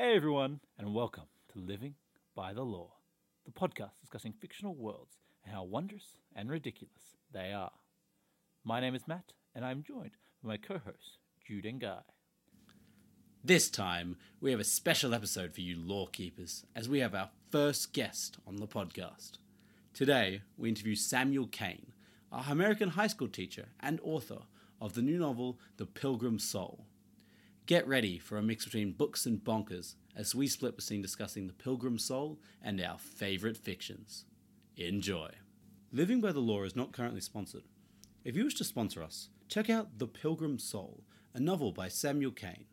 Hey everyone, and welcome to Living by the Lore, the podcast discussing fictional worlds and how wondrous and ridiculous they are. My name is Matt, and I'm joined by my co hosts, Jude and Guy. This time, we have a special episode for you lore keepers, as we have our first guest on the podcast. Today, we interview Samuel Kane, a American high school teacher and author of the new novel The Pilgrim Soul. Get ready for a mix between books and bonkers as we split between discussing The Pilgrim Soul and our favourite fictions. Enjoy. Living by the Lore is not currently sponsored. If you wish to sponsor us, check out The Pilgrim Soul, a novel by Samuel Kane.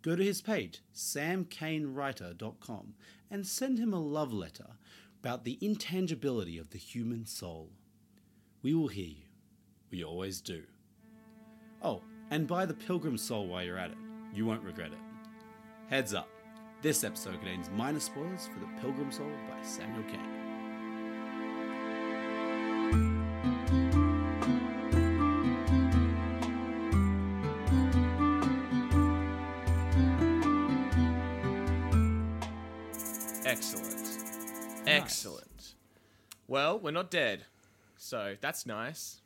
Go to his page, samkanewriter.com, and send him a love letter about the intangibility of the human soul. We will hear you. We always do. Oh, and buy The Pilgrim Soul while you're at it. You won't regret it. Heads up, this episode contains minor spoilers for The Pilgrim Soul by Samuel Kane. Excellent. Excellent. Well, we're not dead. So that's nice.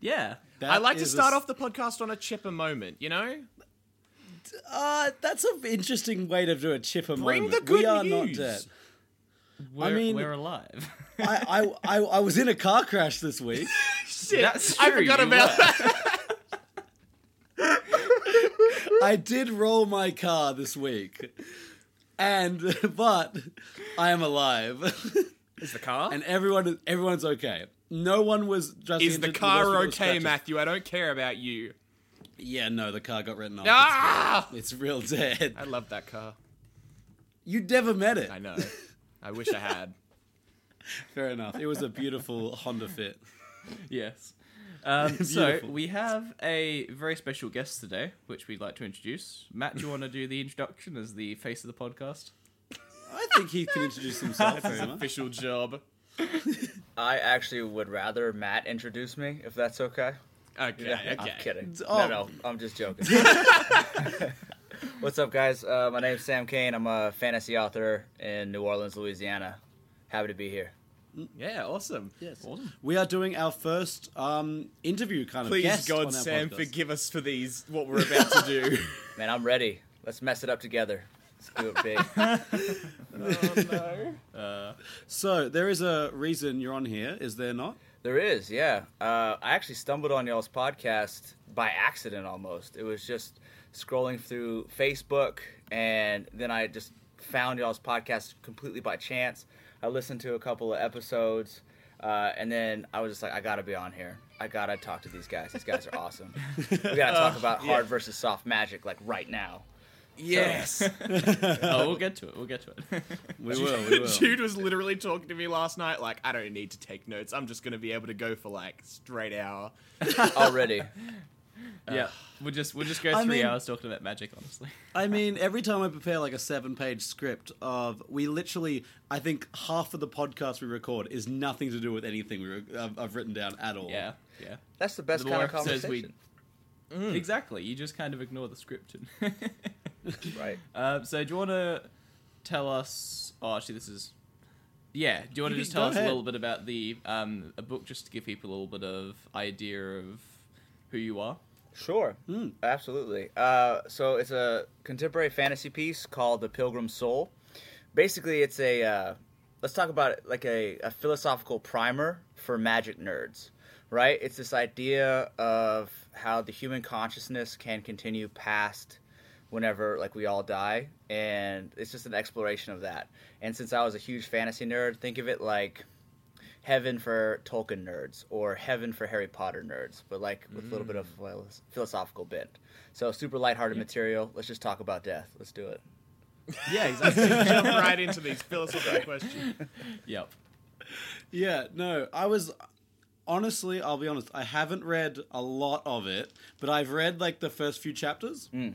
Yeah. I like to is a start s- off the podcast on a chipper moment, you know? Uh, that's an interesting way to do a chipper Bring moment. the we good are not dead. We're, mean- we're alive. I, I, I, I was in a car crash this week. Shit, That's I forgot about were. that. I did roll my car this week. And but I am alive. Is the car? and everyone everyone's okay. No one was just Is the car okay. Matthew? I don't care about you. Yeah, no, the car got written off. Ah! It's, it's real dead. I love that car. You never met it. I know. I wish I had. Fair enough. It was a beautiful Honda Fit. yes. Um, so we have a very special guest today, which we'd like to introduce. Matt, do you want to do the introduction as the face of the podcast? I think he can introduce himself very much. Official job. I actually would rather Matt introduce me, if that's okay. Okay, Yeah, okay. I'm kidding. Oh. No, no, I'm just joking. What's up, guys? Uh, my name's Sam Kane. I'm a fantasy author in New Orleans, Louisiana. Happy to be here. Yeah, awesome. Yes. Awesome. We are doing our first um, interview kind of Please, guest on God, our Sam, podcast. forgive us for these, what we're about to do. Man, I'm ready. Let's mess it up together. Let's do it big. oh, no. Uh, So there is a reason you're on here, is there not? There is, yeah. Uh, I actually stumbled on y'all's podcast by accident almost. It was just scrolling through Facebook, and then I just found y'all's podcast completely by chance. I listened to a couple of episodes, uh, and then I was just like, I gotta be on here. I gotta talk to these guys. These guys are awesome. We gotta talk about hard versus soft magic, like right now. Yes. oh, we'll get to it. We'll get to it. We will, we will. Jude was literally talking to me last night, like, I don't need to take notes. I'm just going to be able to go for like straight hour. Already. yeah. We'll just we'll just go I three mean- hours talking about magic. Honestly. I mean, every time I prepare like a seven-page script of, we literally, I think half of the podcast we record is nothing to do with anything we re- I've, I've written down at all. Yeah. Yeah. That's the best The kind of episodes we- conversation. Mm. Exactly. You just kind of ignore the script. And Right. Um, so do you want to tell us? Oh, actually, this is. Yeah. Do you want to just tell us ahead. a little bit about the um, a book, just to give people a little bit of idea of who you are? Sure, Hmm. absolutely. Uh, so it's a contemporary fantasy piece called "The Pilgrim Soul." Basically, it's a uh, let's talk about it like a, a philosophical primer for magic nerds, right? It's this idea of how the human consciousness can continue past whenever like we all die, and it's just an exploration of that. And since I was a huge fantasy nerd, think of it like heaven for Tolkien nerds or heaven for Harry Potter nerds, but like with a little bit of well, philosophical bent. So super lighthearted material. Let's just talk about death. Let's do it. Yeah. Exactly. Jump right into these philosophical questions. yep. Yeah, no, I was honestly, I'll be honest, I haven't read a lot of it, but I've read like the first few chapters. Mm.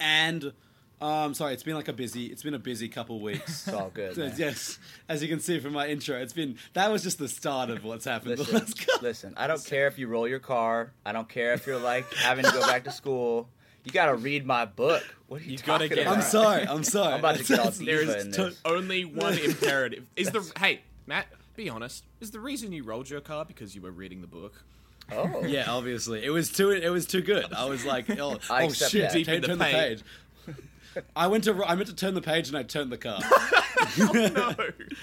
And um sorry, it's been like a busy it's been a busy couple weeks. It's all good. So, man. yes, as you can see from my intro, it's been that was just the start of what's happened. Listen, last couple- listen. I don't care if you roll your car. I don't care if you're like having to go back to school. You gotta read my book. What are you, You gotta talking get- about? I'm sorry. I'm sorry. I'm about to get all There diva in to- this. only one imperative. Is the hey Matt? Be honest. Is the reason you rolled your car because you were reading the book? Oh, Yeah, obviously. It was too. It was too good. I was like, oh, I oh shit! that. Deep Turn, in the turn the page. I went to. I meant to turn the page and I turned the card. Oh, no.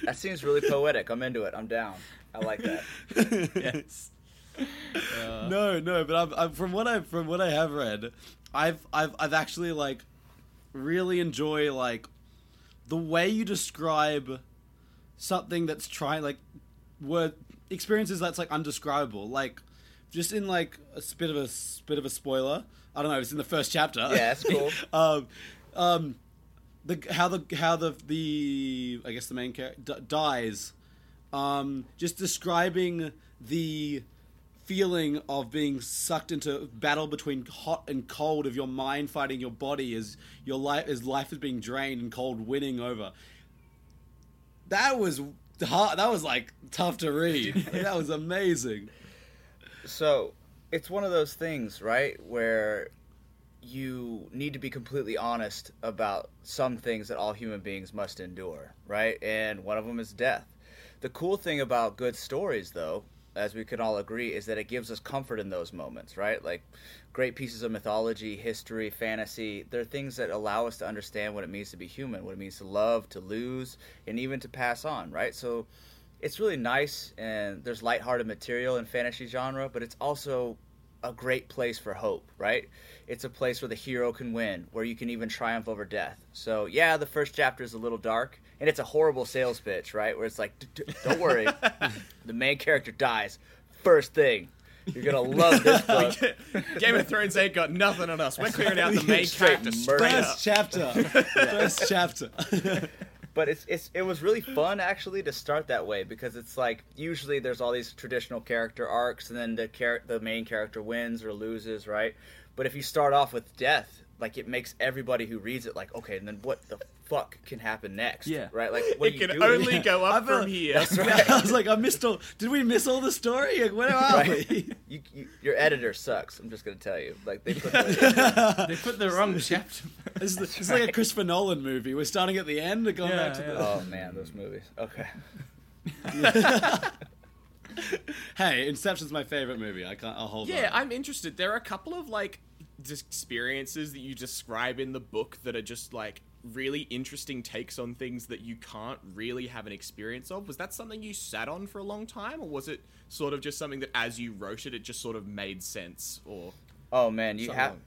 That seems really poetic. I'm into it. I'm down. I like that. yes. Uh. no, no, but I'm, I'm, from what I from what I have read, I've I've I've actually like really enjoy like the way you describe something that's trying like word experiences that's like undescribable. Like just in like a bit of a bit of a spoiler. I don't know. It's in the first chapter. Yeah, that's cool. um, um, the how the how the the I guess the main character d- dies. Um, just describing the feeling of being sucked into battle between hot and cold of your mind fighting your body as your life as life is being drained and cold winning over. That was hard. That was like tough to read. that was amazing. So it's one of those things, right, where you need to be completely honest about some things that all human beings must endure, right? And one of them is death. The cool thing about good stories, though, as we can all agree, is that it gives us comfort in those moments, right? Like great pieces of mythology, history, fantasy, they're things that allow us to understand what it means to be human, what it means to love, to lose, and even to pass on, right? So it's really nice and there's lighthearted material in fantasy genre, but it's also a great place for hope, right? It's a place where the hero can win, where you can even triumph over death. So, yeah, the first chapter is a little dark, and it's a horrible sales pitch, right? Where it's like, "D- d- don't worry, the main character dies first thing. You're gonna love this book. Game of Thrones ain't got nothing on us. We're clearing out the main Straight character straight up. First chapter. First chapter. But it's it's it was really fun actually to start that way because it's like usually there's all these traditional character arcs and then the char- the main character wins or loses right? But if you start off with death like it makes everybody who reads it like okay and then what the fuck can happen next Yeah. right like what It do you can do only go I up feel- uh, from here. That's right. I was like, I missed all. Did we miss all the story? Like, Where are Right. we? you, you, your editor sucks i'm just gonna tell you like they put the, They put the wrong chapter. It's, is, this is like a Christopher Nolan movie. We're starting at the end and going Yeah, back to yeah. the. oh man those movies okay Hey, Inception's my favorite movie. I can't. I'll hold. Yeah, on. I'm interested. There are a couple of like experiences that you describe in the book that are just like really interesting takes on things that you can't really have an experience of. Was that something you sat on for a long time, or was it sort of just something that as you wrote it, it just sort of made sense? Or oh man you have along-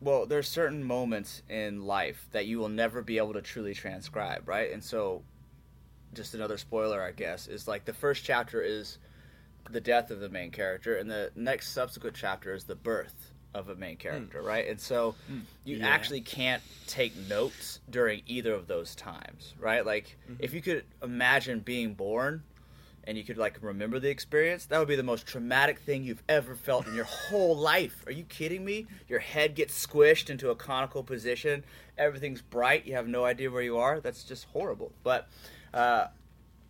well there's certain moments in life that you will never be able to truly transcribe right and so just another spoiler i guess is like the first chapter is the death of the main character and the next subsequent chapter is the birth of a main hmm. character right and so hmm. you Yeah. actually can't take notes during either of those times right like mm-hmm. if you could imagine being born and you could like remember the experience, that would be the most traumatic thing you've ever felt in your whole life. Are you kidding me? Your head gets squished into a conical position. Everything's bright. You have no idea where you are. That's just horrible. But uh,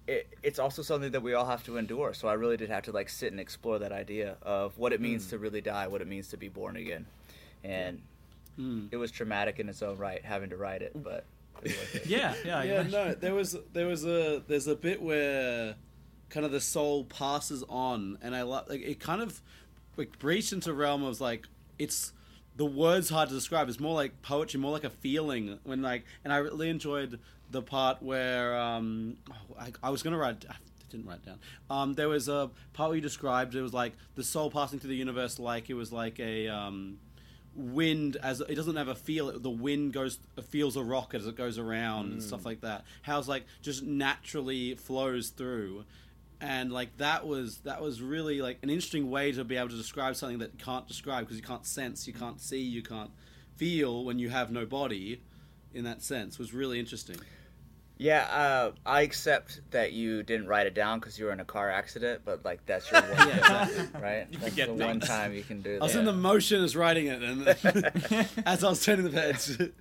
it, it's also something that we all have to endure. So I really did have to like sit and explore that idea of what it means mm. to really die, what it means to be born again, and mm. it was traumatic in its own right having to write it. But it was worth it. Yeah, yeah, yeah, no, there was there was a there's a bit where kind of the soul passes on, and I love like it kind of like breached into realm of like it's the words hard to describe. It's more like poetry, more like a feeling when like, and I really enjoyed the part where um oh, I, I was gonna write. I didn't write it down. Um, there was a part where you described it was like the soul passing through the universe, like it was like a um, wind as it doesn't have a feel the wind goes feels a rock as it goes around and stuff like that how's like just naturally flows through and like that was that was really like an interesting way to be able to describe something that you can't describe because you can't sense you can't see you can't feel when you have no body in that sense was really interesting Yeah, uh, I accept that you didn't write it down because you were in a car accident, but like that's your one, Yeah. right? That's forget the one time you can do that. I was in the motion as writing it and as I was turning the page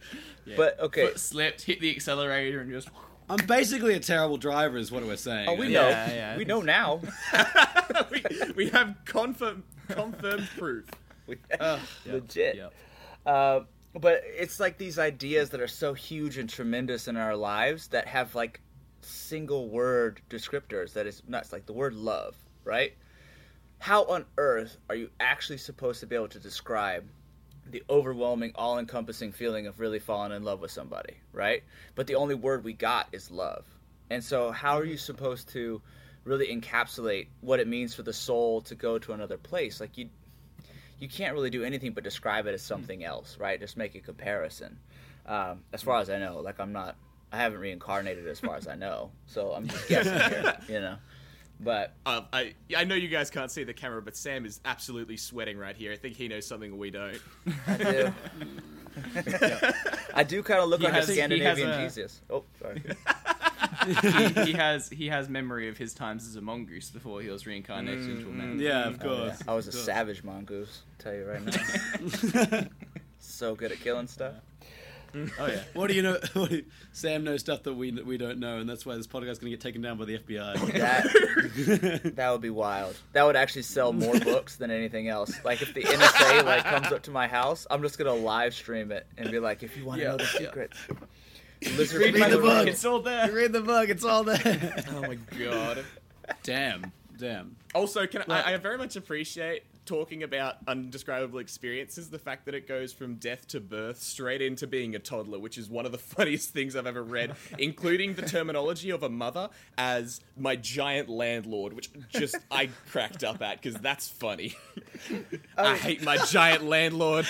But okay, Foot slipped, hit the accelerator, and just. I'm basically a terrible driver is what we're saying oh, we know, yeah. we know now. we, we have confirm confirmed proof. We- Yep, Legit. Yep. Uh, but it's like these ideas that are so huge and tremendous in our lives that have like single word descriptors that is nuts. Like the word love, right? How on earth are you actually supposed to be able to describe the overwhelming, all encompassing feeling of really falling in love with somebody, right? But the only word we got is love. And so, how are you mm-hmm. supposed to really encapsulate what it means for the soul to go to another place? Like, you you can't really do anything but describe it as something else, right? Just make a comparison. Um, as far as I know, like I'm not, I haven't reincarnated as far as I know, so I'm just guessing here, you know. But Uh, I I know you guys can't see the camera, but Sam is absolutely sweating right here. I think he knows something we don't. I do, I do kind of look He like has- a Scandinavian a- Jesus. Oh, sorry. he, he has he has memory of his times as a mongoose before he was reincarnated into a mm, man. Yeah, oh, of Oh, yeah. course. I was a of course. savage mongoose. Tell you right now, so good at killing stuff. Oh yeah. What do you know? what do you- Sam knows stuff that we we don't know, and that's why this podcast is going to get taken down by the FBI. That that would be wild. That would actually sell more books than anything else. Like if the NSA like comes up to my house, I'm just gonna live stream it and be like, if you want to Yeah, know the yeah. Secrets, lizard Read people the book. real. It's all there. Read the book; it's all there. Oh my god. damn, damn. Also, can Like- I, I very much appreciate talking about undescribable experiences. The fact that it goes from death to birth straight into being a toddler, which is one of the funniest things I've ever read, including the terminology of a mother as my giant landlord, which just I cracked up at because that's funny. I hate my giant landlord.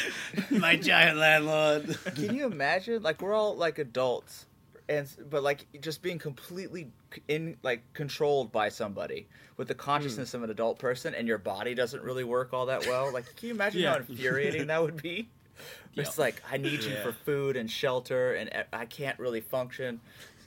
My giant landlord. Can you imagine? Like we're all like adults, and but like just being completely in like controlled by somebody with the consciousness of an adult person, and your body doesn't really work all that well. Like, can you imagine how infuriating that would be? It's like I need you Yeah. for food and shelter, and i can't really function.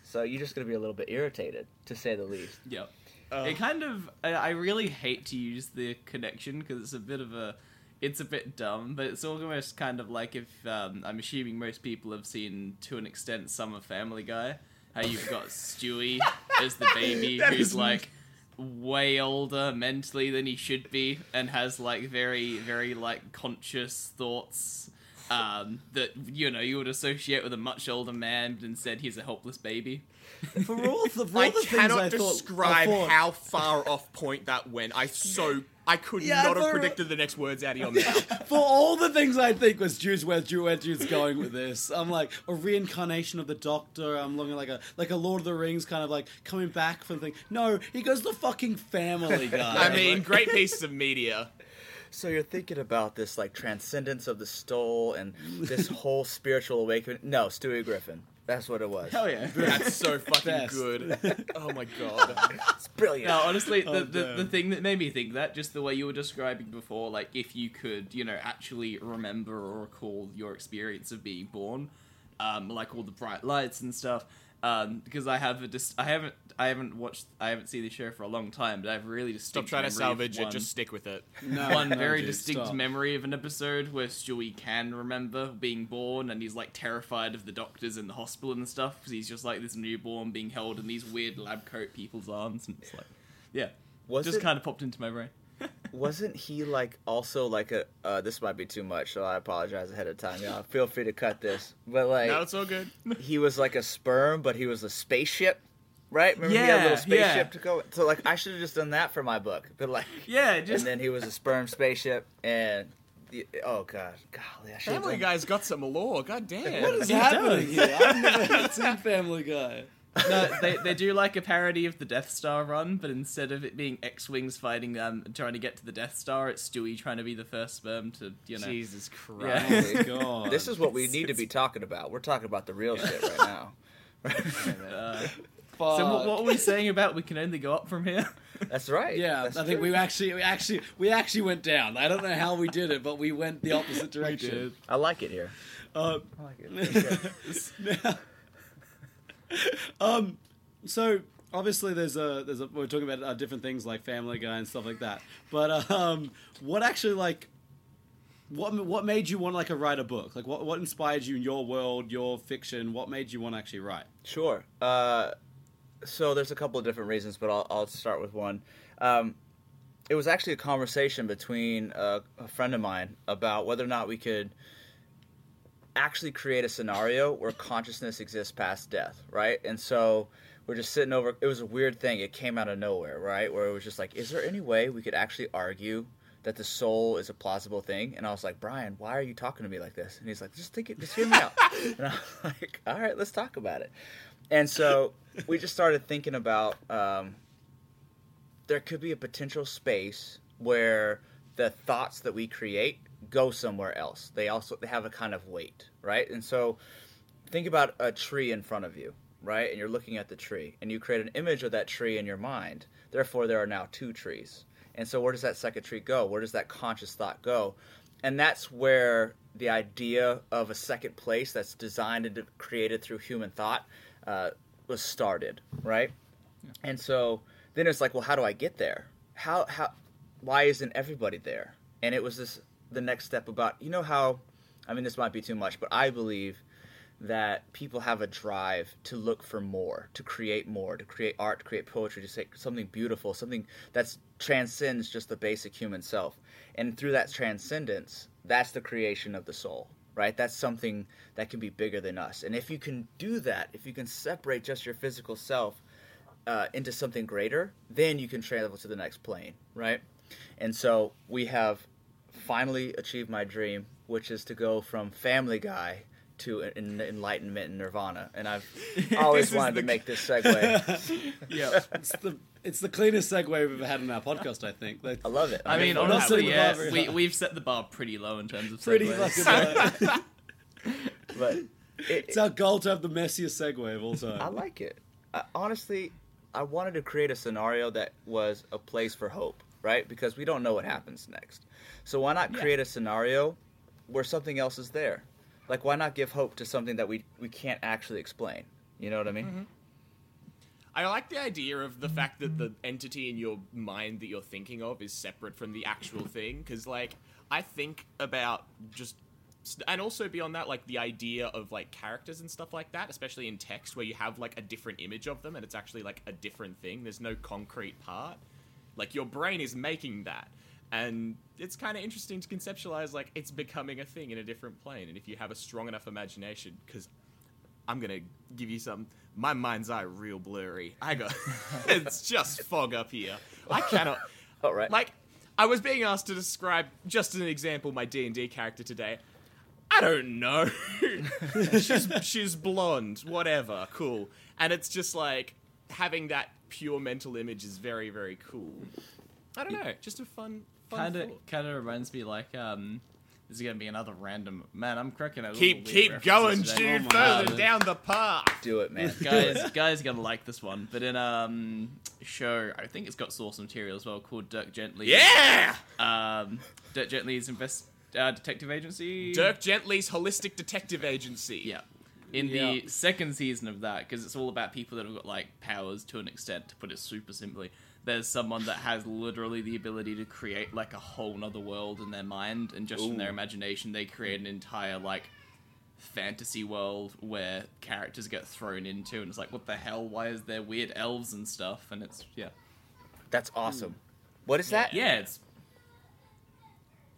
So you're just gonna be a little bit irritated, to say the least. Yep. Uh, it kind of I, I really hate to use the connection because it's a bit of a it's a bit dumb but it's almost kind of like if um, i'm assuming most people have seen to an extent some of family guy. How you've got stewie as the baby That who's is- like way older mentally than he should be and has like very very like conscious thoughts um, that you know you would associate with a much older man and said he's a helpless baby. For all the, for all I the things cannot I thought, describe I thought- how far off point that went. I so I could Yeah, not have for- predicted the next words out of your mouth. For all the things I think was Jude's where Jude where Jude's going with this. I'm like a reincarnation of the Doctor. I'm looking like a like a Lord of the Rings kind of like coming back from thing. No, he goes the fucking Family Guy. I mean, great pieces of media. So you're thinking about this like transcendence of the soul and this whole spiritual awakening. No, Stewie Griffin. That's what it was. hell yeah That's so fucking Best. good. Oh my god. It's brilliant. No, honestly, the, Oh, the, the thing that made me think that, just the way you were describing before, like if you could, you know, actually remember or recall your experience of being born, um, like all the bright lights and stuff. Um, because I have a dis- I haven't I haven't watched I haven't seen the show for a long time, but I have a really Stop distinct trying to memory of salvage it. one- Just stick with it. no, one no, very dude, distinct stop. memory of an episode where Stewie can remember being born and he's like terrified of the doctors in the hospital and stuff because he's just like this newborn being held in these weird lab coat people's arms and it's like yeah Was just it- kind of popped into my brain Wasn't he like also like a? Uh, this might be too much, so I apologize ahead of time. Y'all feel free to cut this. But like, No, it's all good. he was like a sperm, but he was a spaceship, right? Remember he had a Yeah, little spaceship yeah. to go. So like, I should have just done that for my book. But like, yeah just and then he was a sperm spaceship, and the, oh god, golly, I should have Family done. Guy's got some lore. God damn. What is He happening does. here? I've never seen Family Guy. No, they, they do like a parody of the Death Star run, but instead of it being X Wings fighting um trying to get to the Death Star, it's Stewie trying to be the first sperm to you know. Jesus Christ. Yeah. Oh my god. This is what we need to be talking about. We're talking about the real shit right now. Uh, so what, what were we saying about we can only go up from here? That's right. Yeah, That's I think true. we actually, we actually, we actually went down. I don't know how we did it, but we went the opposite direction. I like it here. Uh, I like it. now, um, so obviously there's a there's a we're talking about uh, different things like Family Guy and stuff like that. But um, what actually like what what made you want like to write a book? Like what what inspired you in your world, your fiction? What made you want to actually write? Sure. Uh, so there's a couple of different reasons, but I'll, I'll start with one. Um, it was actually a conversation between a, a friend of mine about whether or not we could actually create a scenario where consciousness exists past death, right? And so we're just sitting over. It was a weird thing. It came out of nowhere, right? Where it was just like, is there any way we could actually argue that the soul is a plausible thing? And I was like, Brian, why are you talking to me like this? And he's like, just think it, just hear me out. and I'm like, all right, let's talk about it. And so we just started thinking about um, there could be a potential space where the thoughts that we create go somewhere else. They also they have a kind of weight, right? And so think about a tree in front of you, right? And you're looking at the tree and you create an image of that tree in your mind. Therefore there are now two trees. And so where does that second tree go? Where does that conscious thought go? And that's where the idea of a second place that's designed and created through human thought uh, was started, right? And so then it's like, well, how do I get there? How how why isn't everybody there? And it was this the next step about you know how I mean this might be too much, but I believe that people have a drive to look for more, to create more, to create art, to create poetry, to say something beautiful, something that transcends just the basic human self. And through that transcendence, that's the creation of the soul, right? That's something that can be bigger than us. And if you can do that, if you can separate just your physical self uh, into something greater, then you can travel to the next plane, right? And so we have finally achieved my dream, which is to go from Family Guy to en- enlightenment and nirvana. And I've always wanted the- to make this segue. Yeah. It's the it's the cleanest segue we've ever had in our podcast. I think. Like, I love it. I mean, We're honestly, setting the bar yeah, we, we've set the bar pretty low in terms of pretty segues. fucking. low. but it, it's our goal to have the messiest segue of all time. I like it. I, honestly, I wanted to create a scenario that was a place for hope, right? Because we don't know what happens next. So why not create a scenario where something else is there? Like, why not give hope to something that we we can't actually explain? You know what I mean? Mm-hmm. I like the idea of the fact that the entity in your mind that you're thinking of is separate from the actual thing. Because, like, I think about just. And also beyond that, like the idea of like characters and stuff like that, especially in text where you have like a different image of them and it's actually like a different thing. There's no concrete part. Like your brain is making that. And it's kind of interesting to conceptualize like it's becoming a thing in a different plane. And if you have a strong enough imagination, because I'm gonna give you some. My mind's eye real blurry. I got it's just fog up here. I cannot. All right. Like, I was being asked to describe just as an example my D and D character today. I don't know. she's she's blonde. Whatever. Cool. And it's just like having that pure mental image is very very cool. I don't know. Just a fun. Fun Kind of, kind of reminds me like um, this is gonna be another random man. I'm cracking a Keep keep going, today. dude. Oh further God. down the path. Do it, man. guys, guys, are gonna like this one. But in um show, I think it's got source material as well called Dirk Gently. Yeah. Um, Dirk Gently's invest uh, detective agency. Dirk Gently's holistic detective agency. Yeah. In Yeah. the second season of that, because it's all about people that have got like powers to an extent, to put it super simply. There's someone that has literally the ability to create like a whole nother world in their mind, and just from their imagination, they create an entire like fantasy world where characters get thrown into, and it's like, what the hell? Why is there weird elves and stuff? And it's yeah, That's awesome. Hmm. What is that? yeah, it's.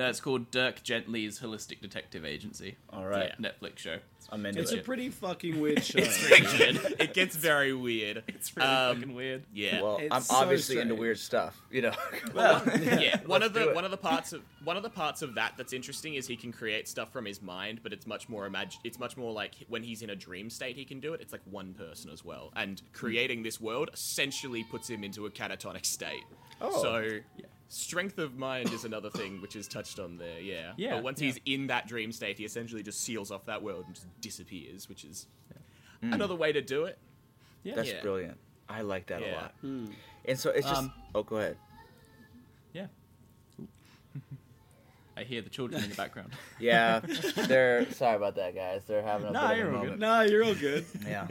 That's called Dirk Gently's Holistic Detective Agency. All right. Yeah, Netflix show. I'm into It's a it. pretty fucking weird show. it gets very weird. It's really Um, fucking weird. Yeah. well, It's I'm so obviously into strange. weird stuff. You know. yeah, one of Let's do the it. one of the parts of one of the parts of that that's interesting is he can create stuff from his mind, but it's much more imag- It's much more like when he's in a dream state, he can do it. It's like one person as well, and creating this world essentially puts him into a catatonic state. Oh. so strength of mind is another thing which is touched on there. Yeah, Yeah, But once yeah. he's in that dream state, he essentially just seals off that world and just disappears, which is another way to do it. Yeah. That's Yeah. brilliant. I like that a Yeah. lot. And so it's just. Um, oh, go ahead. Yeah. I hear the children in the background. Yeah, they're sorry about that, guys. They're having a Nah, bit of you're a all moment. no, you're all good. Yeah,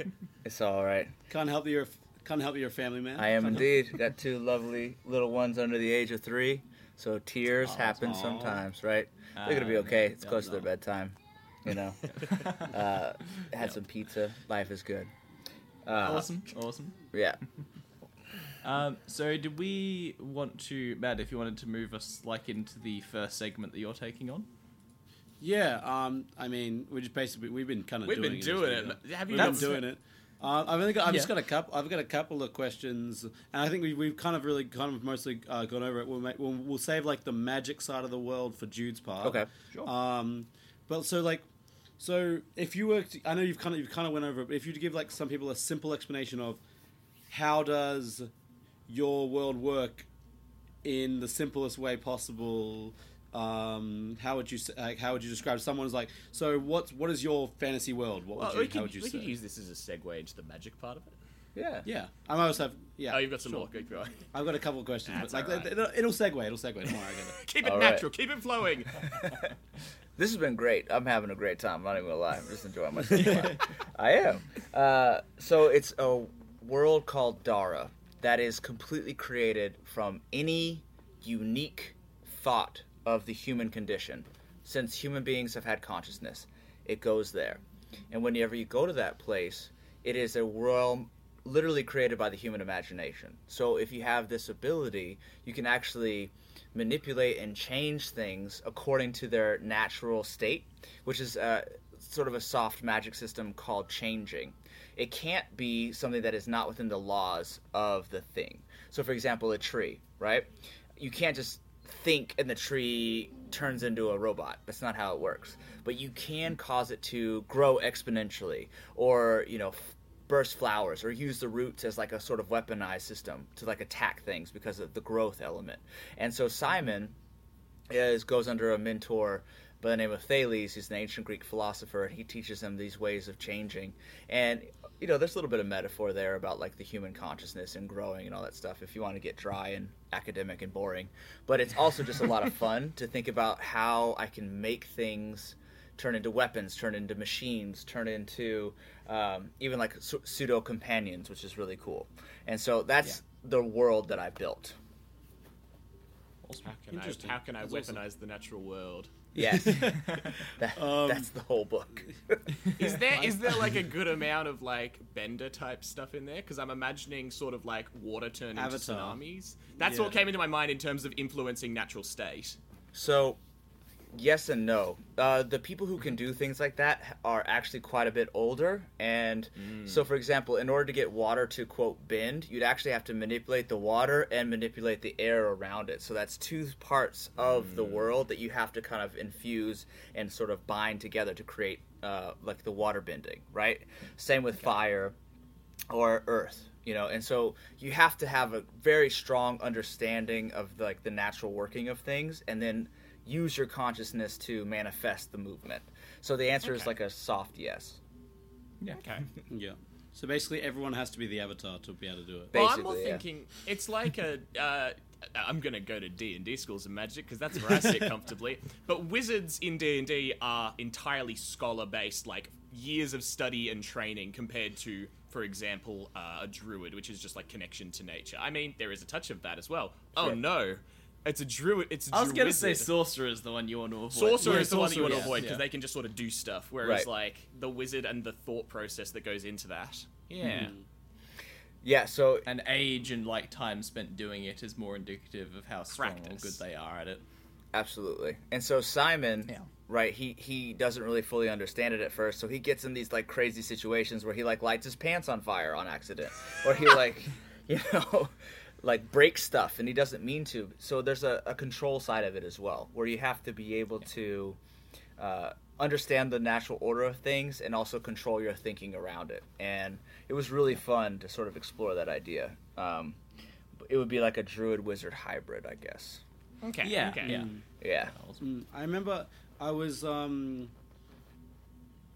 it's all right. Can't help that you're can't help your family man. I am indeed. Got two lovely little ones under the age of three, so tears Aw, happen aw. sometimes, right? They're gonna be Uh, okay. It's yeah, close to their no. bedtime, you know. uh, had some pizza. Life is good. Uh, awesome, awesome. Yeah. Um, so, did we want to, Matt? If you wanted to move us like into the first segment that you're taking on, Yeah, um, I mean, we just basically we've been kind of We've doing been it. doing we it. go. Have you We've been not- doing it. Uh, I've only got, I've just got a couple. I've got a couple of questions, and I think we, we've kind of really kind of mostly uh, gone over it. We'll, make, we'll we'll save like the magic side of the world for Jude's part. Okay. Sure. Um, but so like, so if you were, to, I know you've kind of you've kind of went over it. But if you to give like some people a simple explanation of how does your world work in the simplest way possible. Um, how would you like, how would you describe someone's like so what's what is your fantasy world what would Well, you, we how could, would you we say could use this as a segue into the magic part of it. Yeah. yeah I might also have yeah Oh, you've got some sure. more. Keep going. I've got a couple of questions That's but like all right. it'll, it'll segue it'll segue don't worry I get it. Keep it All right. natural. Keep it flowing. This has been great. I'm having a great time. I'm not even gonna lie. I'm just enjoying myself. I am. Uh, so it's a world called Dara that is completely created from any unique thought of the human condition. Since human beings have had consciousness, it goes there. And whenever you go to that place, it is a realm literally created by the human imagination. So if you have this ability, you can actually manipulate and change things according to their natural state, which is uh, sort of a soft magic system called changing. It can't be something that is not within the laws of the thing. So, for example, a tree, right? You can't just think and the tree turns into a robot. That's not how it works. But you can cause it to grow exponentially or, you know, f- burst flowers or use the roots as like a sort of weaponized system to like attack things because of the growth element. And so Simon is goes under a mentor by the name of Thales. He's an ancient Greek philosopher, and he teaches them these ways of changing. And you know, there's a little bit of metaphor there about like the human consciousness and growing and all that stuff. If you want to get dry and academic and boring, but it's also just a lot of fun to think about how I can make things turn into weapons, turn into machines, turn into um, even like su- pseudo companions, which is really cool. And so that's the world that I built. How can I, how can I weaponize awesome. the natural world? Yes, that, Um, that's the whole book. Is there is there like a good amount of like bender type stuff in there? Because I'm imagining sort of like water turn into Avatar. tsunamis. That's Yeah. what came into my mind in terms of influencing natural state. So, yes and no. Uh, the people who can do things like that are actually quite a bit older. And so, for example, in order to get water to, quote, bend, you'd actually have to manipulate the water and manipulate the air around it. So, that's two parts of the world that you have to kind of infuse and sort of bind together to create, uh, like, the water bending, right? Same with fire or earth you know and so you have to have a very strong understanding of like the natural working of things and then use your consciousness to manifest the movement so the answer is like a soft yes Yeah. Okay. yeah so basically everyone has to be the avatar to be able to do it Ba- Well, I'm more Basically, yeah. thinking it's like a. Uh, I'm gonna go to D and D schools of magic because that's where I sit comfortably. But wizards in D and D are entirely scholar based, like years of study and training compared to, for example, uh, a druid, which is just like connection to nature. I mean, there is a touch of that as well. Oh Sure. no, it's a druid. It's a I was gonna say druwizard. sorcerer is the one you want to avoid. Sorcerer Yeah, is the one you want to sorcerer, avoid yeah. because they can just sort of do stuff, whereas Right. like the wizard and the thought process that goes into that. Yeah. Mm. yeah so And age and like time spent doing it is more indicative of how strong or good they are at it. absolutely and so simon Yeah. right he he doesn't really fully understand it at first so he gets in these like crazy situations where he like lights his pants on fire on accident or he like you know like break stuff and he doesn't mean to. So there's a, a control side of it as well where you have to be able to uh, understand the natural order of things and also control your thinking around it. And it was really fun to sort of explore that idea. Um, it would be like a druid wizard hybrid i guess. Okay. Yeah, Okay. yeah. yeah. Mm, I remember I was um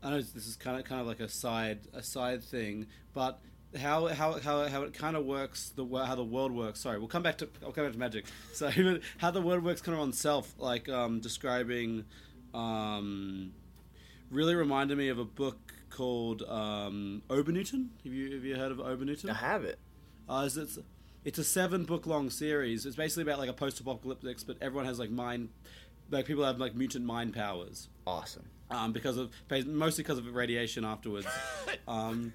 I know this is kind of kind of like a side a side thing, but how how how, how it kind of works the how the world works. Sorry, we'll come back to I'll come back to magic. So how the world works kind of on self, like um, describing, um, really reminded me of a book called um, Obernewtyn. Have you have you heard of Obernewtyn? i have it Uh, is it's it's a seven book long series. It's basically about like a post apocalyptic, but everyone has like mind, like people have like mutant mind powers awesome um, because of mostly because of radiation afterwards. um,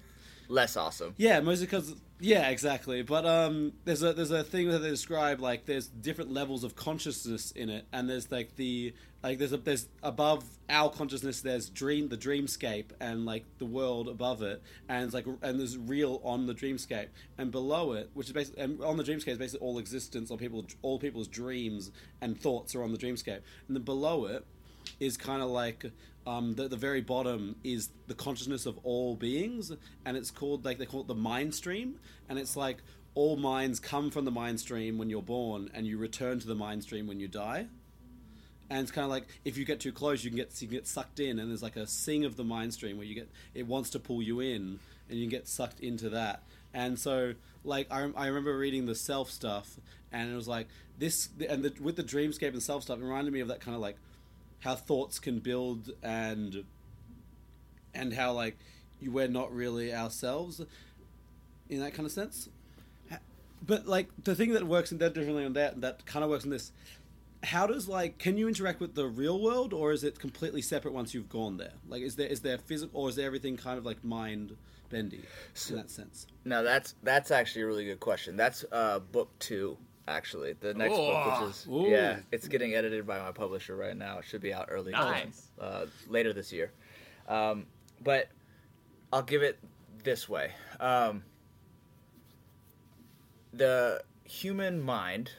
less awesome. Yeah, mostly because yeah, exactly. But um, there's a there's a thing that they describe like there's different levels of consciousness in it, and there's like the like there's a there's above our consciousness there's dream the dreamscape and like the world above it, and it's like and there's real on the dreamscape, and below it, which is basically and on the dreamscape is basically all existence, all people all people's dreams and thoughts are on the dreamscape, and then below it is kind of like um, the, the very bottom is the consciousness of all beings, and it's called like they call it the mind stream, and it's like all minds come from the mind stream when you're born, and you return to the mind stream when you die. And it's kind of like if you get too close, you can get you can get sucked in, and there's like a sing of the mind stream where you get it wants to pull you in, and you get sucked into that. And so, like I, I remember reading the self stuff, and it was like this, and the, with the dreamscape and self stuff, it reminded me of that kind of like how thoughts can build and and how like we're not really ourselves in that kind of sense. But like the thing that works in that differently on that that kind of works in this how does like can you interact with the real world or is it completely separate once you've gone there? Like is there is there physical or is there everything kind of like mind bendy in that sense? No, that's that's actually a really good question. That's uh, book two, actually. The next book, which is Ooh. yeah, it's getting edited by my publisher right now. It should be out early, Nice. uh, later this year. Um, but I'll give it this way: um, the human mind,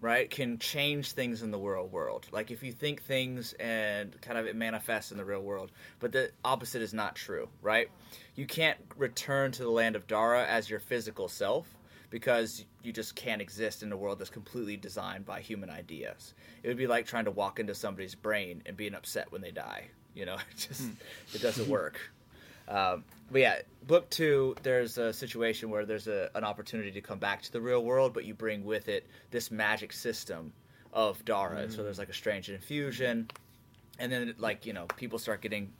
right, can change things in the real world. Like if you think things and kind of it manifests in the real world, but the opposite is not true, right? You can't return to the land of Dara as your physical self because you just can't exist in a world that's completely designed by human ideas. It would be like trying to walk into somebody's brain and being upset when they die. You know, it just it doesn't work. Um, but yeah, book two, there's a situation where there's a, an opportunity to come back to the real world, but you bring with it this magic system of Dara. So there's like a strange infusion, and then like you know people start getting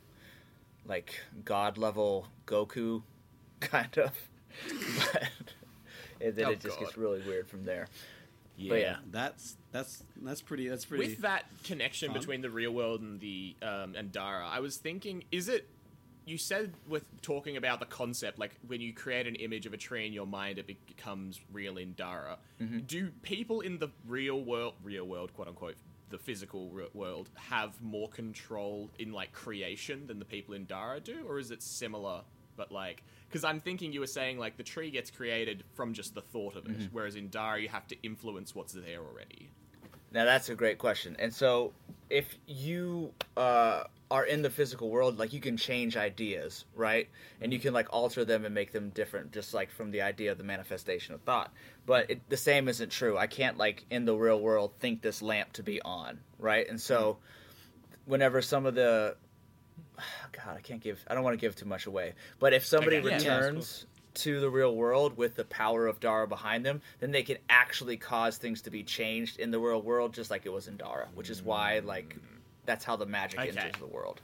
like god level Goku, kind of, but and then Oh, it just God. gets really weird from there. yeah, But yeah. that's that's that's pretty that's pretty With that connection fun. between the real world and the um, and Dara, I was thinking, is it? You said with talking about the concept, like when you create an image of a tree in your mind, it becomes real in Dara. Mm-hmm. Do people in the real world, real world, quote unquote, the physical re- world, have more control in like creation than the people in Dara do, or is it similar? But like, because I'm thinking you were saying like the tree gets created from just the thought of it, Mm-hmm. whereas in Dara you have to influence what's there already. Now that's a great question. And so, if you uh, are in the physical world, like you can change ideas, right? And you can like alter them and make them different, just like from the idea of the manifestation of thought. But it, the same isn't true. I can't like in the real world think this lamp to be on, right? And so, whenever some of the God, I can't give. I don't want to give too much away. But if somebody Okay, yeah. Yeah, of returns to the real world with the power of Dara behind them, then they can actually cause things to be changed in the real world, just like it was in Dara. Which is why, mm. like, that's how the magic Okay. enters the world.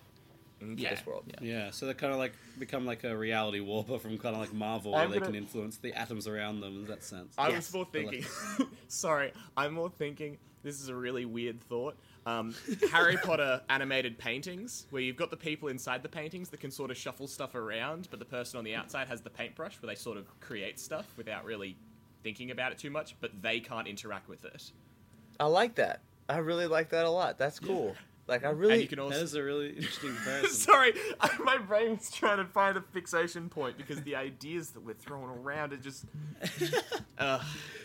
Okay. This world. Yeah, so they kind of like become like a reality warper from kind of like Marvel, where I'm they gonna- can influence the atoms around them in that sense. I Yes. was more thinking. sorry, I'm more thinking. This is a really weird thought. Um, Harry Potter animated paintings, where you've got the people inside the paintings that can sort of shuffle stuff around, but the person on the outside has the paintbrush, where they sort of create stuff without really thinking about it too much, but they can't interact with it. I like that. I really like that a lot. That's cool. Like I And really. you can also. is a really interesting comparison. Sorry, my brain's trying to find a fixation point because the ideas that we're throwing around are just. Uh,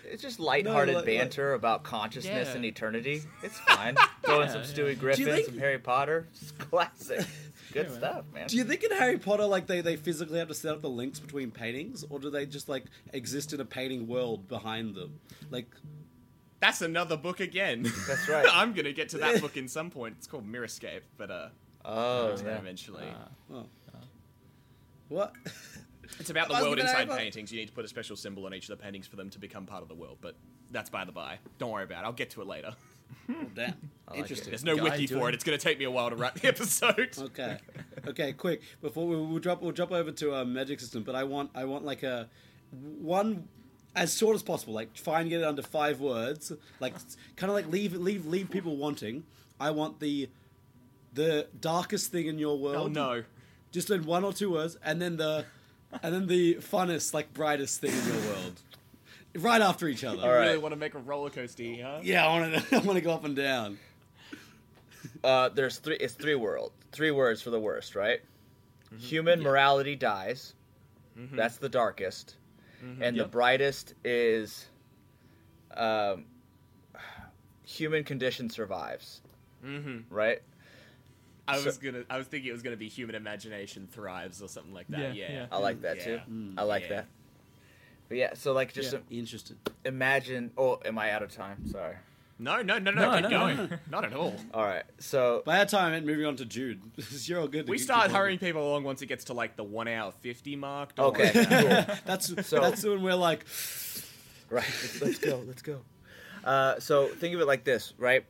It's just lighthearted No, like- like- banter about consciousness Yeah. and eternity. It's fine. Throw in some Stewie Griffin, think- some Harry Potter. It's classic. Good stuff, man. Do you think in Harry Potter, like they, they physically have to set up the links between paintings, or do they just like exist in a painting world behind them? Like, that's another book again. That's right. I'm gonna get to that book in some point. It's called Mirrorscape, but uh, oh, yeah. yeah. eventually. Ah. oh, what? It's about the world inside Harry paintings. You need to put a special symbol on each of the paintings for them to become part of the world, but that's by the by. Don't worry about it. I'll get to it later. Oh, damn, like interesting. There's no Guy wiki for doing- it. It's going to take me a while to write the episode. Okay, okay, quick. Before we we'll drop, we'll drop over to a magic system. But I want, I want like a one as short as possible. Like try and get it under five words. Like kind of like leave, leave, leave people wanting. I want the the darkest thing in your world. Oh no. Just in one or two words, and then the and then the funnest, like brightest thing in your world, right after each other. All right. Really want to make a roller coaster huh? Yeah, I want to. I want to go up and down. Uh, there's three. It's three world. Three words for the worst, right? Human morality dies. That's the darkest, and the brightest is um, human condition survives. Mm-hmm. Right? I So- was gonna. I was thinking it was gonna be human imagination thrives or something like that. Yeah, Yeah. yeah. I like that too. Yeah. I like Yeah. that. But yeah, so like just Yeah, im- interesting. imagine. Oh, am I out of time? Sorry. No, no, no, no. No, keep no, going. no, no. Not at all. All right. So By that time, I meant moving on to Jude. You're all good. We keep start going. hurrying people along once it gets to like the one hour fifty mark. Don't Okay. about it. cool. That's So- that's when we're like, Right. Let's, let's go. Let's go. Uh, so think of it like this, right?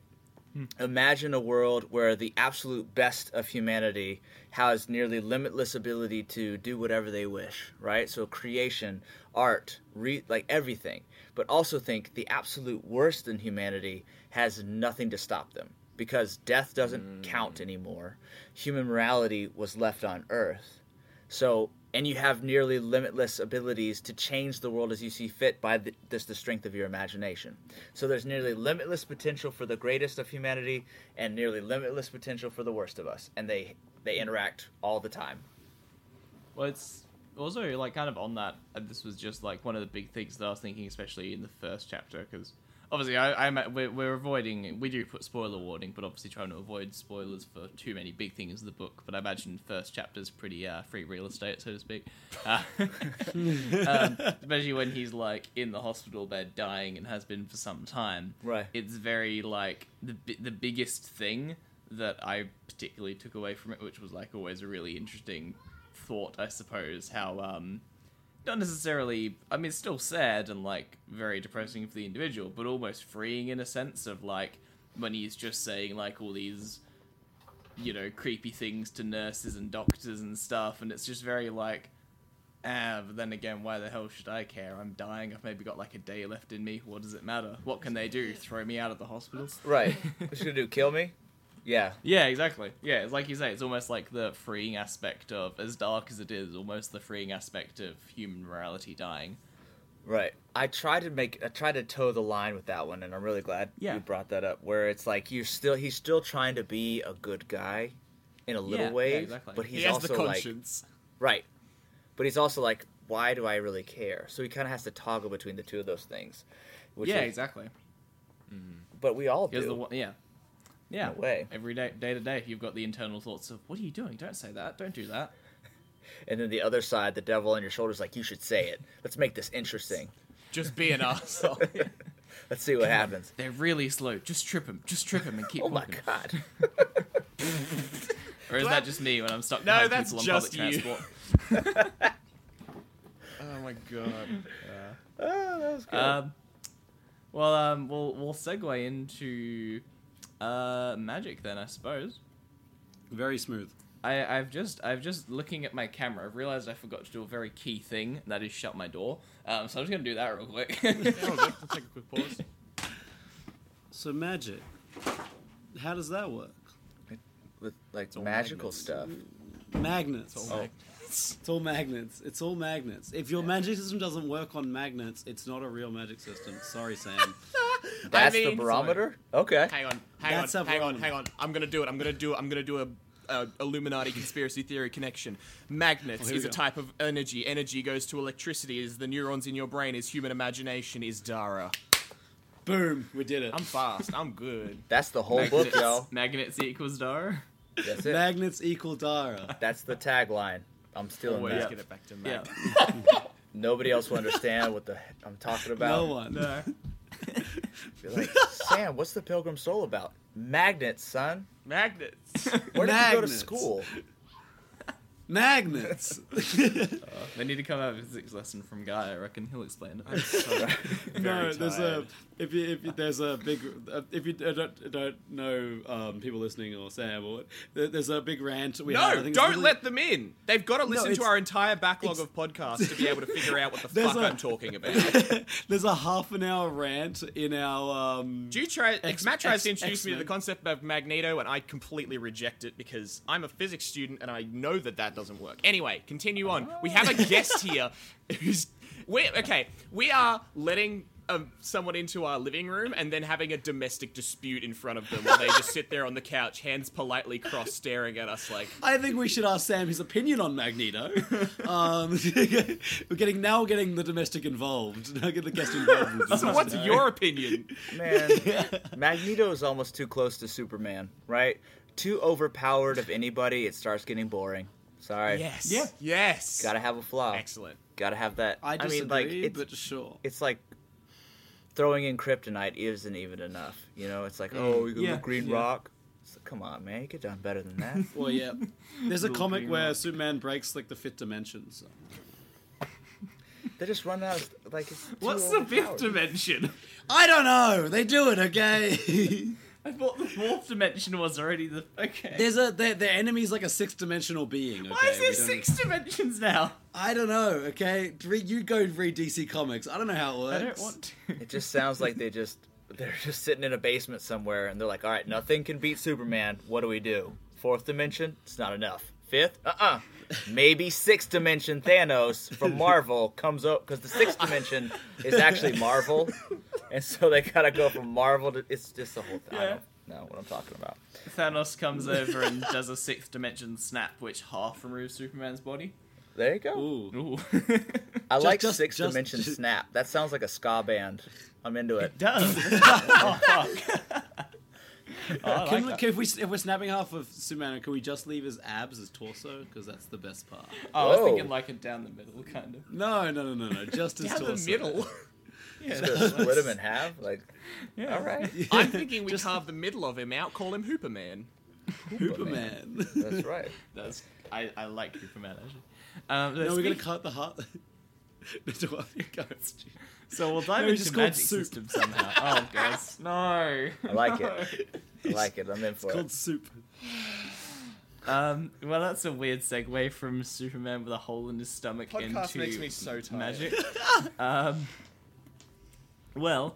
Imagine a world where the absolute best of humanity has nearly limitless ability to do whatever they wish, right? So creation, art, re- like everything. But also think the absolute worst in humanity has nothing to stop them because death doesn't count hmm. anymore. Human morality was left on Earth. So, and you have nearly limitless abilities to change the world as you see fit by the, this the strength of your imagination. So there's nearly limitless potential for the greatest of humanity and nearly limitless potential for the worst of us, and they they interact all the time. Well, it's also like kind of on that. This was just like one of the big things that I was thinking, especially in the first chapter, because obviously I, I'm we're, we're avoiding. We do put spoiler warning, but obviously trying to avoid spoilers for too many big things in the book. But I imagine first chapter's pretty uh, free real estate, so to speak. Uh, um, especially when he's like in the hospital bed dying and has been for some time. Right. It's very like the the biggest thing that I particularly took away from it, which was like always a really interesting thought, I suppose. How um, not necessarily. I mean, it's still sad and like very depressing for the individual, but almost freeing in a sense of like when he's just saying like all these, you know, creepy things to nurses and doctors and stuff, and it's just very like. Ah, but then again, why the hell should I care? I'm dying. I've maybe got like a day left in me. What does it matter? What can they do? Throw me out of the hospital? Right. What's gonna do? Kill me? Yeah. Yeah, exactly. Yeah, it's like you say, it's almost like the freeing aspect of, as dark as it is, almost the freeing aspect of human morality dying. Right. I tried to make I tried to toe the line with that one and I'm really glad Yeah. you brought that up where it's like you're still he's still trying to be a good guy in a little Yeah, way, yeah, exactly. but He he's has also the like right. But he's also like why do I really care? So he kind of has to toggle between the two of those things. Which yeah, is- exactly. But we all Because do. one, yeah, yeah. a way. Every day, day to day, you've got the internal thoughts of, "What are you doing? Don't say that. Don't do that." And then the other side, the devil on your shoulders like you should say it. Let's make this interesting. Just be an asshole. Let's see what happens. They're really slow. Just trip them. Just trip them and keep Oh my walking. god. Or is that just me when I'm stuck No, behind that's people on just public you. transport? oh my god. oh, that was good. Um, well, um, we'll we'll segue into uh, magic then, I suppose. very smooth. I, I've just I've just looking at my camera. I've realized I forgot to do a very key thing, and that is shut my door. Um, so I'm just gonna do that real quick. Yeah, we'll, go. we'll take a quick pause. So magic. How does that work? With like all magical magnets. stuff. Magnets. Oh. all magnets. It's all magnets. It's all magnets. If your magic system doesn't work on magnets, it's not a real magic system. Sorry, Sam. That's the mean- barometer? Okay. Hang on, hang That's on, hang on, hang on. I'm gonna do it. I'm gonna do it. I'm gonna do a. a Illuminati conspiracy theory connection. Magnets Oh, here we is a type of energy. Energy goes to electricity. Is the neurons in your brain? Is human imagination? Is Dara? Boom. We did it. I'm fast. I'm good. That's the whole book, Magnets, yo. magnets equals Dara. That's it. Magnets equal Dara. That's the tagline. I'm stealing Always that. get it back to Yeah. Nobody else will understand what the heck I'm talking about. No one. No. Be like, Sam, what's the Pilgrim Soul about? Magnets, son. Magnets. Where did you go to school? Magnets. They need to come have a physics lesson from Guy. I reckon he'll explain it. no, Very there's a tired. If you if you, there's a big uh, if you don't don't know um, people listening or Sam or there's a big rant we no, don't really- let them in. They've got to listen to our entire backlog of podcasts to be able to figure out what the fuck I'm talking about. there's a half an hour rant in our um, Do you try? Ex- Matt tries Ex- to introduce me to the concept of Magneto, and I completely reject it because I'm a physics student and I know that that doesn't work. Anyway, continue on. We have a guest here who's we okay. We are letting um, someone into our living room and then having a domestic dispute in front of them while they just sit there on the couch, hands politely crossed, staring at us like. I think we should ask Sam his opinion on Magneto. um, we're getting now we're getting the domestic involved. Now get the guest involved. with So what's your opinion? Man, Magneto is almost too close to Superman, right? Too overpowered of anybody, it starts getting boring. Sorry. Yes. Yeah. Yes. Gotta have a flaw. Excellent. Gotta have that. I disagree, mean, like it's, but sure. it's like throwing in kryptonite isn't even enough. You know, it's like, mm. oh, you got Yeah, Green yeah. Rock. Like, come on, man, you could done better than that. Well, yeah. There's a comic green where rock. Superman breaks like the fifth dimension. So. they just run out. Of, like, it's What's the fifth overpowered. dimension? I don't know. They do it, okay. I thought the fourth dimension was already the okay. There's a their, their enemy's like a sixth dimensional being. Okay? Why is there six dimensions now? I don't know. Okay, Read- you go read DC Comics. I don't know how it works. I don't want to. It just sounds like they just they're just sitting in a basement somewhere and they're like, all right, nothing can beat Superman. What do we do? Fourth dimension? It's not enough. Fifth? Uh uh Maybe sixth dimension Thanos from Marvel comes up because the sixth dimension is actually Marvel, and so they gotta go from Marvel to it's just the whole thing. I don't know what I'm talking about. Thanos comes over and does a sixth dimension snap, which half removes Superman's body. There you go. Ooh. Ooh. I like just- sixth just- dimension just- snap. That sounds like a ska band. I'm into it. It does. oh fuck. Oh, I Can, like we, that. can if we if we're snapping half of Superman, can we just leave his abs as torso? Because that's the best part. Oh, I was Whoa. thinking like a down the middle kind of. No, no, no, no, no. Just his Down torso. the middle. Yeah, Just split him in half. Like, yeah. all right, I'm thinking we Just- carve the middle of him out, call him Hooperman. Hooperman. that's right. That's I, I like Superman actually. Um, no, we're gonna cut the heart. Into one of your goats. So we'll dive No, it's into just called magic soup. system somehow. Oh, guys, no. I like it. I like it. I'm in for it. It's for called soup. Um, well, that's a weird segue from Superman with a hole in his stomach Podcast into makes me so tired. magic. um, well,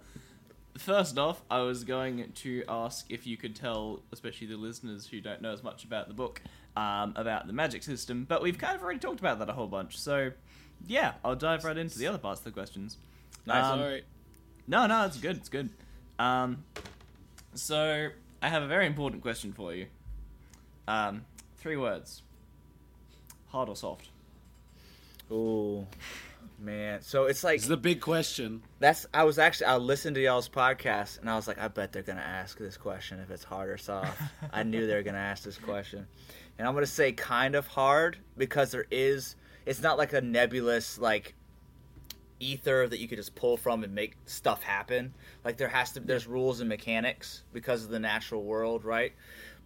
first off, I was going to ask if you could tell, especially the listeners who don't know as much about the book, um, about the magic system. But we've kind of already talked about that a whole bunch. So, yeah, I'll dive right into the other parts of the questions. Nice. Um, Sorry. No, no, it's good. It's good. Um, so I have a very important question for you. Um, three words: hard or soft. Ooh, man. So it's like This is the big question. that's. I was actually I listened to y'all's podcast and I was like, I bet they're gonna ask this question if it's hard or soft. I knew they were gonna ask this question, and I'm gonna say kind of hard because there is. It's not like a nebulous like ether that you could just pull from and make stuff happen. Like there has to there's rules and mechanics because of the natural world, right?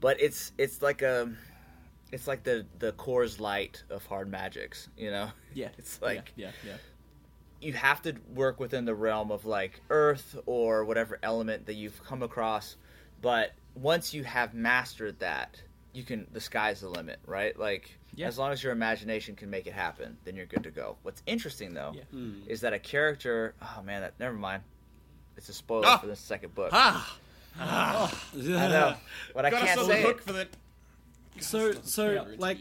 But it's it's like a it's like the the Coors Light of hard magics, you know? Yeah, It's like yeah, yeah. you have to work within the realm of like earth or whatever element that you've come across but once you have mastered that you can the sky's the limit right like Yeah. as long as your imagination can make it happen then you're good to go what's interesting though Yeah. Hmm. is that a character oh man that never mind it's a spoiler Ah! for the second book Ah! i know but i can't say hook it for the. So, so like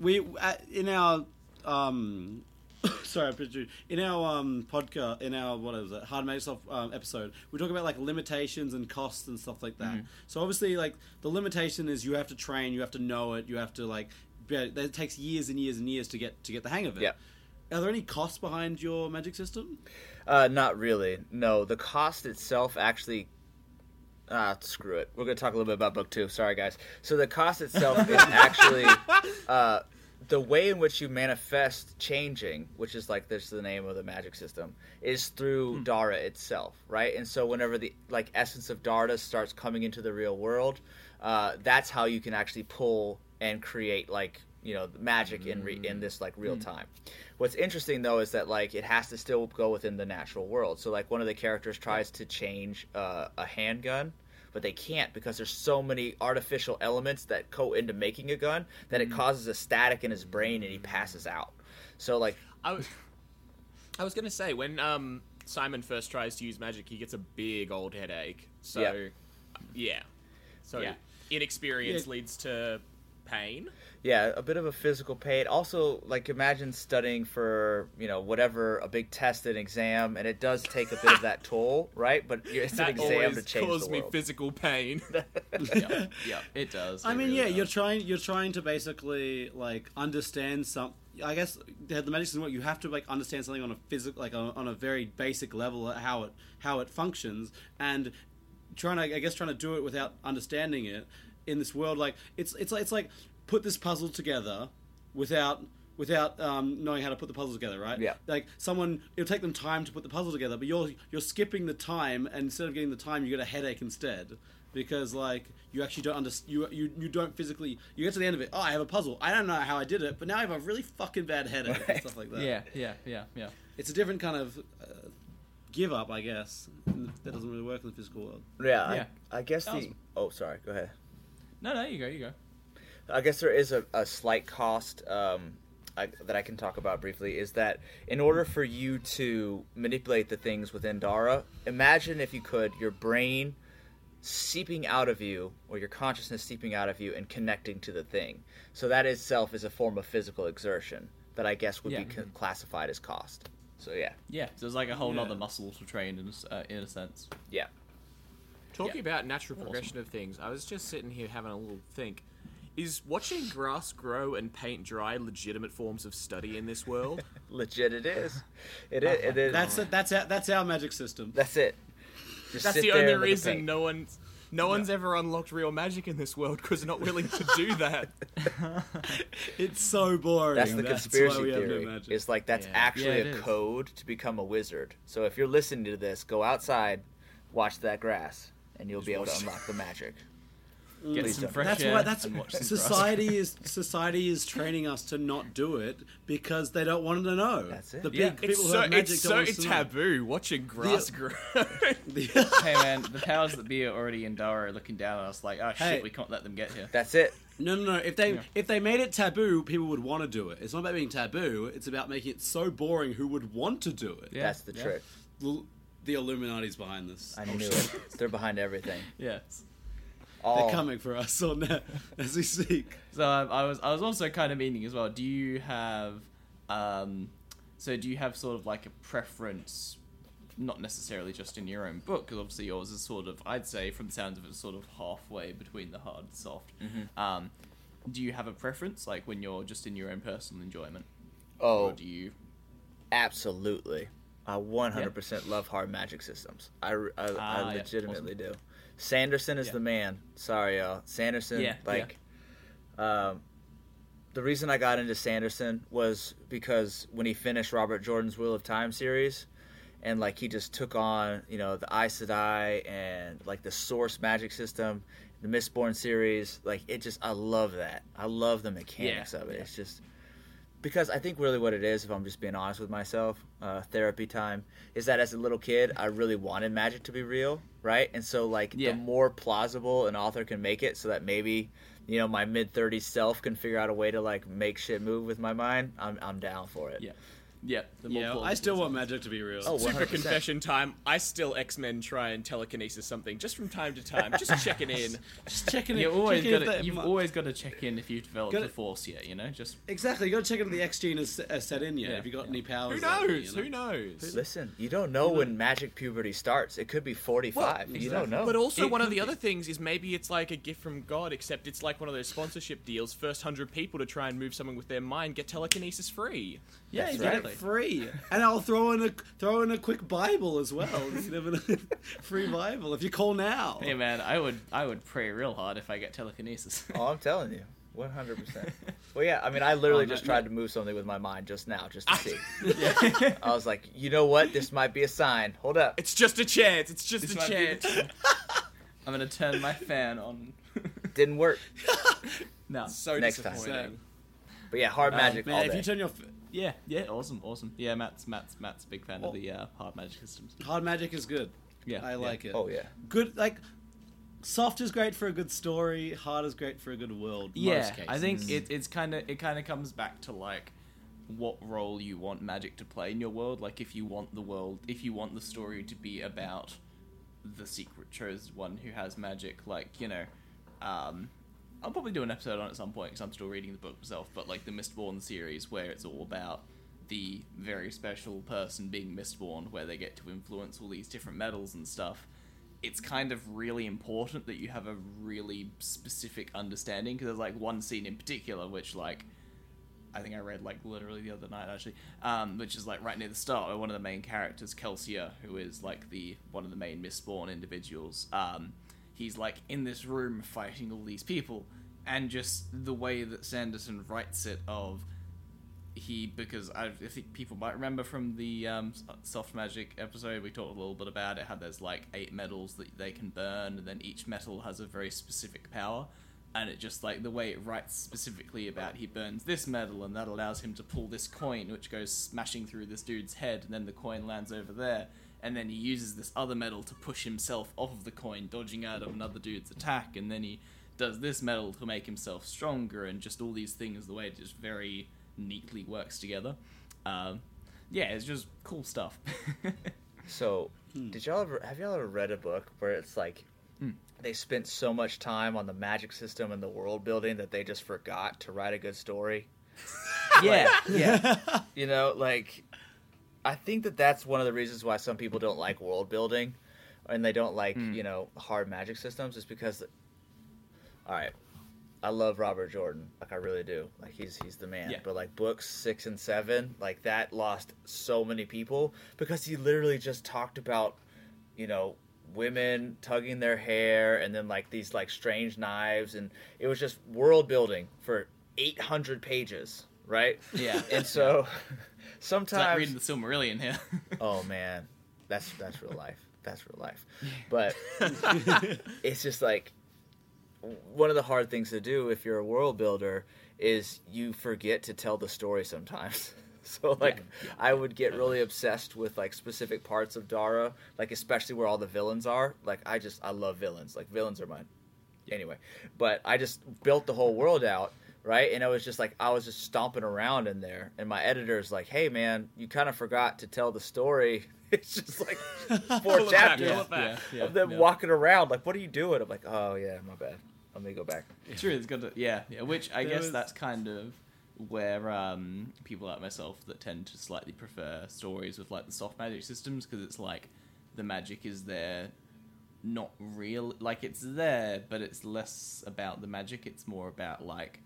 we at, in our um sorry I put you in our um podcast in our what is it hard make stuff um, episode we talk about like limitations and costs and stuff like that Mm-hmm. so obviously like the limitation is you have to train you have to know it you have to like it takes years and years and years to get to get the hang of it Yeah. are there any costs behind your magic system Uh, not really. No, the cost itself actually. Ah, screw it. We're gonna talk a little bit about book two. Sorry, guys. So the cost itself is actually uh, the way in which you manifest changing, which is like this is the name of the magic system, is through Dara itself, right? And so whenever the like essence of Dara starts coming into the real world, uh, that's how you can actually pull and create like you know magic in re- in this like real time. What's interesting though is that like it has to still go within the natural world. So like one of the characters tries to change uh, a handgun, but they can't because there's so many artificial elements that go into making a gun that it causes a static in his brain and he passes out. So like I was, I was gonna say when um Simon first tries to use magic, he gets a big old headache. So, Yeah. yeah, so Yeah. inexperience Yeah. leads to pain. Yeah, a bit of a physical pain. Also, like imagine studying for you know whatever a big test and exam, and it does take a bit of that toll, right? But it's an That exam always to change caused the me physical pain. yeah, yeah, it does. I It mean, really yeah, does. you're trying. You're trying to basically like understand some. I guess the the magic system. What you have to like understand something on a physical, like on, on a very basic level, uh, how it how it functions, and trying to, I guess, trying to do it without understanding it in this world. Like it's it's like it's like put this puzzle together without without um, knowing how to put the puzzle together, right? Yeah. Like someone, it'll take them time to put the puzzle together, but you're you're skipping the time, and instead of getting the time, you get a headache instead because like you actually don't understand you, you you don't physically you get to the end of it oh i have a puzzle i don't know how i did it but now i have a really fucking bad headache and stuff like that Yeah, yeah, yeah, yeah. it's a different kind of uh, give up i guess that doesn't really work in the physical world Yeah, Yeah. I, I guess the. Awesome. Oh, sorry. Go ahead. No, no, you go, you go. I guess there is a, a slight cost um, I, that I can talk about briefly. Is that in order for you to manipulate the things within Dara, imagine if you could your brain seeping out of you or your consciousness seeping out of you and connecting to the thing. So that itself is a form of physical exertion that I guess would Yeah. be c- classified as cost. So yeah, Yeah, so it's like a whole Yeah. nother muscle to train in, uh, in a sense. yeah. Talking Yeah. about natural Awesome. progression of things, I was just sitting here having a little think. Is watching grass grow and paint dry legitimate forms of study in this world? Legit, it is. It is. It is. that's it that's our, that's our magic system That's it. Just That's the only and look at reason no one's no one's ever unlocked real magic in this world because they're not willing to do that. it's so boring That's the why conspiracy we have no theory. magic. It's like that's Yeah. actually Yeah, a is. code to become a wizard. So if you're listening to this, go outside, watch that grass, and you'll be able to unlock the magic. Get Please some fresh that's air why that's and watch some grass. society is society is training us to not do it because they don't want to know. That's it. The big Yeah. people It's who so have magic it's don't so want us to know. taboo watching grass grow. The- hey man, the powers that be are already in Dara looking down on us like, oh Hey. shit, we can't let them get here. That's it. no, no, no. If they Yeah. if they made it taboo, people would want to do it. It's not about being taboo. It's about making it so boring who would want to do it. Yeah, That's the yeah. trick. L- The Illuminati's behind this. I knew it. Oh, They're behind everything. Yeah. All They're coming for us on that as we speak. So um, I was I was also kind of meaning as well. Do you have um, so do you have sort of like a preference, not necessarily just in your own book, because obviously yours is sort of I'd say from the sounds of it sort of halfway between the hard and soft. Mm-hmm. Um, do you have a preference like when you're just in your own personal enjoyment, Oh, or do you? absolutely. I 100% love hard magic systems. I, I, I Ah, yeah. legitimately do. Sanderson is Yeah. the man. Sorry, y'all. Sanderson, Yeah, yeah. like, um, the reason I got into Sanderson was because when he finished Robert Jordan's Wheel of Time series, and like he just took on, you know, the Aes Sedai and like the Source magic system, the Mistborn series, like it just, I love that. I love the mechanics Yeah, of it. yeah. It's just because I think really what it is, if I'm just being honest with myself, uh, therapy time, is that as a little kid, I really wanted magic to be real, right? And so, like, Yeah. the more plausible an author can make it so that maybe, you know, my mid 30s self can figure out a way to, like, make shit move with my mind, I'm, I'm down for it. Yeah, yeah. The more Yeah, I still want magic to be real. Oh, Super confession time. I still X Men try and telekinesis something just from time to time, just checking in. Just checking it. in. Always checking gotta, you've always got to check in if you've developed Gotta- the force yet. You know, just Exactly, you got to check if the X gene is uh, set in yet. Yeah, Have you got yeah. any powers? Who there, knows? you know? Who knows? Listen, you don't know when magic puberty starts. It could be 45. you don't know. But also, It one of the be. other things is maybe it's like a gift from God, except it's like one of those sponsorship deals. First hundred people to try and move someone with their mind get telekinesis free. Yeah, That's Get exactly. it free, and I'll throw in a throw in a quick Bible as well. You never know. free Bible if you call now. Hey man, I would I would pray real hard if I get telekinesis. Oh, I'm telling you. 100%. well, yeah, I mean, I literally Oh, just no- tried to move something with my mind just now, just to see. yeah. I was like, you know what? This might be a sign. Hold up. It's just a chance. It's just This a might be the chance. time. I'm gonna turn my fan on. Didn't work. no. so Next time. disappointing. But yeah, hard Um, magic all Man, if you turn your f- Yeah, yeah, awesome, awesome. Yeah, Matt's Matt's Matt's a big fan Oh. of the uh, hard magic systems. hard magic is good. Yeah, I yeah. like it. oh, yeah. Good like soft is great for a good story. Hard is great for a good world. Yeah, most cases. I think it, it's kind of it kind of comes back to like what role you want magic to play in your world. Like if you want the world, if you want the story to be about the secret chosen one who has magic, like you know, um, I'll probably do an episode on it at some point because I'm still reading the book myself. But like the Mistborn series, where it's all about the very special person being Mistborn, where they get to influence all these different metals and stuff. It's kind of really important that you have a really specific understanding because there's like one scene in particular which like I think I read like literally the other night actually, um, which is like right near the start where one of the main characters, Kelsier, who is like the one of the main Mistborn individuals, um, he's like in this room fighting all these people, and just the way that Sanderson writes it of he because I, I think people might remember from the um, soft magic episode we talked a little bit about it how there's like eight metals that they can burn and then each metal has a very specific power and it just like the way it writes specifically about he burns this metal and that allows him to pull this coin which goes smashing through this dude's head and then the coin lands over there and then he uses this other metal to push himself off of the coin dodging out of another dude's attack and then he does this metal to make himself stronger and just all these things the way it just very neatly works together um, yeah it's just cool stuff So, did y'all ever have y'all ever read a book where it's like Hmm. they spent so much time on the magic system and the world building that they just forgot to write a good story? yeah yeah You know, like I think that that's one of the reasons why some people don't like world building and they don't like, Hmm. you know, hard magic systems is because all right, I love Robert Jordan, like I really do. Like he's he's the man. Yeah. But like books 6 and 7, like that lost so many people because he literally just talked about, you know, women tugging their hair and then like these like strange knives and it was just world building for 800 pages, right? yeah And so it's like sometimes reading the Silmarillion here oh man, that's that's real life. That's real life. But it's just like one of the hard things to do if you're a world builder is you forget to tell the story sometimes. So like I would get really obsessed with like specific parts of Dara, like especially where all the villains are. Like I just I love villains. Like villains are mine. Anyway, but I just built the whole world out, right? And it was just like I was just stomping around in there, and my editor's like, "Hey man, you kind of forgot to tell the story." It's just like four Pull it back, chapters pull it back. yeah, of them yeah. walking around. Like, what are you doing? I'm like, "Oh yeah, my bad. Let me go back." It's True, it's good to yeah, yeah. Which I There guess was- that's kind of where um, people like myself that tend to slightly prefer stories with like the soft magic systems because it's like the magic is there, not real. Like it's there, but it's less about the magic. It's more about like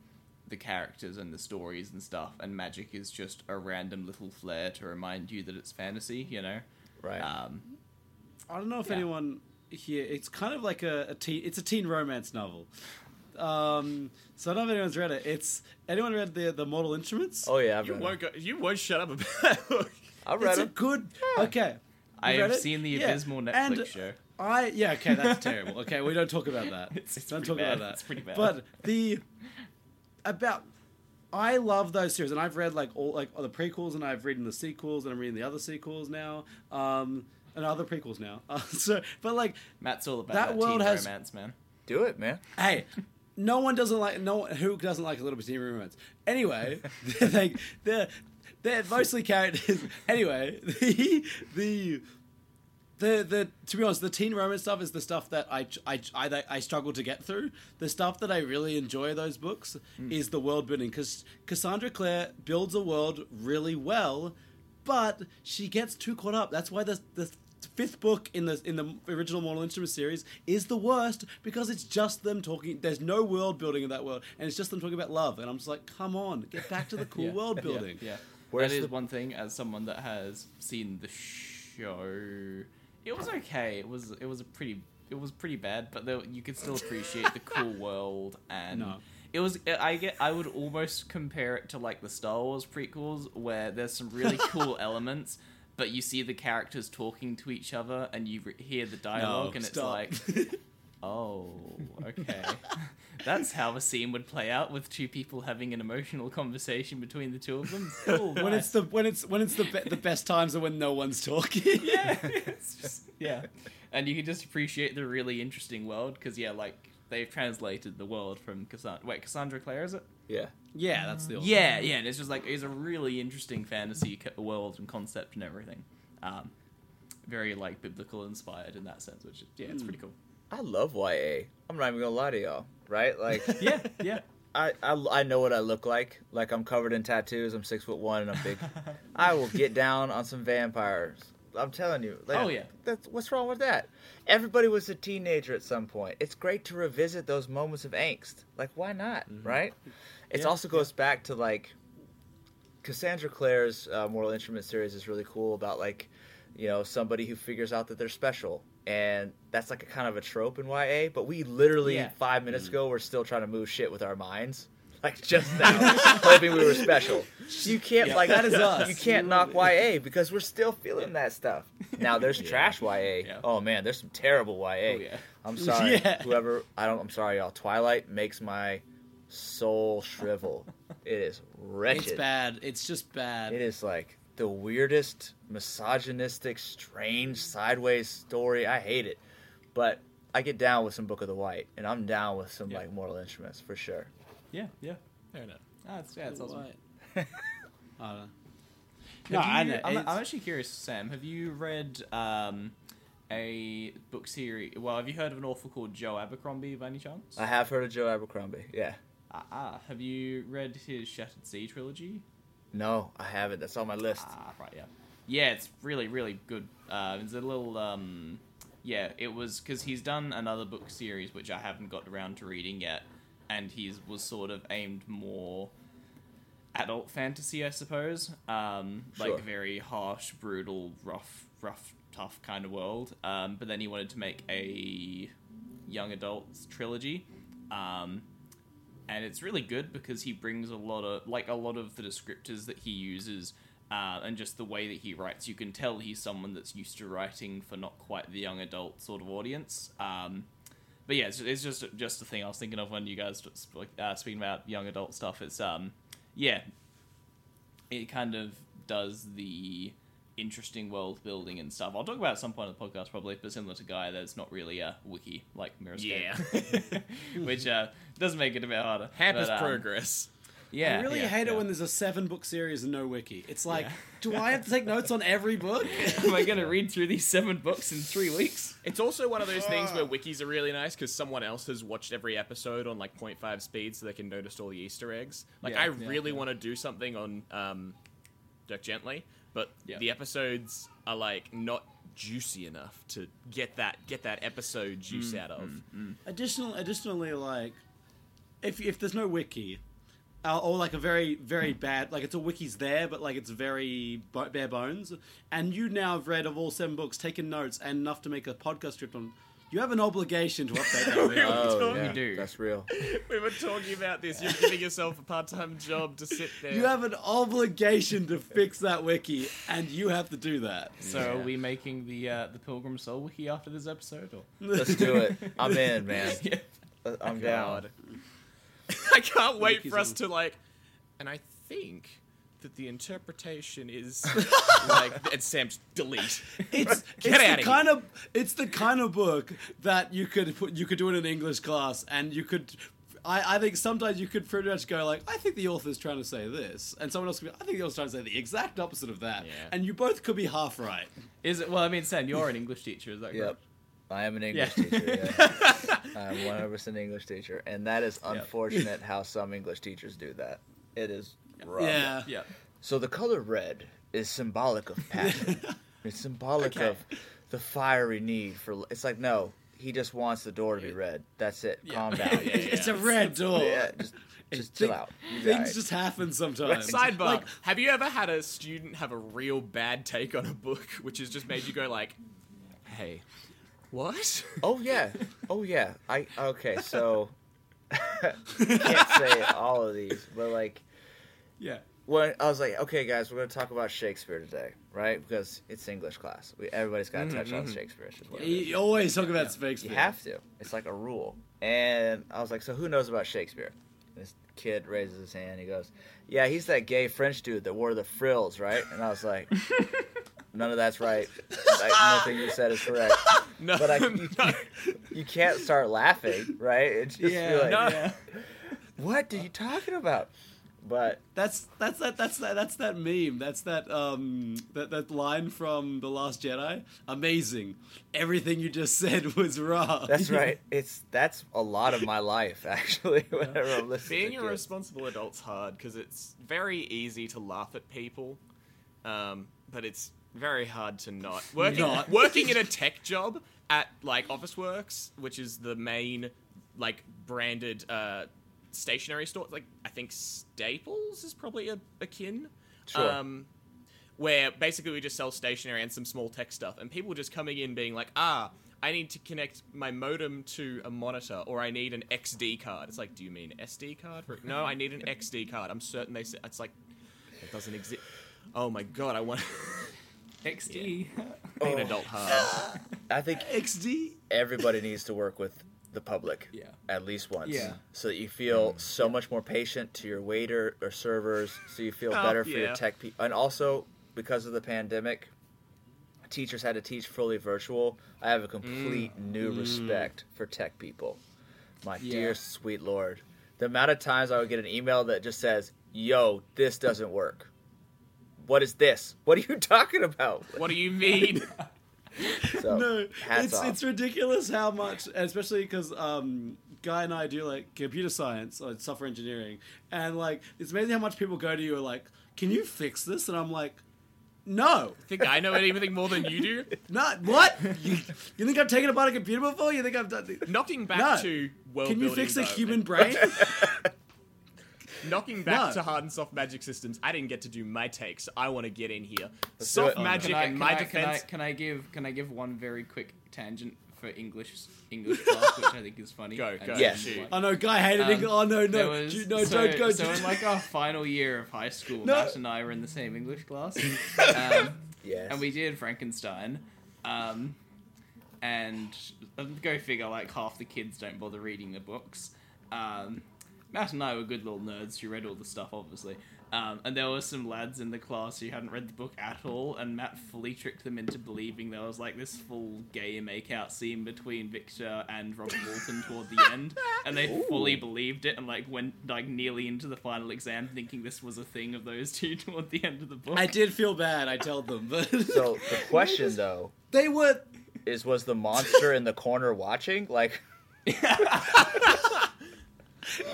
the characters and the stories and stuff. And magic is just a random little flair to remind you that it's fantasy. You know. Right. Um, I don't know if Yeah. anyone here. It's kind of like a, a teen. It's a teen romance novel. Um, so I don't know if anyone's read it. It's anyone read the the Mortal Instruments? oh yeah, I've You read won't them. go. You won't shut up about it. I read it. it's a them. good. Okay, I have it? seen the Yeah. abysmal Netflix And show. I yeah okay that's terrible. Okay, we don't talk about that. It's- it's don't talk bad. about that. It's pretty bad. But the about I love those series, and I've read like all like all the prequels, and I've read the sequels, and I'm reading the other sequels now, um, and other prequels now. Uh, so, but like, Matt's all about That that, world teen has- romance, man. Do it, man. hey, no one doesn't like no one who doesn't like a little bit of teen romance. Anyway, they're like they're they're mostly characters. Anyway, the the. The, the to be honest, the teen romance stuff is the stuff that I, I, I, I struggle to get through. The stuff that I really enjoy those books hmm. is the world building because Cassandra Clare builds a world really well, but she gets too caught up. That's why the the fifth book in the in the original Mortal Instruments series is the worst because it's just them talking. There's no world building in that world, and it's just them talking about love. And I'm just like, come on, get back to the cool Yeah, world building. Yeah, Where's that is the- one thing. As someone that has seen the show, it was okay. It was it was a pretty it was pretty bad, but there, you could still appreciate the cool world and. No. It was. I get. I would almost compare it to like the Star Wars prequels, where there's some really cool elements, but you see the characters talking to each other, and you hear the dialogue, and stop. it's like, Oh, okay. That's how a scene would play out with two people having an emotional conversation between the two of them. Cool. when it's the when it's when it's the be- the best times are when no one's talking. yeah, it's just yeah, and you can just appreciate the really interesting world because yeah, like they've translated the world from Cassandra. Wait, Cassandra Clare is it? Yeah. yeah, that's the Yeah, yeah, and it's just like it's a really interesting fantasy world and concept and everything. Um, very like biblical inspired in that sense, which yeah, it's pretty cool. I love YA. I'm not even gonna lie to y'all, right? Like, Yeah, yeah. I, I, I know what I look like. Like I'm covered in tattoos. I'm six foot one and I'm big. I will get down on some vampires. I'm telling you. Like, Oh, yeah. That's what's wrong with that? Everybody was a teenager at some point. It's great to revisit those moments of angst. Like why not? Right? It Yeah, also goes back to like Cassandra Clare's uh, Mortal Instrument series is really cool about like you know somebody who figures out that they're special and that's like a kind of a trope in YA but we literally Yeah. 5 minutes mm. ago were still trying to move shit with our minds like just now hoping we were special you can't Yeah, like that is us. you can't knock YA because we're still feeling that stuff now there's trash YA Yeah. oh man there's some terrible YA Oh, yeah. I'm sorry Yeah. whoever I don't I'm sorry y'all Twilight makes my soul shrivel it is wretched It's bad. It's just bad. it is like the weirdest, misogynistic, strange, sideways story. I hate it. But I get down with some Book of the White, and I'm down with some Yeah. like Mortal Instruments for sure. Yeah, yeah. Fair enough. That's yeah, that's awesome. What? I don't know. No, Have I know. I'm, I'm actually curious, Sam. Have you read um, a book series? Well, have you heard of an author called Joe Abercrombie by any chance? I have heard of Joe Abercrombie. Yeah. Ah, ah, have you read his Shattered Sea trilogy? No, I haven't. That's on my list. Ah, right, yeah. Yeah, it's really, really good. Uh, it's a little, um, yeah, it was because he's done another book series which I haven't got around to reading yet, and he's was sort of aimed more adult fantasy, I suppose. Um, Sure. like very harsh, brutal, rough, rough, tough kind of world. Um, but then he wanted to make a young adults trilogy. Um, and it's really good because he brings a lot of like a lot of the descriptors that he uses uh, and just the way that he writes. You can tell he's someone that's used to writing for not quite the young adult sort of audience. Um, but yeah it's, it's just just the thing i was thinking of when you guys sp- uh, speaking about young adult stuff. It's um yeah it kind of does the interesting world building and stuff. I'll talk about it at some point in the podcast, probably, but similar to Guy, there's not really a wiki like Mirrorscape. Which uh, does make it a bit harder. Hampers But, um, progress. Yeah. I really yeah, hate yeah. it when there's a seven book series and no wiki. It's like, Yeah. do I have to take notes on every book? Am I going to read through these seven books in three weeks? It's also one of those things where wikis are really nice because someone else has watched every episode on like 0.5 speed so they can notice all the Easter eggs. Like, Yeah, I yeah, really yeah. want to do something on um, Dirk Gently, but Yeah. the episodes are like not juicy enough to get that get that episode juice Mm, out of. Additional, additionally, like, if if there's no wiki, uh, or like a very very bad, like it's a wiki's there, but like it's very bare bones, and you now have read of all seven books, taken notes, and enough to make a podcast script on. You have an obligation to update that. wiki. Oh, talking- yeah, We do. That's real. we were talking about this. You're giving yourself a part-time job to sit there. You have an obligation to fix that wiki, and you have to do that. So Yeah. are we making the uh, the Pilgrim Soul wiki after this episode? Or? Let's do it. I'm in, man. yeah. I'm down. I can't wait Wikis for us on- to like, and I think that the interpretation is like, and Sam's delete. It's, Get it's outta the here. kind of it's the kind of book that you could put you could do in an English class, and you could. I, I think sometimes you could pretty much go like, I think the author's trying to say this, and someone else could be, I think the author's trying to say the exact opposite of that, Yeah. and you both could be half right. Is it? Well, I mean, Sam, you're an English teacher, is that Yep. correct? I am an English Yeah. teacher. Yeah. I'm 100% English teacher, and that is Yep. unfortunate how some English teachers do that. It is rough. Yeah, Yeah. So the color red is symbolic of passion. it's symbolic Okay. of the fiery need for. It's like no, he just wants the door to be red. That's it. Calm down. Yeah, yeah, it's a red door. Yeah, just, just chill out. You Things guys. just happen sometimes. Sidebar: Like, Have you ever had a student have a real bad take on a book, which has just made you go like, "Hey, what?" Oh yeah. Oh yeah. I okay. So can't say all of these, but like Yeah. when I was like, okay, guys, we're gonna talk about Shakespeare today, right? Because it's English class. We, everybody's got to mm-hmm, touch on mm-hmm. Shakespeare. It's just what it is. you always talk about Shakespeare. You have to. It's like a rule. And I was like, so who knows about Shakespeare? This kid raises his hand. He goes, yeah, he's that gay French dude that wore the frills, right? And I was like, none of that's right. Like, nothing you said is correct. No, But I, you, you can't start laughing, right? It's just Yeah, like, no. Yeah. what are you talking about? But That's that's that that's that that's that meme. That's that um that that line from the Last Jedi. Amazing. Everything you just said was raw. that's right. It's that's a lot of my life actually. Whenever I'm listening Being to a kids. responsible adult's hard because it's very easy to laugh at people, um, but it's very hard to not working. Not. working in a tech job at like Officeworks, which is the main like branded uh, stationery store. Like I think Staples is probably a akin. Sure. Um, where basically we just sell stationery and some small tech stuff, and people just coming in being like, ah. I need to connect my modem to a monitor, or I need an XD card. It's like, do you mean SD card? No, I need an XD card. I'm certain they said it's like it doesn't exist. Oh my god, I want XD. an adult hard. I think XD. everybody needs to work with the public Yeah. at least once Yeah. so that you feel mm. so much more patient to your waiter or servers so you feel Oh, better for yeah. your tech people and also because of the pandemic teachers had to teach fully virtual i have a mm. complete new mm. respect for tech people my Yeah. dear sweet lord the amount of times i would get an email that just says yo this doesn't work what is this what are you talking about What do you mean? so No, hats it's off. it's ridiculous how much, especially because um, Guy and I do like computer science or software engineering, and like it's amazing how much people go to you are like, "Can you fix this?" And I'm like, "No, think I know anything more than you do? not what? you, you think I've taken apart a computer before? You think I've done? Knocking back No. to world Can you building, fix a though, human brain? Knocking back No. to hard and soft magic systems. I didn't get to do my takes. so I want to get in here. do it. soft Oh, magic, Can I, in can, my I, can, I, defense. can I give can I give one very quick tangent for English English class, which I think is funny. Go, and go, Yes. shoot. oh no, Guy hated Um, English. Oh no, no, was- Ju- no, so, don't go. So in like our final year of high school, No. Matt and I were in the same English class, um, yes and we did Frankenstein. Um, and uh, go figure, like half the kids don't bother reading the books. Um, Matt and I were good little nerds who read all the stuff, obviously. Um, and there were some lads in the class who hadn't read the book at all, and Matt fully tricked them into believing there was like this full gay makeout scene between Victor and Robert Walton toward the end, and they fully believed it and like went like nearly into the final exam thinking this was a thing of those two toward the end of the book. I did feel bad. I told them, but so the question though they were. is was the monster in the corner watching? Like,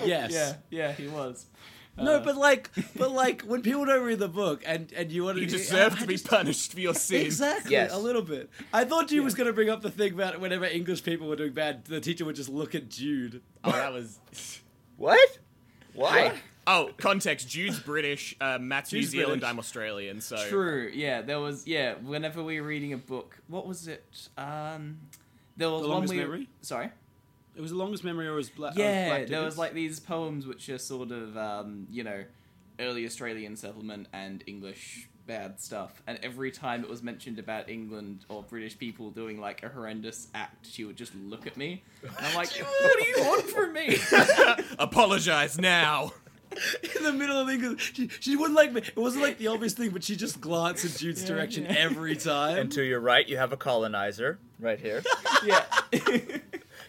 Yes. yeah, yeah, he was. No, Uh, but like, but like, when people don't read the book, and and you want to, You deserve I to be just- punished for your sin. Exactly, Yes. a little bit. I thought you was going to bring up the thing about whenever English people were doing bad, the teacher would just look at Jude. Oh, that was. what? Why? Oh, context. Jude's British. Uh, Matt's Jude's New Zealand. British. I'm Australian. So True. Yeah, there was. Yeah, whenever we were reading a book, what was it? Um, there was The one we. Memory? Sorry. It was the longest memory, or was Black? Yeah, Black there was like these poems which are sort of, um, you know, early Australian settlement and English bad stuff. And every time it was mentioned about England or British people doing like a horrendous act, she would just look at me, and I'm like, "What do you want from me?" apologize now. in the middle of English. She, she wouldn't like me. It wasn't like the obvious thing, but she just glanced in Jude's Yeah, direction yeah. every time. And to your right, you have a colonizer right here. yeah.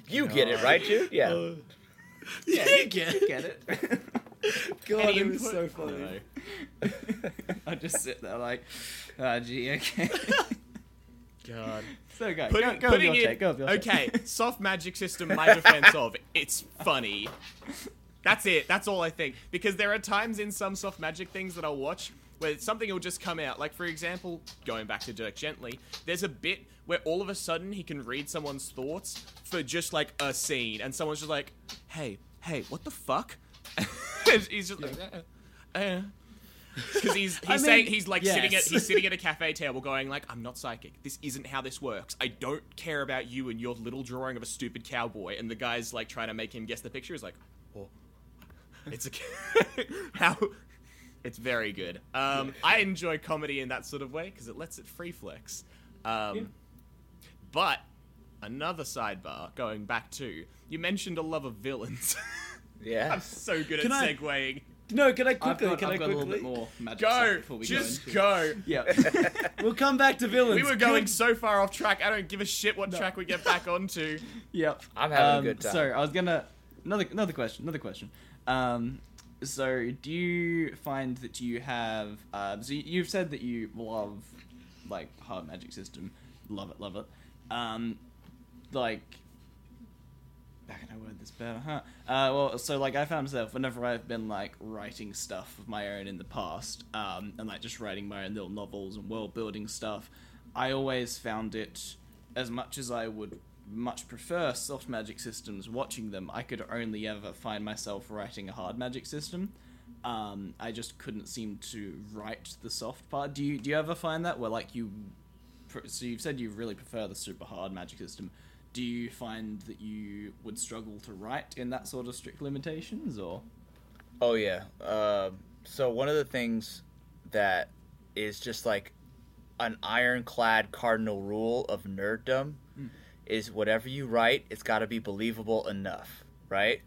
You get it, right, Jude? Yeah. Uh, yeah, you get it. Get it? God, Any it was input? so funny. don't I just sit there like, ah, gee, okay. God. So go, Put- go, go putting your it- take, go with your take. okay, soft magic system. My defense of it's funny. That's it. That's all I think. Because there are times in some soft magic things that I'll watch where something will just come out. Like for example, going back to Dirk Gently, there's a bit where all of a sudden he can read someone's thoughts for just like a scene, and someone's just like, "Hey, hey, what the fuck?" He's just like, uh, uh. Because he's he's I mean, saying he's like sitting at he's sitting at a cafe table going like I'm not psychic. This isn't how this works. I don't care about you and your little drawing of a stupid cowboy. And the guy's like trying to make him guess the picture. He's like, oh, it's a how. It's very good. Um, I enjoy comedy in that sort of way because it lets it free flex. Um, But another sidebar going back to you mentioned a love of villains. Yeah. I'm so good Can at I- segueing. No, can I I've quickly? got, can I've I got a little quickly? bit more magic Go, before we just go go. Yeah. We'll come back to villains. We were going Good- so far off track. I don't give a shit what track we get back onto. Yep. I'm having a Um, good time. So I was gonna another another question. Another question. Um, so do you find that you have? Uh, so you- you've said that you love like hard magic system, love it, love it. Um, like. How can I word this better? Huh? Uh, well, so like I found myself whenever I've been like writing stuff of my own in the past, um, and like just writing my own little novels and world building stuff, I always found it as much as I would much prefer soft magic systems. Watching them, I could only ever find myself writing a hard magic system. Um, I just couldn't seem to write the soft part. Do you do you ever find that where like you? So you've said you really prefer the super hard magic system. Do you find that you would struggle to write in that sort of strict limitations, or? Oh yeah. Um, so one of the things that is just like an ironclad cardinal rule of nerddom is whatever you write, it's got to be believable enough, right?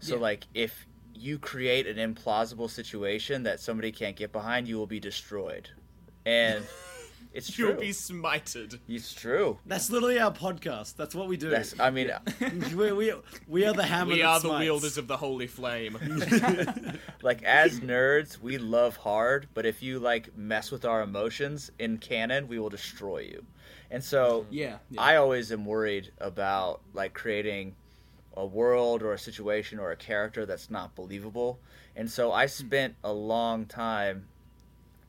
So Yeah. like if you create an implausible situation that somebody can't get behind, you will be destroyed. And it's true. You'll be smited. It's true. That's literally our podcast. That's what we do. That's, I mean, we, we, we are the hammer. We that are the wielders of the holy flame. like as nerds, we love hard, but if you like mess with our emotions in canon, we will destroy you. And so Yeah, yeah. I always am worried about like creating a world or a situation or a character that's not believable. And so I spent a long time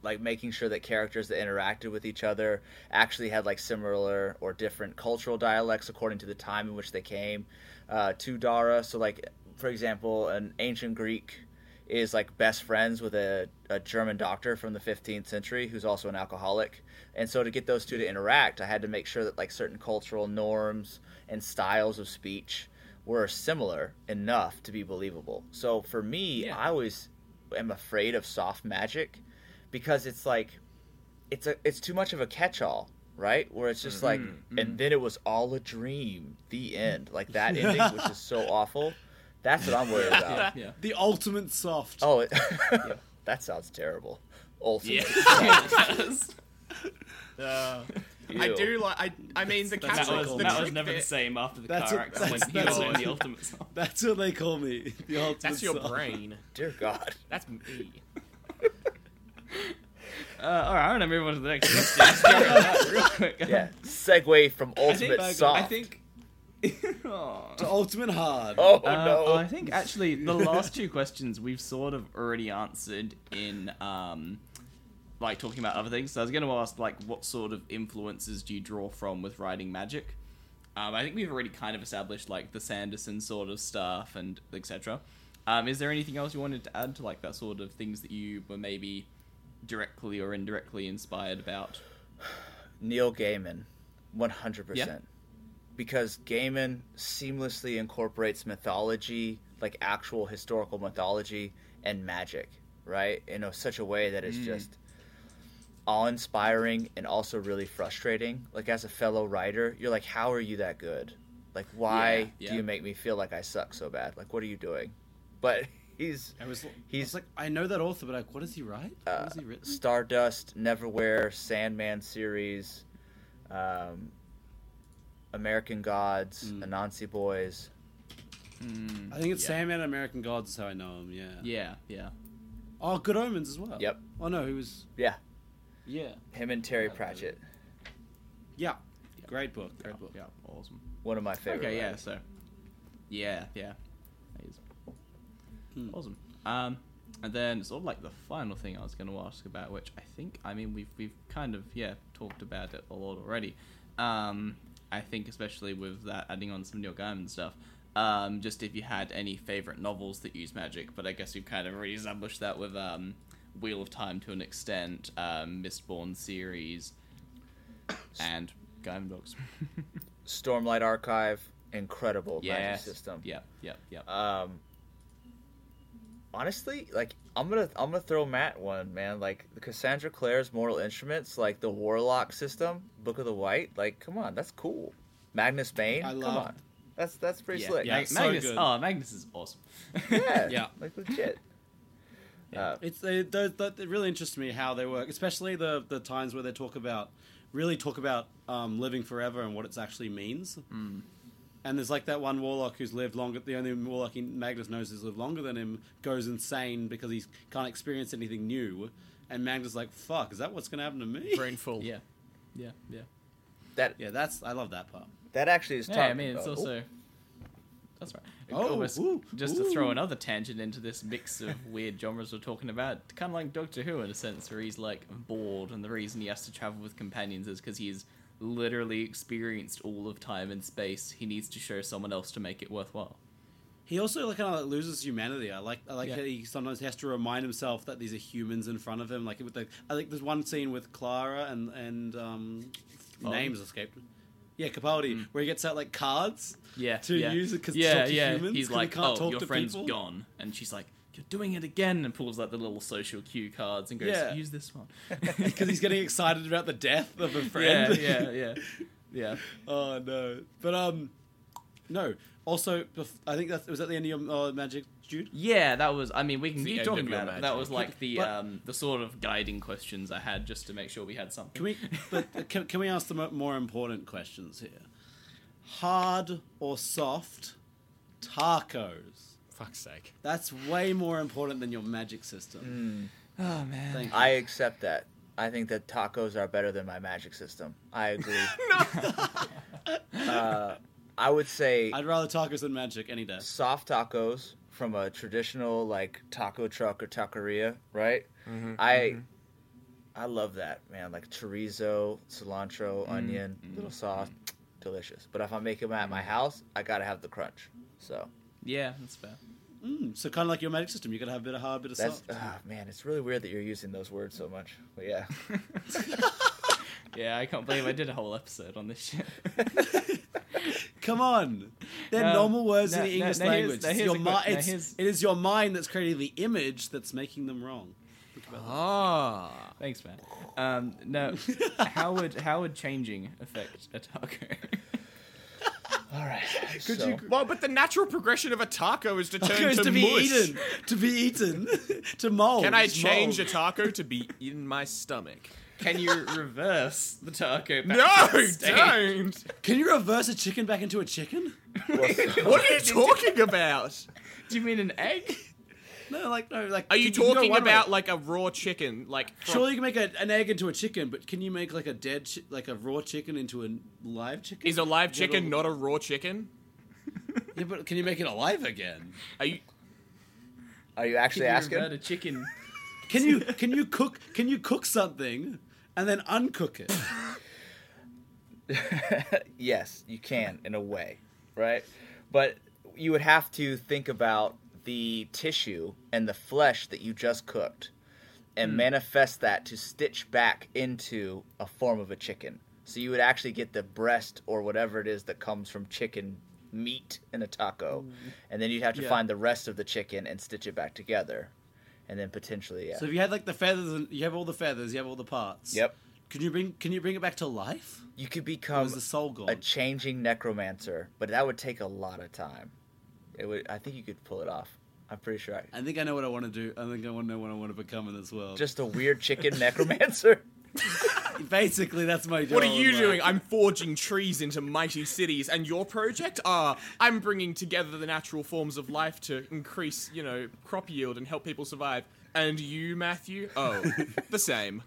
like making sure that characters that interacted with each other actually had like similar or different cultural dialects according to the time in which they came uh, to Dara. So like for example, an ancient Greek is like best friends with a, a German doctor from the 15th century who's also an alcoholic. And so to get those two to interact, I had to make sure that like certain cultural norms and styles of speech were similar enough to be believable. So for me, Yeah. I always am afraid of soft magic because it's like it's a it's too much of a catch-all, right? Where it's just like mm-hmm. and mm. then it was all a dream. The end. Like that ending which is so awful. That's what I'm worried about. yeah. The ultimate soft. Oh, it, that sounds terrible. Ultimate. Yes. Uh, I do like. I. I mean, the That's catch That was, the that was trick never the same after the That's car what- accident that's- when he that's what- the ultimate song. That's what they call me. The ultimate That's your soft. brain. Dear God. That's me. Uh, all right, I'm gonna move on to the next question. Let's get rid of that real quick. Yeah. Segue from I ultimate think, soft. I think. Aw. The ultimate hard. Oh Uh, no. I think actually the last two questions we've sort of already answered in um, like talking about other things. So I was going to ask like what sort of influences do you draw from with writing magic? Um, I think we've already kind of established like the Sanderson sort of stuff and etc. Um, is there anything else you wanted to add to like that sort of things that you were maybe directly or indirectly inspired about? Neil Gaiman, one hundred Yeah. percent. Because Gaiman seamlessly incorporates mythology, like actual historical mythology, and magic, right? In a, such a way that is Mm. just awe-inspiring and also really frustrating. Like as a fellow writer, you're like, how are you that good? Like, why Yeah, yeah. do you make me feel like I suck so bad? Like, what are you doing? But he's I was, I He's- was like, I know that author, but like, what does he write? uh, has he written? Stardust, Neverwhere, Sandman series, um, American Gods, Mm. Anansi Boys. Mm, I think it's yeah. Sandman and American Gods is how I know him. Yeah. Yeah, yeah, Oh, Good Omens as well. Yep. Oh no, he was. Yeah, Yeah. him and Terry Yeah, Pratchett. Yeah. Great book. Great yeah, book. yeah, awesome. One of my favorite. Okay, yeah, so yeah, yeah, That is Hmm. awesome. Um, and then sort of like the final thing I was going to ask about, which I think, I mean, we've we've kind of yeah talked about it a lot already. Um, I think especially with that adding on some new Neil Gaiman stuff. Um, just if you had any favorite novels that use magic, but I guess you've kind of already established that with um, Wheel of Time to an extent, um, Mistborn series, and Gaiman books. Stormlight Archive, incredible magic system. Yeah, yeah, yeah. Um, honestly, like I'm gonna I'm gonna throw Matt one man. Like the Cassandra Clare's Mortal Instruments, like the Warlock system, Book of the White. Like, come on, that's cool. Magnus Bane, I come love- on, that's that's pretty yeah, slick. yeah. Mag- so Magnus. good. Oh, Magnus is awesome. yeah, Yeah. like legit. Yeah. Uh, It's they, those that it really interests me how they work, especially the the times where they talk about really talk about um, living forever and what it actually means. And there's like that one warlock who's lived longer. The only warlock he, Magnus knows who's lived longer than him goes insane because he can't experience anything new. And Magnus is like, "Fuck, is that what's going to happen to me?" Brain full. Yeah, yeah, yeah. That Yeah, that's I love that part. that actually is. Yeah, talking I mean, it's about- also. That's right. Oh, Almost ooh, just to throw another tangent into this mix of weird genres we're talking about, kind of like Doctor Who in a sense, where he's like bored, and the reason he has to travel with companions is because he's literally experienced all of time and space. He needs to show someone else to make it worthwhile. He also like kind of like, loses humanity. I like I like Yeah. how he sometimes has to remind himself that these are humans in front of him. Like with the I think there's one scene with Clara and and um, names escaped. Yeah, Capaldi, where he gets out like cards. Yeah, To yeah. use it 'cause to yeah, yeah. humans, He's like, "Oh, your friend's people." gone," and she's like, "You're doing it again," and pulls out the little social cue cards and goes, Yeah. "Use this one." because he's getting excited about the death of a friend. yeah, yeah, yeah, yeah. oh no! But um, no. Also, I think that was that the end of your uh, magic, Jude. Yeah, that was. I mean, we can keep talking about it. That was like the But- um the sort of guiding questions I had just to make sure we had something. Can we? but uh, can, can we ask the more important questions here? Hard or soft tacos? Fuck's sake. That's way more important than your magic system. oh man. Thank you. I accept that. I think that tacos are better than my magic system. I agree. uh, I would say I'd rather tacos than magic any day. soft tacos from a traditional like taco truck or taqueria, right? Mm-hmm, I I love that man, like chorizo, cilantro, Mm, onion, little sauce, delicious. But if I'm making them at my house, I gotta have the crunch. So Yeah, that's fair. Mm, so kind of like your magic system, you gotta have a bit of hard, a bit of that's soft. ah, man, it's really weird that you're using those words so much. But yeah, Yeah, I can't believe I did a whole episode on this shit. Come on, they're Um, normal words now- in the English now here's- language. now It's here's your a mi- que- it's, it is your mind that's creating the image that's making them wrong. Think about. Ah. Thanks, man. Um, no, how would how would changing affect a taco? All right. Could so, you? Well, but the natural progression of a taco is to turn to, to be mush. eaten, to be eaten, to mold. Can I change mold. a taco to be in my stomach? Can you reverse the taco? Back No, to its don't. Can you reverse a chicken back into a chicken? What are you talking about? Do you mean an egg? No, like no, like. Are you can- can go talking one way. about like a raw chicken? Like from- Surely you can make a, an egg into a chicken, but can you make like a dead, chi- like a raw chicken into a live chicken? is a live chicken all- not a raw chicken? Yeah, but can you make it alive again? Are you? are you Can actually you asking? a chicken? Can you can you cook can you cook something and then uncook it? yes, you can in a way, right? But you would have to think about the tissue and the flesh that you just cooked and hmm. manifest that to stitch back into a form of a chicken. So you would actually get the breast or whatever it is that comes from chicken meat in a taco. Hmm. And then you'd have to Yeah. find the rest of the chicken and stitch it back together. And then potentially, yeah. So if you had like the feathers and you have all the feathers, you have all the parts. yep. Can you bring can you bring it back to life? You could become the soul gone? a changing necromancer, but that would take a lot of time. It would. I think you could pull it off. I'm pretty sure. I, I think I know what I want to do. I think I want to know what I want to become in this world. just a weird chicken necromancer. basically that's my job. What are you in life. doing? I'm forging trees into mighty cities, and your project? Ah, I'm bringing together the natural forms of life to increase, you know, crop yield and help people survive. And you, Matthew? Oh, the same.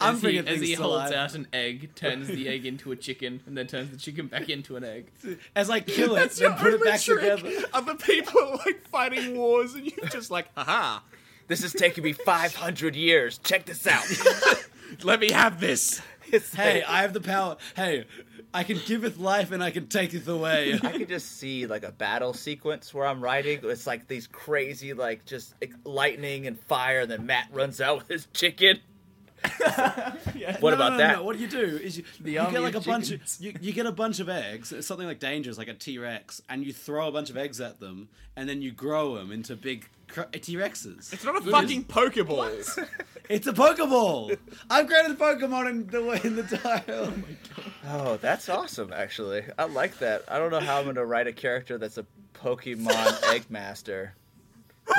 I'm as he, bringing as he to holds life. out an egg, turns the egg into a chicken, and then turns the chicken back into an egg. As I kill it, That's then put it back trick. together. Other people are like fighting wars, and you're just like, aha, this has taken me 500 years. Check this out. let me have this. It's Hey, like- I have the power. Hey, I can giveth life and I can taketh away. I could just see like a battle sequence where I'm riding. It's like these crazy, like just like, lightning and fire. And then Matt runs out with his chicken. What No, about no, no, that? No. What do you do? Is you, The you get like a of bunch of you, you get a bunch of eggs. It's something like dangerous, like a T Rex, and you throw a bunch of eggs at them, and then you grow them into big uh, T Rexes. It's not a fucking Pokeball. It's a Pokeball. I've created a Pokemon in the in the tile. Oh, oh, that's awesome. Actually, I like that. I don't know how I'm gonna write a character that's a Pokemon Egg Master.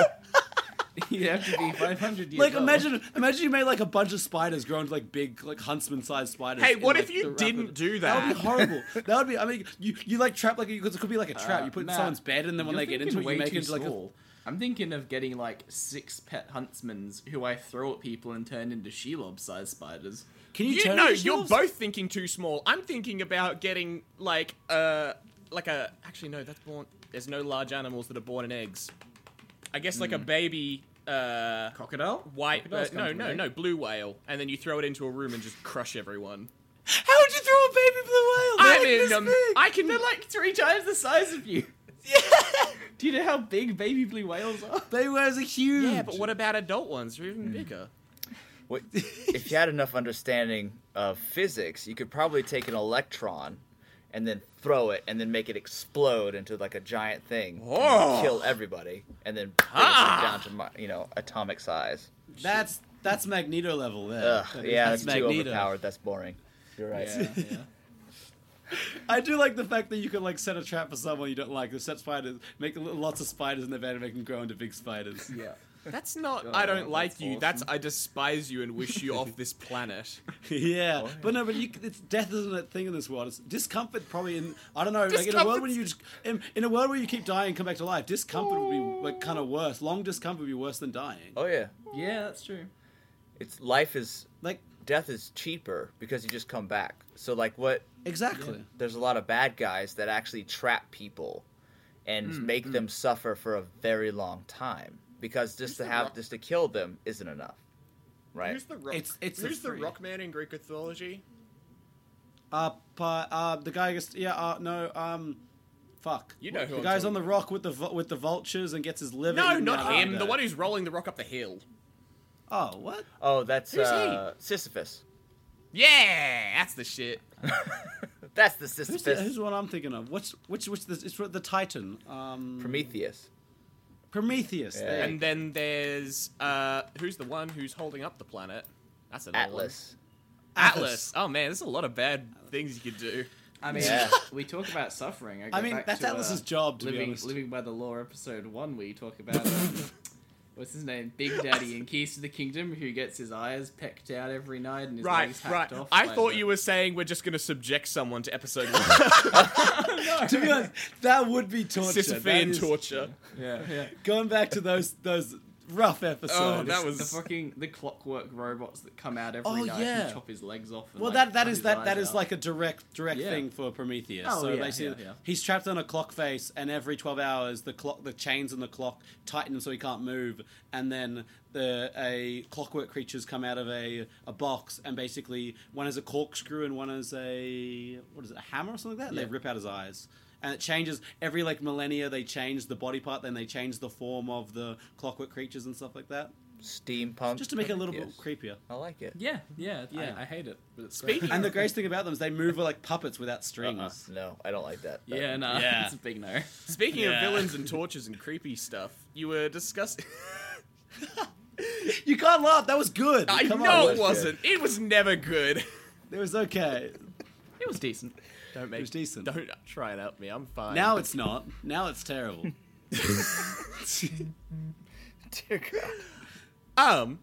you have to be 500 years Like old. imagine, imagine you made like a bunch of spiders grow into like big, like huntsman-sized spiders. Hey, in, what like, if you didn't do That That would be horrible. that would be. I mean, you you like trap like because it could be like a trap. Uh, you put it in someone's bed, and then when they get into it, you way make too it into like a. small. I'm thinking of getting like six pet huntsmans who I throw at people and turn into Shelob-sized spiders. Can you, You turn no, into you're both thinking too small. I'm thinking about getting like uh like a actually no, that's born. There's no large animals that are born in eggs. I guess like a baby uh Crocodile? white uh, no no an no blue whale, and then you throw it into a room and just crush everyone. How would you throw a baby blue whale? I They're mean, um. I can They're like three times the size of you. yeah. Do you know how big baby blue whales are? Baby whales are huge. yeah, but what about adult ones? They're even bigger. What, if you had enough understanding of physics, you could probably take an electron and then throw it and then make it explode into like a giant thing, and Oh. kill everybody, and then bring it Ah. down to you know atomic size. That's that's Magneto level then. Ugh, That is- yeah, that's that's too overpowered. That's boring. You're right. Yeah, yeah. I do like the fact that you can like set a trap for someone you don't like. They set spiders, make lots of spiders in the bed and make them grow into big spiders. yeah. That's not. Oh, I don't like that's you. awesome. That's I despise you and wish you off this planet. yeah, but no, but you, it's death isn't a thing in this world. It's discomfort probably in I don't know, like in a world where you just in, in a world where you keep dying and come back to life, discomfort would be like kind of worse. Long discomfort would be worse than dying. Oh yeah, Yeah, that's true. it's life is Like death is cheaper because you just come back. So like what? exactly. There's a lot of bad guys that actually trap people and Hmm, make them suffer for a very long time because just to have rock- just to kill them isn't enough, right? Who's the rock? It's- it's a who's the free- Rockman in Greek mythology? Uh, but, uh, the guy gets yeah, uh, no, um, fuck. You know who the I'm guy's on talking the rock with the vu- with the vultures and gets his liver. No, eaten not out him. The one who's rolling the rock up the hill. Oh, what? Oh, that's Who's he? uh, Sisyphus. Yeah, that's the shit. That's the Who's, Sisyphus. the, who's the one I'm thinking of? What's which which the, it's the Titan? Um, Prometheus. Prometheus. Yeah. And then there's uh, who's the one who's holding up the planet? That's another one. Atlas. Atlas. Oh man, there's a lot of bad things you could do. I mean, Yeah. we talk about suffering. I, go I mean, back that's to, Atlas's uh, job, to living, honest. Living by the Lore, episode one, where you talk about um, what's his name, Big Daddy in Keys to the Kingdom, who gets his eyes pecked out every night and his Right, legs hacked right. off. I thought the- you were saying we're just going to subject someone to episode one. to be honest, that would be torture. That Sisyphean is- torture. Yeah, yeah. Going back to those those rough episode. Oh, that was The fucking the clockwork robots that come out every Oh, night yeah. and chop his legs off. And, Well, like, that that cut is his that that eyes is like a direct direct Yeah. thing for Prometheus. Oh, so yeah, basically, yeah, yeah. he's trapped on a clock face, and every twelve hours, the clock, the chains on the clock tighten so he can't move, and then the a clockwork creatures come out of a a box, and basically one has a corkscrew and one has a what is it, a hammer or something like that, and Yeah. they rip out his eyes. And it changes every like millennia. They change the body part, then they change the form of the clockwork creatures and stuff like that, Steampunk. just to make it a little bit creepier. I like it. Yeah, yeah, Yeah. I, I hate it, but it's Speaking great. And the greatest thing about them is they move like puppets without strings. Uh-uh. No, I don't like that. But- Yeah, no, Yeah. it's a big no. Speaking Yeah. of villains and tortures and creepy stuff, you were discussing. You can't laugh. That was good. I Come know on. it wasn't. It was never good. It was okay. It was decent. Don't make it was decent. Don't try and help me. I'm fine. Now it's not. Now it's terrible. Dear God. um,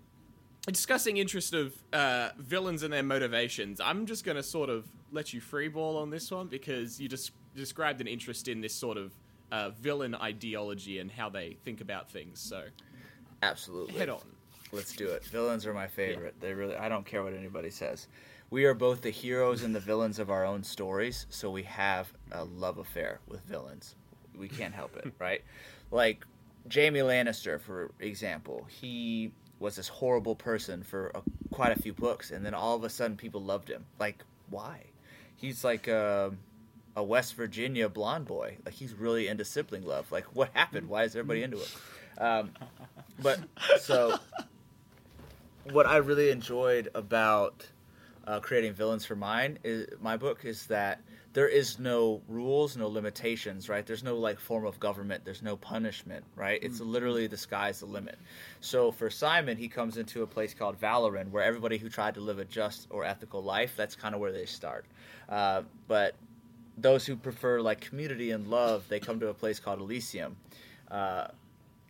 discussing interest of uh, villains and their motivations. I'm just gonna sort of let you freeball on this one because you just described an interest in this sort of uh, villain ideology and how they think about things. So Absolutely. head on. Let's do it. Villains are my favorite. They really. I don't care what anybody says. We are both the heroes and the villains of our own stories, so we have a love affair with villains. We can't help it, right? Like Jaime Lannister, for example, he was this horrible person for a, quite a few books, and then all of a sudden people loved him. Like, why? He's like a, a West Virginia blonde boy. Like, he's really into sibling love. Like, what happened? Why is everybody into it? Um, but so what I really enjoyed about uh, creating villains for mine is my book is that there is no rules, no limitations, right? There's no like form of government. There's no punishment, right? It's literally the sky's the limit. So for Simon, he comes into a place called Valoran, where everybody who tried to live a just or ethical life, that's kind of where they start. Uh, but those who prefer like community and love, they come to a place called Elysium. Uh,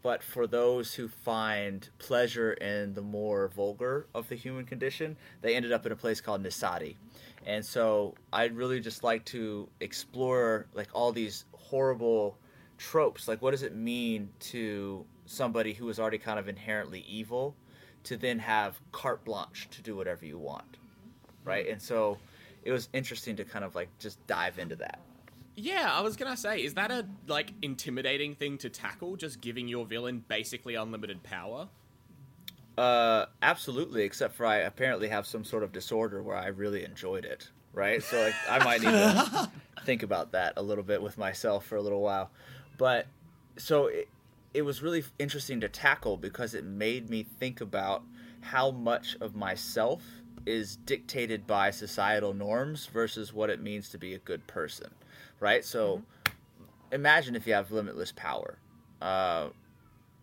but for those who find pleasure in the more vulgar of the human condition, they ended up in a place called Nisati. And so I'd really just like to explore like all these horrible tropes. Like what does it mean to somebody who is already kind of inherently evil to then have carte blanche to do whatever you want. Right? And so it was interesting to kind of like just dive into that. Yeah, I was gonna say, is that a like intimidating thing to tackle? Just giving your villain basically unlimited power? Uh, absolutely. Except for I apparently have some sort of disorder where I really enjoyed it. Right, so like, I might need to think about that a little bit with myself for a little while. But so it, it was really interesting to tackle because it made me think about how much of myself is dictated by societal norms versus what it means to be a good person. Right, so imagine if you have limitless power. Uh,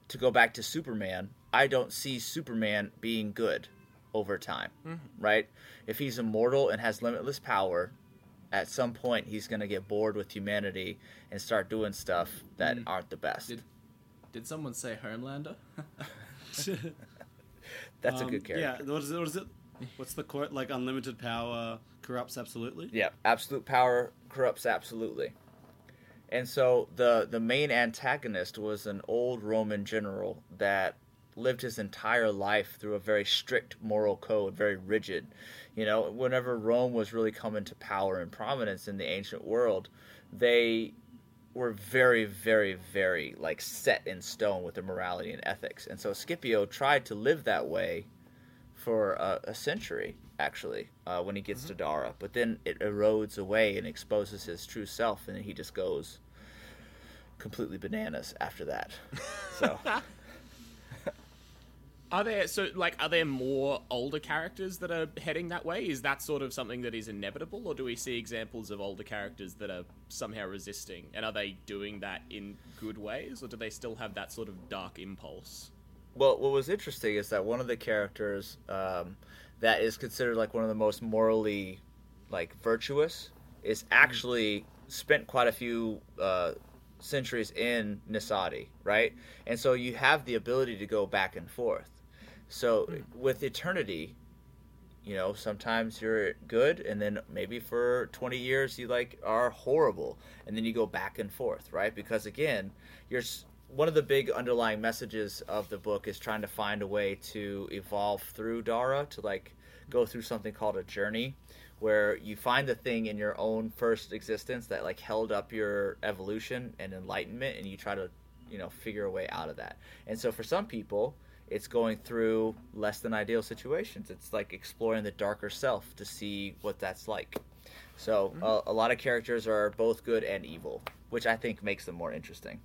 to go back to Superman, I don't see Superman being good over time, right? If he's immortal and has limitless power, at some point he's going to get bored with humanity and start doing stuff that aren't the best. Did did someone say Homelander? That's a Um, good character. Yeah, what is it? What is it? What's the quote? Like unlimited power corrupts absolutely. Yeah, absolute power corrupts absolutely. And so the the main antagonist was an old Roman general that lived his entire life through a very strict moral code, very rigid. You know, whenever Rome was really coming to power and prominence in the ancient world, they were very, very, very like set in stone with their morality and ethics. And so Scipio tried to live that way for a, a century, actually, uh, when he gets to Dara. But then it erodes away and exposes his true self, and he just goes completely bananas after that. So Are there so like are there more older characters that are heading that way? Is that sort of something that is inevitable, or do we see examples of older characters that are somehow resisting? And are they doing that in good ways, or do they still have that sort of dark impulse? Well, what was interesting is that one of the characters um, that is considered like one of the most morally like virtuous is actually spent quite a few uh, centuries in Nisati, right? And so you have the ability to go back and forth. So with eternity, you know, sometimes you're good, and then maybe for 20 years you like are horrible, and then you go back and forth, right? Because again, you're one of the big underlying messages of the book is trying to find a way to evolve through Dara to like go through something called a journey where you find the thing in your own first existence that like held up your evolution and enlightenment and you try to you know figure a way out of that. And so for some people it's going through less than ideal situations. It's like exploring the darker self to see what that's like. So mm-hmm. a, a lot of characters are both good and evil which i think makes them more interesting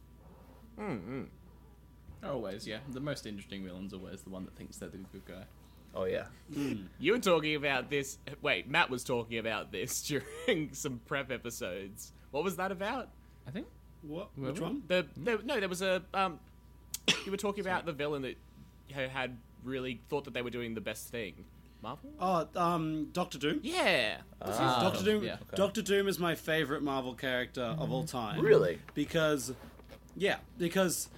Always, yeah. The most interesting villain's always the one that thinks they're the good guy. oh yeah You were talking about this. Wait, Matt was talking about this during some prep episodes. What was that about? I think. What? Which we? one? The, the no, there was a um. You were talking about the villain that had really thought that they were doing the best thing. Marvel. Oh, um, Doctor Doom. Yeah. Ah, Doctor Doom. yeah. Okay. Doctor Doom is my favorite Marvel character of all time. Really? Because, yeah, because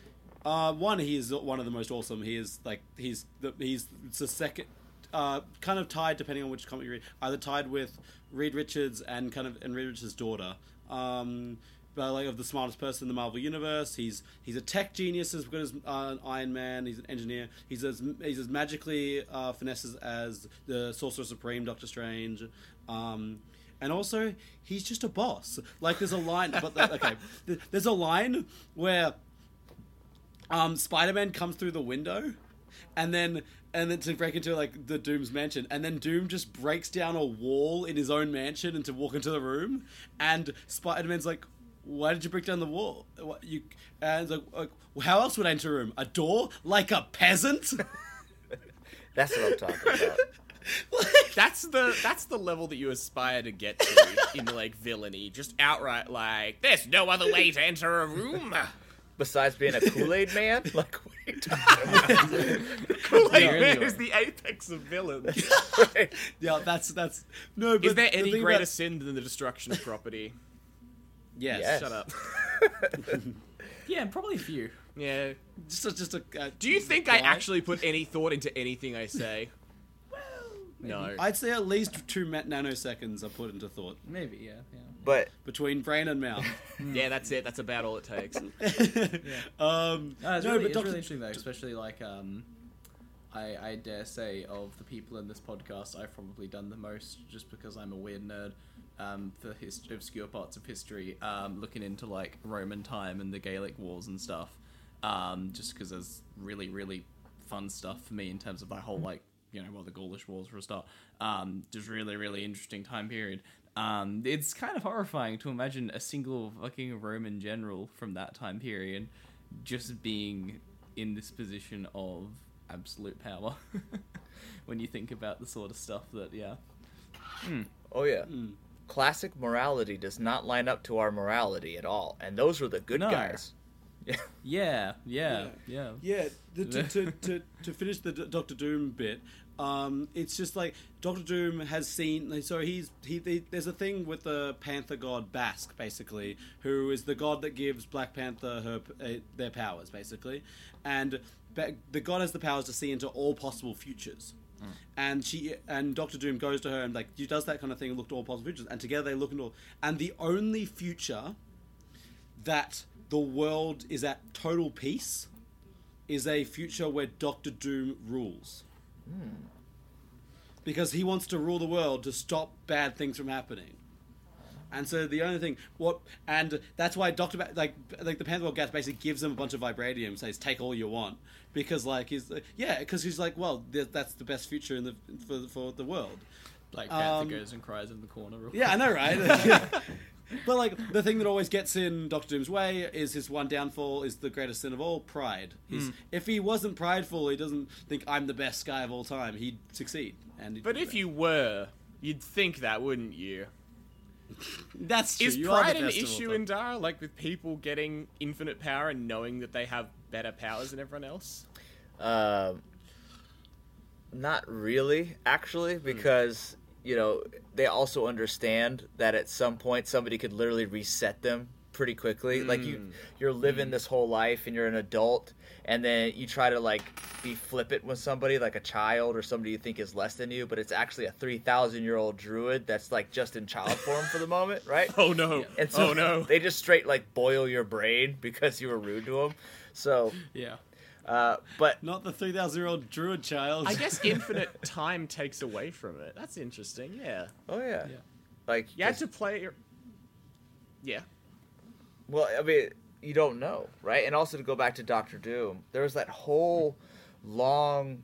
uh, one, he is one of the most awesome. He is like he's the he's the second. Uh, kind of tied, depending on which comic you read, either tied with Reed Richards and kind of and Reed Richards' daughter. Um, but like of the smartest person in the Marvel universe, he's he's a tech genius as good as uh, Iron Man. He's an engineer. He's as he's as magically uh, finesses as the Sorcerer Supreme, Doctor Strange. Um, and also, he's just a boss. Like there's a line, but okay, there's a line where um, Spider-Man comes through the window, and then and then to break into like the Doom's mansion, and then Doom just breaks down a wall in his own mansion and to walk into the room, and Spider-Man's like. Why did you break down the wall? What, you and like, like, how else would I enter a room? A door, like a peasant. that's what i'm talking about That's the that's the level that you aspire to get to in like villainy. Just outright like, there's no other way to enter a room. besides being a kool-aid man like what are you talking about like, Yeah, man anyway. is the apex of villains. yeah, that's that's no. But Is there any thing greater about- sin than the destruction of property? Yes. Yes. Shut up. Yeah, probably a few. Yeah. Just a, just a. Uh, Do you think I actually put any thought into anything I say? No. I'd say at least two ma- nanoseconds are put into thought Maybe, yeah, yeah. But between brain and mouth. Yeah, that's it. That's about all it takes. um, No, it's, no, really, but it's Dr. really interesting though, especially like um, I I dare say of the people in this podcast, I've probably done the most just because I'm a weird nerd. Um, for his obscure parts of history, um, looking into like Roman time and the Gaelic wars and stuff, um, just because there's really really fun stuff for me in terms of my whole like you know well the Gaulish wars for a start, um, just really really interesting time period. Um, it's kind of horrifying to imagine a single fucking Roman general from that time period just being in this position of absolute power when you think about the sort of stuff that yeah oh yeah, Mm. classic morality does not line up to our morality at all, and those were the good No. guys. yeah yeah yeah, Yeah. Yeah, the, to, to, to, to finish the D- Doctor Doom bit, um, it's just like Doctor Doom has seen. So he's he, he. There's a thing with the Panther god Bast, basically, who is the god that gives Black Panther her uh, their powers, basically, and the god has the powers to see into all possible futures. And she and Doctor Doom goes to her and like she does that kind of thing and look to all possible futures, and together they look into all. And the only future that the world is at total peace is a future where Doctor Doom rules. Because he wants to rule the world to stop bad things from happening. And so the only thing, what, and that's why Doctor, ba- like, like the Panther Gas basically gives him a bunch of vibranium, says take all you want, because like he's, yeah, because he's like, well, th- that's the best future in the for for the world. Like Panther Um, goes and cries in the corner real Yeah, I know, right? but like the thing that always gets in Doctor Doom's way is his one downfall is the greatest sin of all, pride. He's, If he wasn't prideful, he doesn't think I'm the best guy of all time. He'd succeed. And he'd But if that. you were, you'd think that, wouldn't you? that's true. Is you pride an best of all issue in Dara? Like with people getting infinite power and knowing that they have better powers than everyone else? Um, not really, actually, because you know they also understand that at some point somebody could literally reset them pretty quickly. Like you, mm. you're living mm. this whole life and you're an adult, and then you try to like be flippant with somebody, like a child or somebody you think is less than you, but it's actually a three thousand year old druid that's like just in child form for the moment, right? Oh no! And so oh no! they just straight like boil your brain because you were rude to them. So, yeah uh, but Not the 3,000 year old druid child. I guess infinite time takes away from it. That's interesting. Yeah, oh yeah, Yeah. like you had to play. Your... Yeah. Well, I mean, you don't know, right? And also to go back to Doctor Doom, there was that whole long,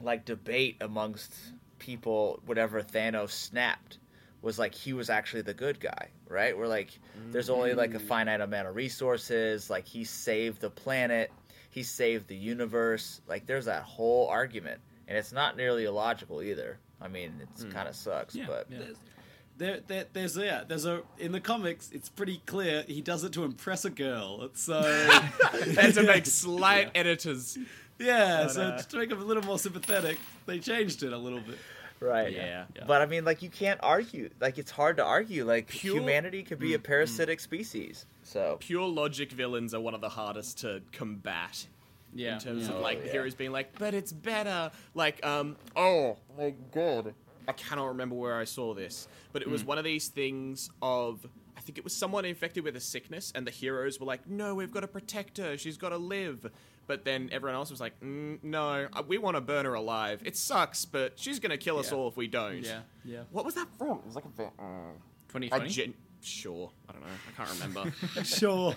like, debate amongst people. Whatever Thanos snapped was like he was actually the good guy, right? Where like there's only like a finite amount of resources. Like he saved the planet, he saved the universe. Like there's that whole argument, and it's not nearly illogical either. I mean, it's hmm. kind of sucks, Yeah, but yeah. There, there, there's yeah, there's a in the comics. It's pretty clear he does it to impress a girl. It's so And to make slight editors. yeah, But, so uh, to make him a little more sympathetic, they changed it a little bit. Right. Yeah. Yeah. But I mean, like, you can't argue. Like, it's hard to argue. Like, Pure- humanity could be a hmm, hmm. parasitic species. So, Pure logic villains are one of the hardest to combat. yeah in terms yeah. of like Oh, the yeah. heroes being like, but it's better. Like, um, oh my god, I cannot remember where I saw this, but it was one of these things of. I think it was someone infected with a sickness, and the heroes were like, "No, we've got to protect her. She's got to live." But then everyone else was like, mm, "No, uh, we want to burn her alive. It sucks, but she's gonna kill us Yeah. all if we don't." yeah yeah What was that from? It was like a. ve- Uh, 2020 a gen- sure, I don't know. I can't remember. Sure.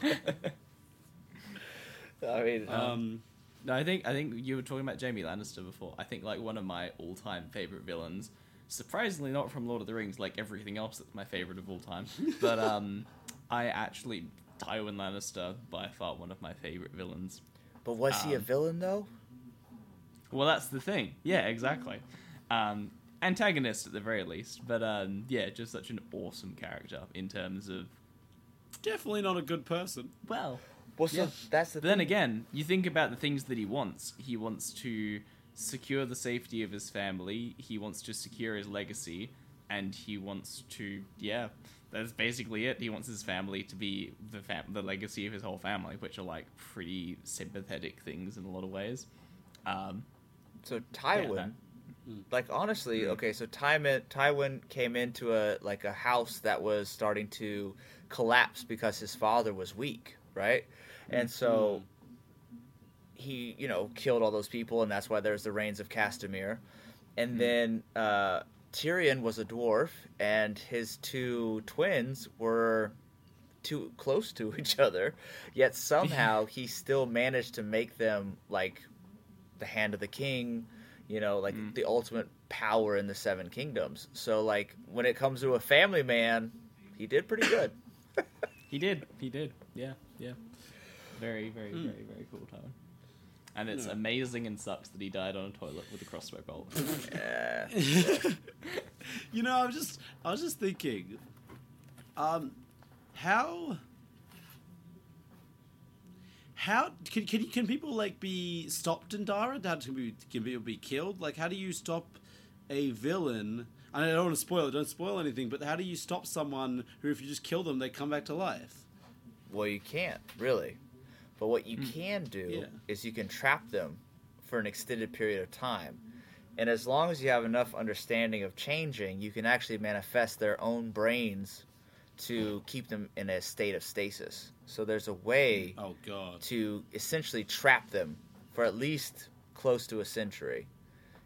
I mean, um, No, I think I think you were talking about Jaime Lannister before. I think like one of my all-time favorite villains. Surprisingly, not from Lord of the Rings, like everything else that's my favorite of all time. But um, I actually Tywin Lannister by far one of my favorite villains. but was he a um, villain, though? Well, that's the thing. Yeah, exactly. Um, antagonist at the very least, but um, yeah, just such an awesome character in terms of definitely not a good person. well. Well, so yeah. that's the But then again, you think about the things that he wants. He wants to secure the safety of his family. He wants to secure his legacy, and he wants to yeah. That's basically it. He wants his family to be the fam- the legacy of his whole family, which are like pretty sympathetic things in a lot of ways. Um, So Tywin, Mm. like honestly, mm. okay, so Tywin Tywin came into a like a house that was starting to collapse because his father was weak, right? And so mm. he, you know, killed all those people, and that's why there's the Rains of Castamere. And then uh, Tyrion was a dwarf, and his two twins were too close to each other. Yet somehow he still managed to make them like the hand of the king, you know, like the ultimate power in the seven kingdoms. So like when it comes to a family man, he did pretty good. He did. He did. Yeah. Yeah. Very, very, very, very cool time. And it's Yeah. amazing and sucks that he died on a toilet with a crossbow bolt. Yeah. you know, I was just I was just thinking, um, how how can can, can people like be stopped in Dara? How can, be, can people be killed? Like, how do you stop a villain? And I don't want to spoil it. Don't spoil anything. But how do you stop someone who, if you just kill them, they come back to life? well, you can't really, but what you hmm. can do Yeah. is you can trap them for an extended period of time. And as long as you have enough understanding of changing, you can actually manifest their own brains to keep them in a state of stasis. So there's a way Oh God. to essentially trap them for at least close to a century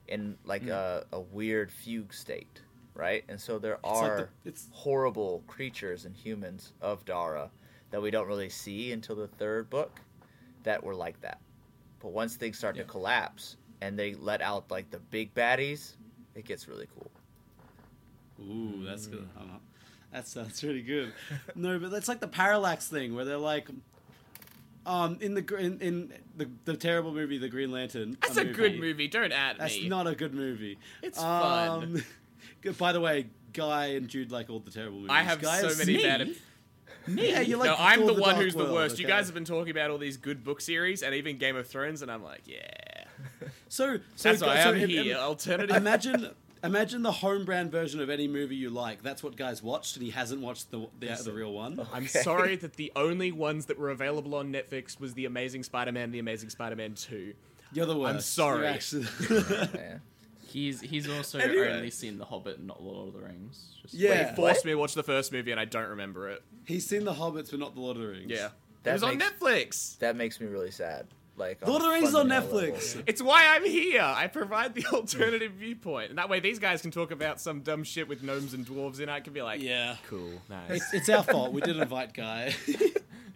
in like a, a weird fugue state, right? And so there like are the- it's- horrible creatures and humans of Dara that we don't really see until the third book that were like that. But once things start Yeah. to collapse and they let out like the big baddies, it gets really cool. Ooh, that's good. Uh, that sounds really good. no, but that's like the parallax thing where they're like, um, in the in, in the the terrible movie, The Green Lantern. That's a good movie. Don't at me. That's me. not a good movie. It's fun. By the way, Guy and Jude like all the terrible movies. I have Guy so many Me? bad. Yeah, you like no, I'm the, one Dark who's the World, worst. You guys have been talking about all these good book series and even Game of Thrones, and I'm like, yeah. So, so That's why so im- here. im- Alternative. Imagine. Imagine the home brand version of any movie you like. That's what Guy's watched, and he hasn't watched the the, the real one. I'm sorry that the only ones that were available on Netflix was The Amazing Spider-Man, The Amazing Spider-Man 2. You're the worst. sorry. You're actually- Man. He's he's also Anyway. only seen The Hobbit and not Lord of the Rings. Just Yeah. He forced me to watch the first movie, and I don't remember it. He's seen the Hobbits, but not the Lord of the Rings. Yeah. That it was on Netflix. That makes me really sad. Like Lord of the Rings is on Netflix. level. It's why I'm here. I provide the alternative viewpoint. And that way these guys can talk about some dumb shit with gnomes and dwarves in it. I can be like, Yeah. cool, nice. It's, it's our fault. We didn't invite Guy.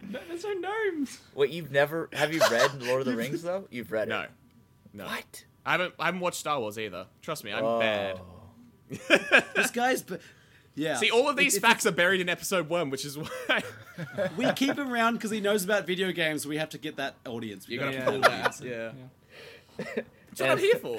no, there's no gnomes. Wait, you've never have you read Lord of the Rings though? You've read no. it. No, no. What? I haven't, I haven't watched Star Wars either. Trust me, I'm Oh. bad. this guy's. B- Yeah. See, all of these It- it- facts are buried in episode one, which is why. We keep him around because he knows about video games. We have to get that audience. We You gotta gotta pull pull that. that. Yeah. That's what I'm here for.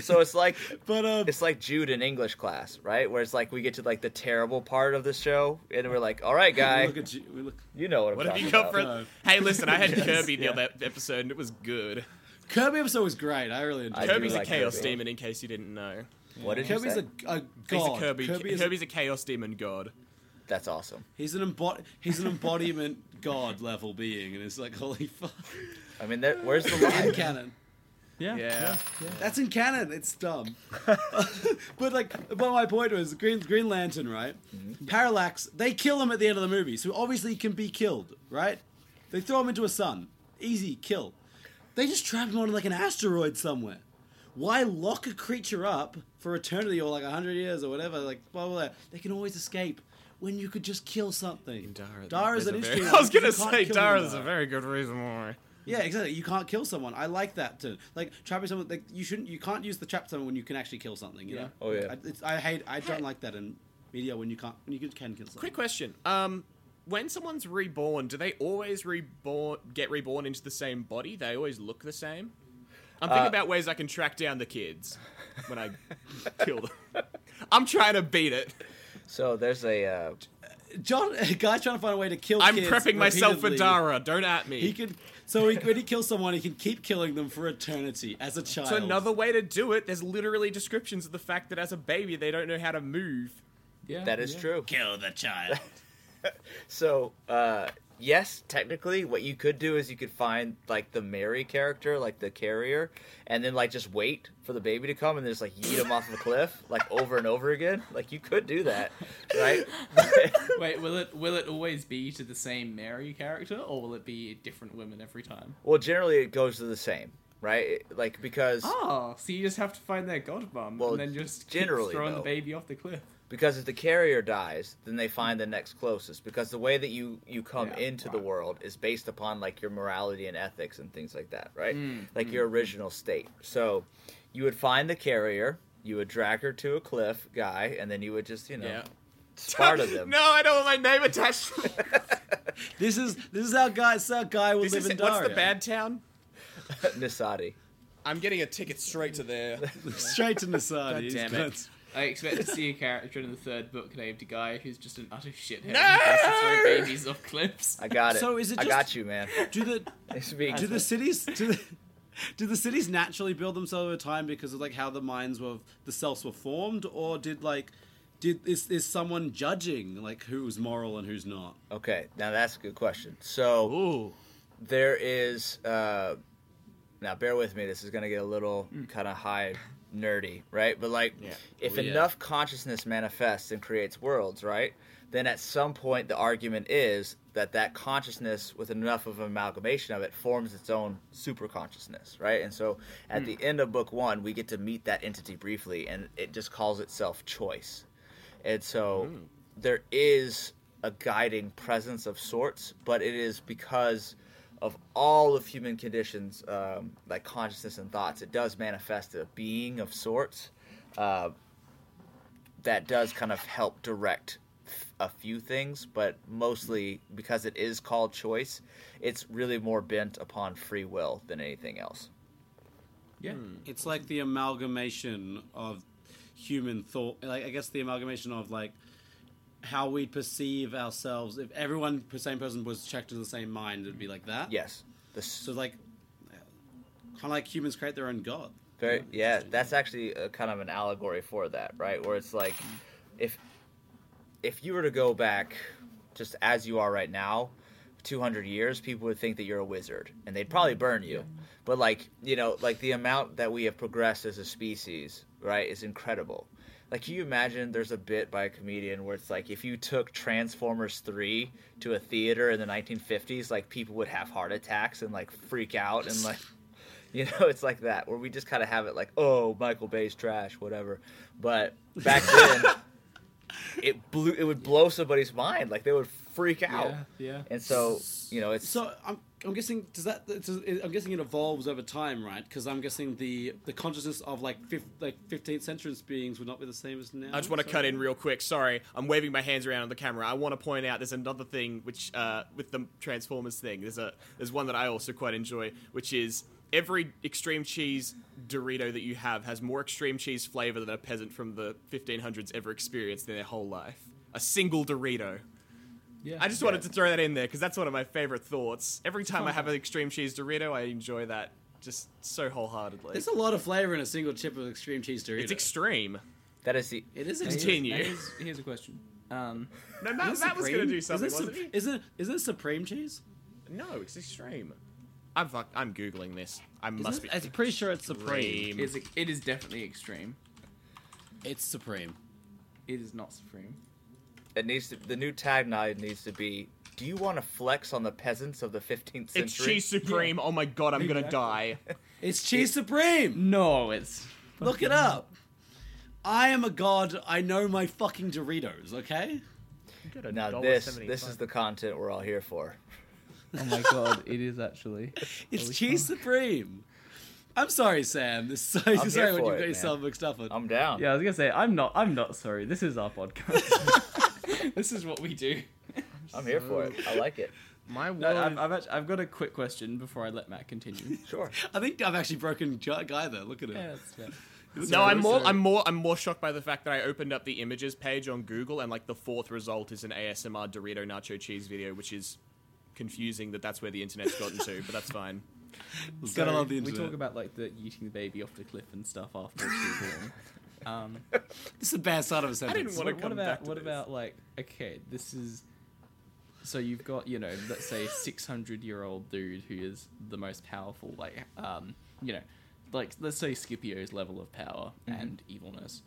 So it's like But um, it's like Jude in English class, right? Where it's like we get to like the terrible part of the show, and we're like, "All right, we guy, look at you. We look. you know what I'm What have you got about." for No. Hey, listen, I had Yes, Kirby the yeah. other episode, and it was good. Kirby episode was great. I really enjoyed. do it. Kirby's like a chaos Kirby. demon, in case you didn't know. What did you Kirby's say? a, a He's a Kirby. Kirby is Kirby's a chaos demon god. That's awesome. he's an embod- He's an embodiment god level being, and it's like holy fuck. I mean, there, where's the In line? canon. Yeah. Yeah. That's in canon. It's dumb. but like, but my point was Green Green Lantern, right? Mm-hmm. Parallax. They kill him at the end of the movie, so obviously he can be killed, right? They throw him into a sun, easy kill. They just trap him on like an asteroid somewhere. Why lock a creature up for eternity or like hundred years or whatever? Like blah blah. blah. They can always escape when you could just kill something. Dara, Dara's there's an a very- interesting. I was gonna say can't Dara is a very good reason why. Yeah, exactly. You can't kill someone. I like that too. Like trapping someone. Like you shouldn't. You can't use the trap someone when you can actually kill something. You Yeah. know. Oh, yeah. I, it's, I hate. I don't like that in media when you can't. When you can kill someone. Quick question. Um, when someone's reborn, do they always reborn get reborn into the same body? They always look the same. I'm thinking Uh, about ways I can track down the kids when I kill them. I'm trying to beat it. So there's a uh, John, a guy trying to find a way to kill. I'm kids prepping myself for. Dara. Don't at me. He could. So he, when he kills someone, he can keep killing them for eternity as a child. So another way to do it. There's literally descriptions of the fact that as a baby they don't know how to move. Yeah, That is yeah. true. kill the child. So, uh, yes, technically, what you could do is you could find like the Mary character, like the carrier, and then like just wait for the baby to come and just like yeet him off the cliff, like over and over again. Like you could do that, right? Wait, will it will it always be to the same Mary character, or will it be different women every time? well, generally it goes to the same, right? Like because Oh, so you just have to find their god mum Well, and then just generally, throwing though. the baby off the cliff. Because if the carrier dies, then they find the next closest. Because the way that you you come Yeah, into the world is based upon like your morality and ethics and things like that, right? Mm, like your original state. So you would find the carrier, you would drag her to a cliff, guy, and then you would just you know Yeah. Sparta them. no, I don't want my name attached. this is this is how guy this is how guy will this live is in what's the bad town? Nisati. I'm getting a ticket straight to there. Straight to Nisati. God damn it. I expect to see a character in the third book named a guy who's just an utter shithead No! who tries throw babies off cliffs. I got it. So is it I got you, man. Do the It's being do the cities do the, do the cities naturally build themselves over time because of like how the minds were the selves were formed, or did like did is is someone judging like who's moral and who's not? okay. Now that's a good question. So Ooh. there is. uh Now bear with me. This is gonna get a little Hmm. kind of high nerdy, right? But like, Yeah. if yeah. enough consciousness manifests and creates worlds, right? Then at some point the argument is that that consciousness, with enough of an amalgamation of it, forms its own super consciousness, right? And so at the hmm. end of book one, we get to meet that entity briefly, and it just calls itself choice. And so hmm. there is a guiding presence of sorts, but it is because of all of human conditions, um, like consciousness and thoughts, it does manifest a being of sorts uh, that does kind of help direct a few things, but mostly because it is called choice, it's really more bent upon free will than anything else. Yeah. It's like the amalgamation of human thought. Like I guess the amalgamation of like how we perceive ourselves. If everyone, the same person, was checked to the same mind, it'd be like that. Yes. The, s- So like, kind of like humans create their own god. Very, yeah, that's actually a, kind of an allegory for that, right? Where it's like, if if you were to go back, just as you are right now, two hundred years, people would think that you're a wizard, and they'd probably mm-hmm. burn you. But like, you know, like the amount that we have progressed as a species, right, is incredible. Like, can you imagine? There's a bit by a comedian where it's like, if you took Transformers three to a theater in the 1950s, like people would have heart attacks and like freak out and like. You know, it's like that where we just kind of have it like, oh, Michael Bay's trash, whatever. But back then, it blew. It would blow somebody's mind. Like they would freak out. Yeah, yeah. And so, you know, it's So I'm, I'm guessing does that does, I'm guessing it evolves over time, right? Because I'm guessing the the consciousness of like fif, like 15th century beings would not be the same as now. I just want to so- cut in real quick. Sorry, I'm waving my hands around on the camera. I want to point out there's another thing which, uh, with the Transformers thing, there's a there's one that I also quite enjoy, which is every extreme cheese Dorito that you have has more extreme cheese flavor than a peasant from the 1500s ever experienced in their whole life. A single Dorito. Yeah. I just wanted to throw that in there because that's one of my favorite thoughts. Every time I have an extreme cheese Dorito, I enjoy that just so wholeheartedly. There's a lot of flavor in a single chip of extreme cheese Dorito. It's extreme. that is the It is Continue. extreme. Here's, here's a question. Um, No, Matt, Matt was going to do something, is it, wasn't he? Is it is it supreme cheese? No, it's extreme. I'm fuck, I'm googling this. I Isn't must it- be. I'm pretty sure it's supreme. It's, it is definitely extreme. It's supreme. It is not supreme. It needs to the new tagline needs to be. Do you want to flex on the peasants of the 15th century? It's cheese supreme. Oh my god, I'm gonna die. It's cheese supreme. No, it's Look it up. I am a god. I know my fucking Doritos. Okay. Now this this is the content we're all here for. Oh my god, it is actually. It's Holy cheese supreme. I'm sorry, Sam. This is sorry, I'm sorry when you it, got yourself mixed up. With. I'm down. Yeah, I was gonna say I'm not. I'm not sorry. This is our podcast. this is what we do. I'm here for it. I like it. My world. No, I've, I've, actually, I've got a quick question before I let Matt continue. Sure. I think I've actually broken J- Guy there. Look at it. yeah, that's fair. No, I'm more so- I'm more I'm more shocked by the fact that I opened up the images page on Google and like the fourth result is an ASMR Dorito nacho cheese video, which is confusing that that's where the internet's gotten to, but that's fine. It's gotta love the we talk about like the eating the baby off the cliff and stuff after it's born. Um, This is the bad side of a sentence. didn't wanna what, what about back to what this. about like okay, this is so you've got you know let's say six hundred year old dude who is the most powerful like um you know like let's say Scipio's level of power and evilness.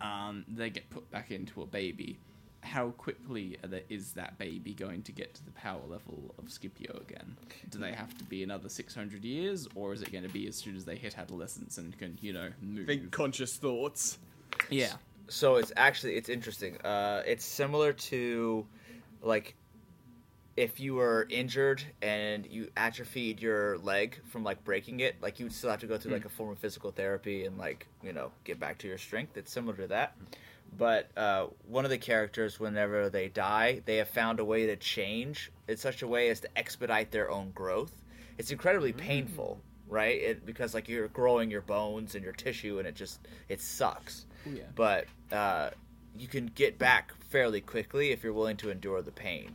Um, they get put back into a baby. How quickly are they, is that baby going to get to the power level of Scipio again? Do they have to be another 600 years, or is it going to be as soon as they hit adolescence and can, you know, move? Think conscious thoughts. yeah. So it's actually it's interesting. Uh, it's similar to like if you were injured and you atrophied your leg from like breaking it, like you would still have to go through like a form of physical therapy and like you know get back to your strength. It's similar to that. But uh, one of the characters, whenever they die, they have found a way to change in such a way as to expedite their own growth. It's incredibly painful, right? It, because like you're growing your bones and your tissue, and it just it sucks yeah. but uh, you can get back fairly quickly if you're willing to endure the pain.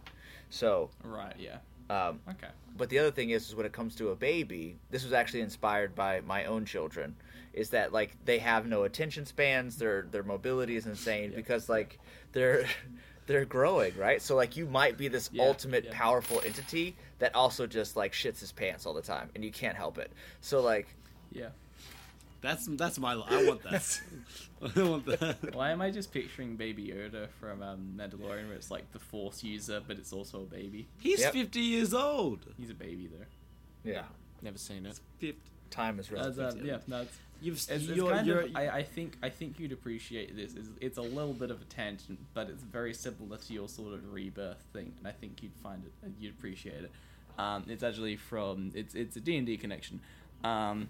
So, Right. Yeah. um, Okay. but the other thing is, is when it comes to a baby, this was actually inspired by my own children. Is that like they have no attention spans? Their their mobility is insane because like they're they're growing, right? So like you might be this Yeah, ultimate yeah. powerful entity that also just like shits his pants all the time, and you can't help it. So like Yeah. That's that's my. I want that. I want that. Why am I just picturing Baby Yoda from um, Mandalorian, where it's like the Force user, but it's also a baby? He's Yep. 50 years old. He's a baby though. yeah, Never seen it. 50. time is That's, relative. uh, yeah, no, it's, You've it's, it's you're, kind you're, of. I, I think I think you'd appreciate this. It's, it's a little bit of a tangent, but it's very similar to your sort of rebirth thing, and I think you'd find it. uh, You'd appreciate it. Um, it's actually from. It's it's a D and D connection. Um,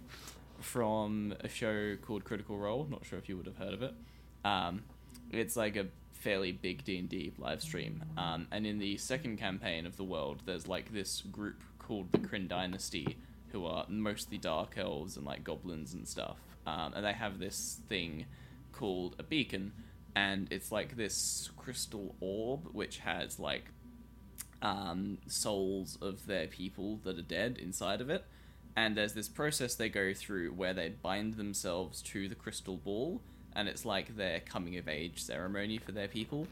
from a show called Critical Role. Not sure if you would have heard of it. Um, it's like a fairly big D and D live stream. Um, and in the second campaign of the world, there's like this group called the Kryn Dynasty, who are mostly dark elves and like goblins and stuff. Um, and they have this thing called a beacon, and it's like this crystal orb which has like um, souls of their people that are dead inside of it. And there's this process they go through where they bind themselves to the crystal ball, and it's like their coming of age ceremony for their people.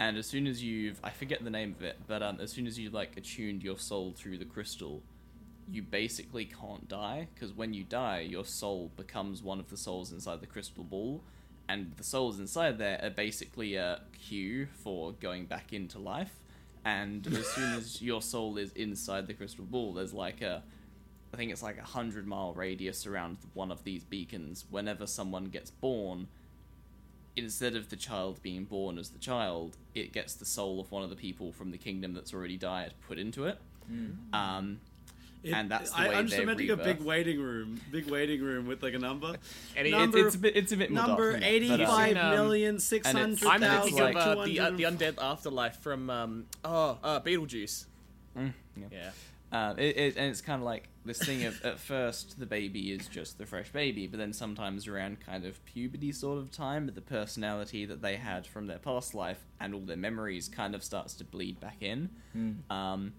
And as soon as you've, I forget the name of it, but um, as soon as you like attuned your soul through the crystal, you basically can't die because when you die, your soul becomes one of the souls inside the crystal ball, and the souls inside there are basically a queue for going back into life. And as soon as your soul is inside the crystal ball, there's like a, I think it's like a hundred mile radius around one of these beacons. Whenever someone gets born, instead of the child being born as the child, it gets the soul of one of the people from the kingdom that's already died put into it. Um, It- and that's the I, way I'm just they imagining a big waiting room, big waiting room with like a number. Any- number, it's, it's a bit, it's a bit more dark number than that, but, uh, eighty-five Seen, um, million six and it's- hundred I'm And thinking thousand of uh, the uh, the undead afterlife from um oh uh, Beetlejuice. Mm, yeah. Yeah. Um, it, it, and it's kind of like this thing of at first the baby is just the fresh baby, but then sometimes around kind of puberty sort of time, the personality that they had from their past life and all their memories kind of starts to bleed back in. Um,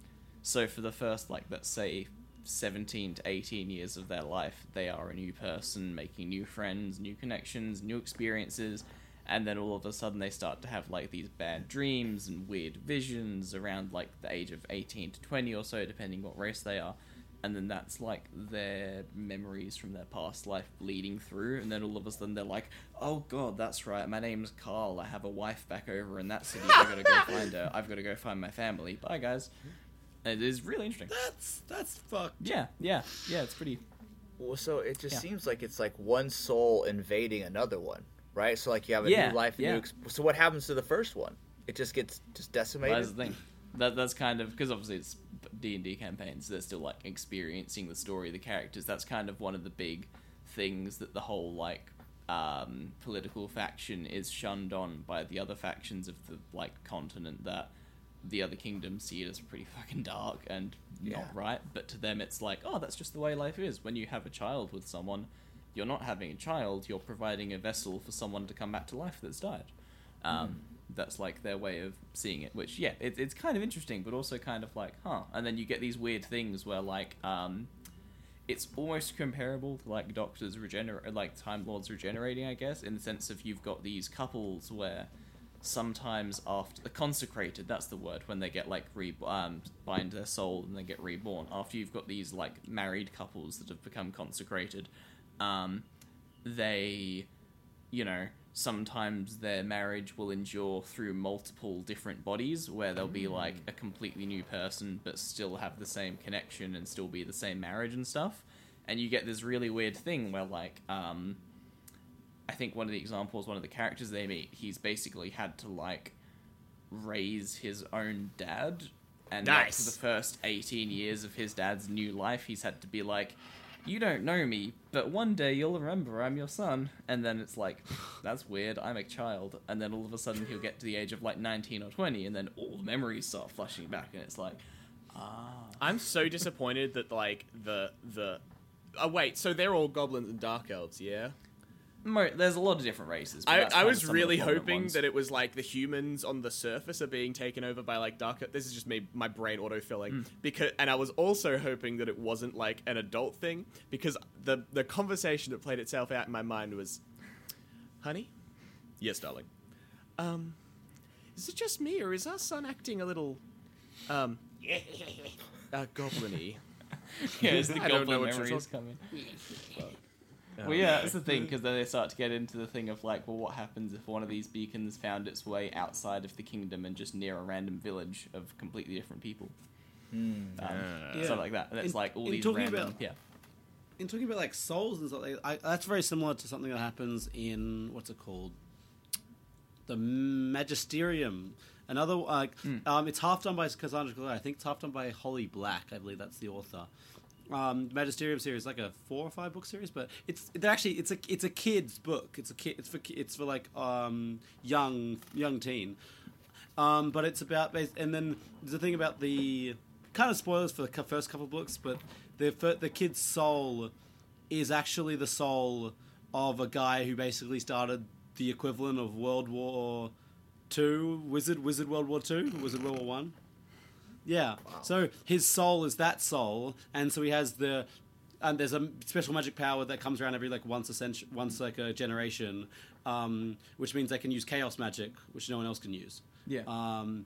so for the first like let's say 17 to 18 years of their life, they are a new person, making new friends, new connections, new experiences, and then all of a sudden they start to have like these bad dreams and weird visions around like the age of 18 to 20 or so, depending what race they are. And then that's like their memories from their past life bleeding through, and then all of a sudden they're like, "Oh God, that's right. My name's Carl. I have a wife back over in that city. I've gotta go find her. I've got to go find my family. Bye, guys." It is really interesting. That's that's fucked. Yeah, yeah, yeah. It's pretty. Well, so it just Yeah. seems like it's like one soul invading another one, right? So like you have a Yeah, new life, a yeah. new. Ex- so what happens to the first one? It just gets just decimated. That's the thing. That that's kind of because obviously it's D and D campaigns. They're still like experiencing the story the characters. That's kind of one of the big things that the whole like um, political faction is shunned on by the other factions of the like continent. That the other kingdoms see it as pretty fucking dark and Yeah. not right. But to them, it's like, oh, that's just the way life is. When you have a child with someone, you're not having a child, you're providing a vessel for someone to come back to life that's died. Um, That's like their way of seeing it, which, yeah, it, it's kind of interesting, but also kind of like, huh. And then you get these weird things where, like, um, it's almost comparable to like doctors regenerate like time lords regenerating i guess in the sense of you've got these couples where sometimes after the consecrated that's the word when they get like re um, bind their soul and they get reborn. After you've got these like married couples that have become consecrated um, they you know sometimes their marriage will endure through multiple different bodies where they'll be like a completely new person but still have the same connection and still be the same marriage and stuff. And you get this really weird thing where like um i think one of the examples one of the characters they meet he's basically had to like raise his own dad and like, Nice. for the first 18 years of his dad's new life he's had to be like you don't know me, but one day you'll remember I'm your son. And then it's like, that's weird, I'm a child. And then all of a sudden he'll get to the age of like 19 or 20, and then all the memories start flashing back, and it's like, ah. I'm so disappointed that like the the. Oh wait, so they're all goblins and dark elves, yeah? Mo- there's a lot of different races. I, I was some of the really hoping ones. that it was like the humans on the surface are being taken over by like dark. This is just me, my brain autofilling Hmm. because, and I was also hoping that it wasn't like an adult thing because the the conversation that played itself out in my mind was, "Honey, yes, darling. Um, is it just me or is our son acting a little, um, uh, goblin-y?" yeah, it's the I don't know goblin memories coming. Well, yeah, that's the thing because then they start to get into the thing of like, well, what happens if one of these beacons found its way outside of the kingdom and just near a random village of completely different people, um, Yeah. stuff like that. And it's In- like all these talking random, about- yeah. in talking about like souls and stuff, like, I, that's very similar to something that happens in what's it called, the Magisterium. Another like, um, it's half done by Cassandra Clare. I think it's half done by Holly Black. I believe that's the author. Um, Magisterium series, like a four or five book series, but it's it actually it's a it's a kid's book. It's a kid. It's for it's for like um, young young teen. Um, but it's about, and then there's the thing about the kind of spoilers for the first couple books, but the the kid's soul is actually the soul of a guy who basically started the equivalent of World War Two, Wizard Wizard World War Two, Wizard World War One. Yeah. So his soul is that soul, and so he has the. And there's a special magic power that comes around every like once a century, once like a generation, um, which means they can use chaos magic, which no one else can use. Yeah. Um,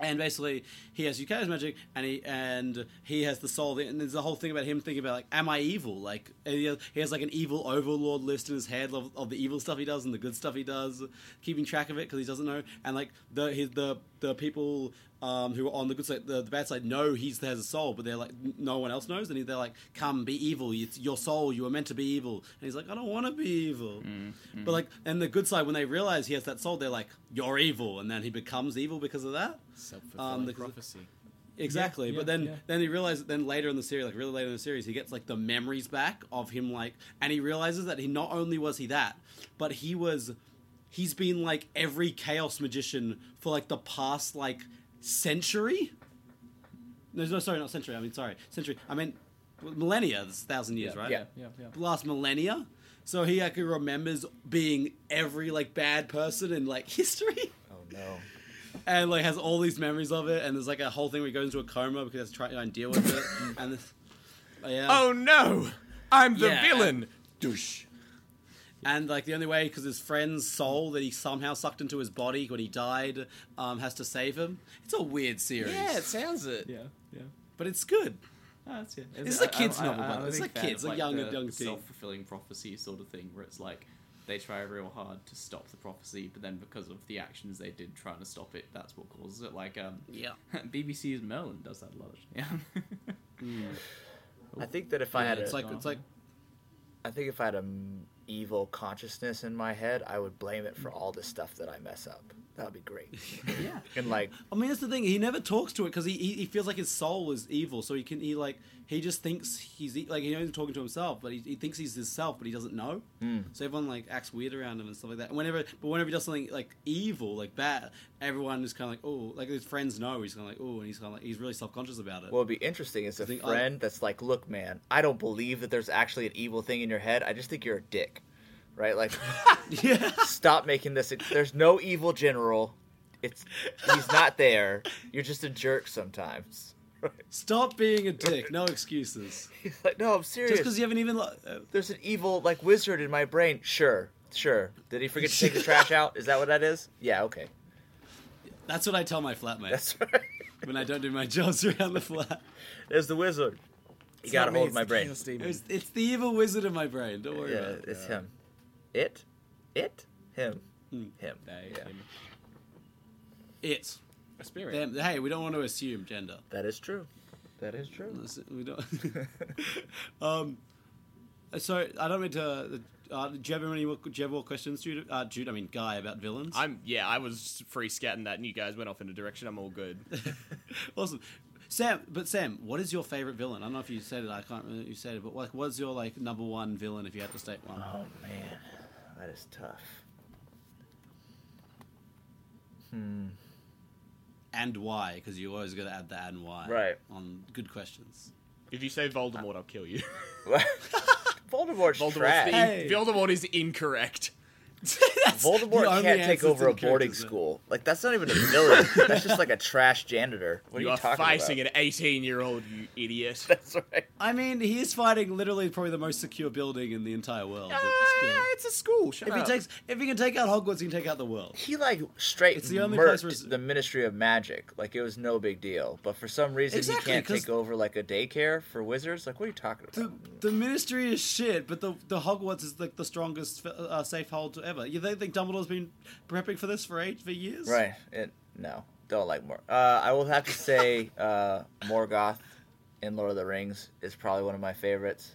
and basically, he has chaos magic, and he and he has the soul. And there's a whole thing about him thinking about like, am I evil? Like he has, he has like an evil overlord list in his head of, of the evil stuff he does and the good stuff he does, keeping track of it because he doesn't know. And like the his, the the people um, who are on the good side, the, the bad side, know he has a soul, but they're like no one else knows. And they're like, come, be evil. It's your soul. You were meant to be evil. And he's like, I don't want to be evil. But like, and the good side, when they realize he has that soul, they're like, you're evil, and then he becomes evil because of that. Self-fulfilling Um, the- prophecy. Exactly, Yeah, but then yeah. then he realizes then later in the series, like really later in the series, he gets like the memories back of him, like, and he realizes that he not only was he that, but he was, he's been like every chaos magician for like the past like century. No, no, sorry, not century. I mean, sorry, century. I mean, millennia. This thousand years, right? Yeah. yeah, yeah. last millennia. So he actually remembers being every like bad person in like history Oh no. and like has all these memories of it, and there's like a whole thing where he goes into a coma because he has to try and deal with it, and this, oh, yeah, Oh no! I'm the Yeah. villain. Douche. And like the only way because his friend's soul that he somehow sucked into his body when he died um, has to save him. It's a weird series, Yeah, it sounds it. Yeah, yeah. but it's good. Oh, that's, yeah. This is a kid's novel, by the way. It's like kids, like young- young teen. self fulfilling prophecy sort of thing, where it's like they try real hard to stop the prophecy, but then because of the actions they did trying to stop it, that's what causes it. Like um, Yeah, BBC's Merlin does that a lot. Yeah. I think that if I had it's a, like it's like I think if I had an evil consciousness in my head, I would blame it for all the stuff that I mess up. That would be great. yeah. And like, I mean, that's the thing. He never talks to it because he, he he feels like his soul is evil. So he can he like he just thinks he's like he knows he's talking to himself, but he, he thinks he's himself, but he doesn't know. Hmm. So everyone like acts weird around him and stuff like that. Whenever, but whenever he does something like evil, like bad, everyone is kind of like, oh, like his friends know he's kind of like, oh, and he's kind of like, he's really self conscious about it. What would be interesting is a think, oh- friend that's like, "Look, man, I don't believe that there's actually an evil thing in your head. I just think you're a dick." Right? Like, yeah, stop making this. There's no evil general. It's he's not there. You're just a jerk sometimes. Right? stop being a dick. No excuses. He's like, "No, I'm serious. Just because you haven't even. li- Uh, There's an evil like wizard in my brain." Sure, sure. Did he forget to take the trash out? Is that what that is? Yeah. Okay. that's what I tell my flatmate That's right. when I don't do my jobs around the flat. There's the wizard. You got a hold of my brain. It's, it's the evil wizard in my brain. Don't worry Yeah, about it. it's him. It, it, him, Hmm. him. They, Yeah. him. It. A spirit. Damn, hey, we don't want to assume gender. That is true. That is true. We don't. um, so I don't mean to. Uh, do you have any more? Do you have more questions, Jude? Uh, Jude, I mean Guy, about villains. I'm yeah. I was free scatting that, and you guys went off in a direction. I'm all good. awesome. Sam, but Sam, what is your favorite villain? I don't know if you said it. I can't remember if you said it, but like, what's your like number one villain if you had to state one? Oh man, that is tough. Hmm. And why? Because you always got to add the and why. Right. On good questions. If you say Voldemort, I'll kill you. Voldemort's Voldemort's trash. the, Hey. Voldemort is incorrect. Voldemort the only can't take over a boarding characters, school. Like that's not even a villain. that's just like a trash janitor. What you are are you talking fighting about? an 18 year old, you idiot. That's right. I mean, he's fighting literally probably the most secure building in the entire world. but still. Ah, it's a school. Shut If he takes, if he can take out Hogwarts, he can take out the world. He like straight It's the only murked place where the Ministry of Magic. Like it was no big deal. But for some reason Exactly, he can't take over like a daycare for wizards. Like what are you talking The, about? the Ministry is shit, but the the Hogwarts is like the strongest uh, safe hold ever. You think, think Dumbledore's been prepping for this for eight for years? Right. It, no, don't like more. Uh, I will have to say uh, Morgoth in Lord of the Rings is probably one of my favorites.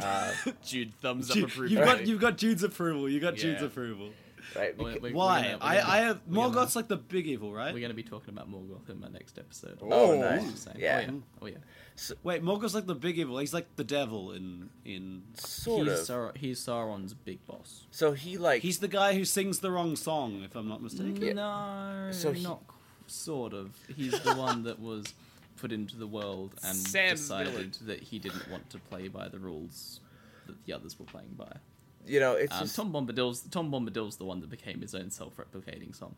Uh, Jude, thumbs up approval. You've got you've got Jude's approval. You got Jude's approval. right. We're- beca- we're- Why? gonna- we're I gonna- I have we're gonna- Morgoth's like the big evil, right? We're going to be talking about Morgoth in my next episode. Oh, Oh, nice. Just saying. Yeah. Oh, yeah. Wait, Morgoth's like the big evil. He's like the devil in in. Sort he's, of. Sar- he's Sauron's big boss. So he like He's the guy who sings the wrong song, if I'm not mistaken. No, So he- not qu- sort of. He's the one that was put into the world and Sam's decided villain. that he didn't want to play by the rules that the others were playing by. you know it's Um, just Tom Bombadil's Tom Bombadil's the one that became his own self-replicating song.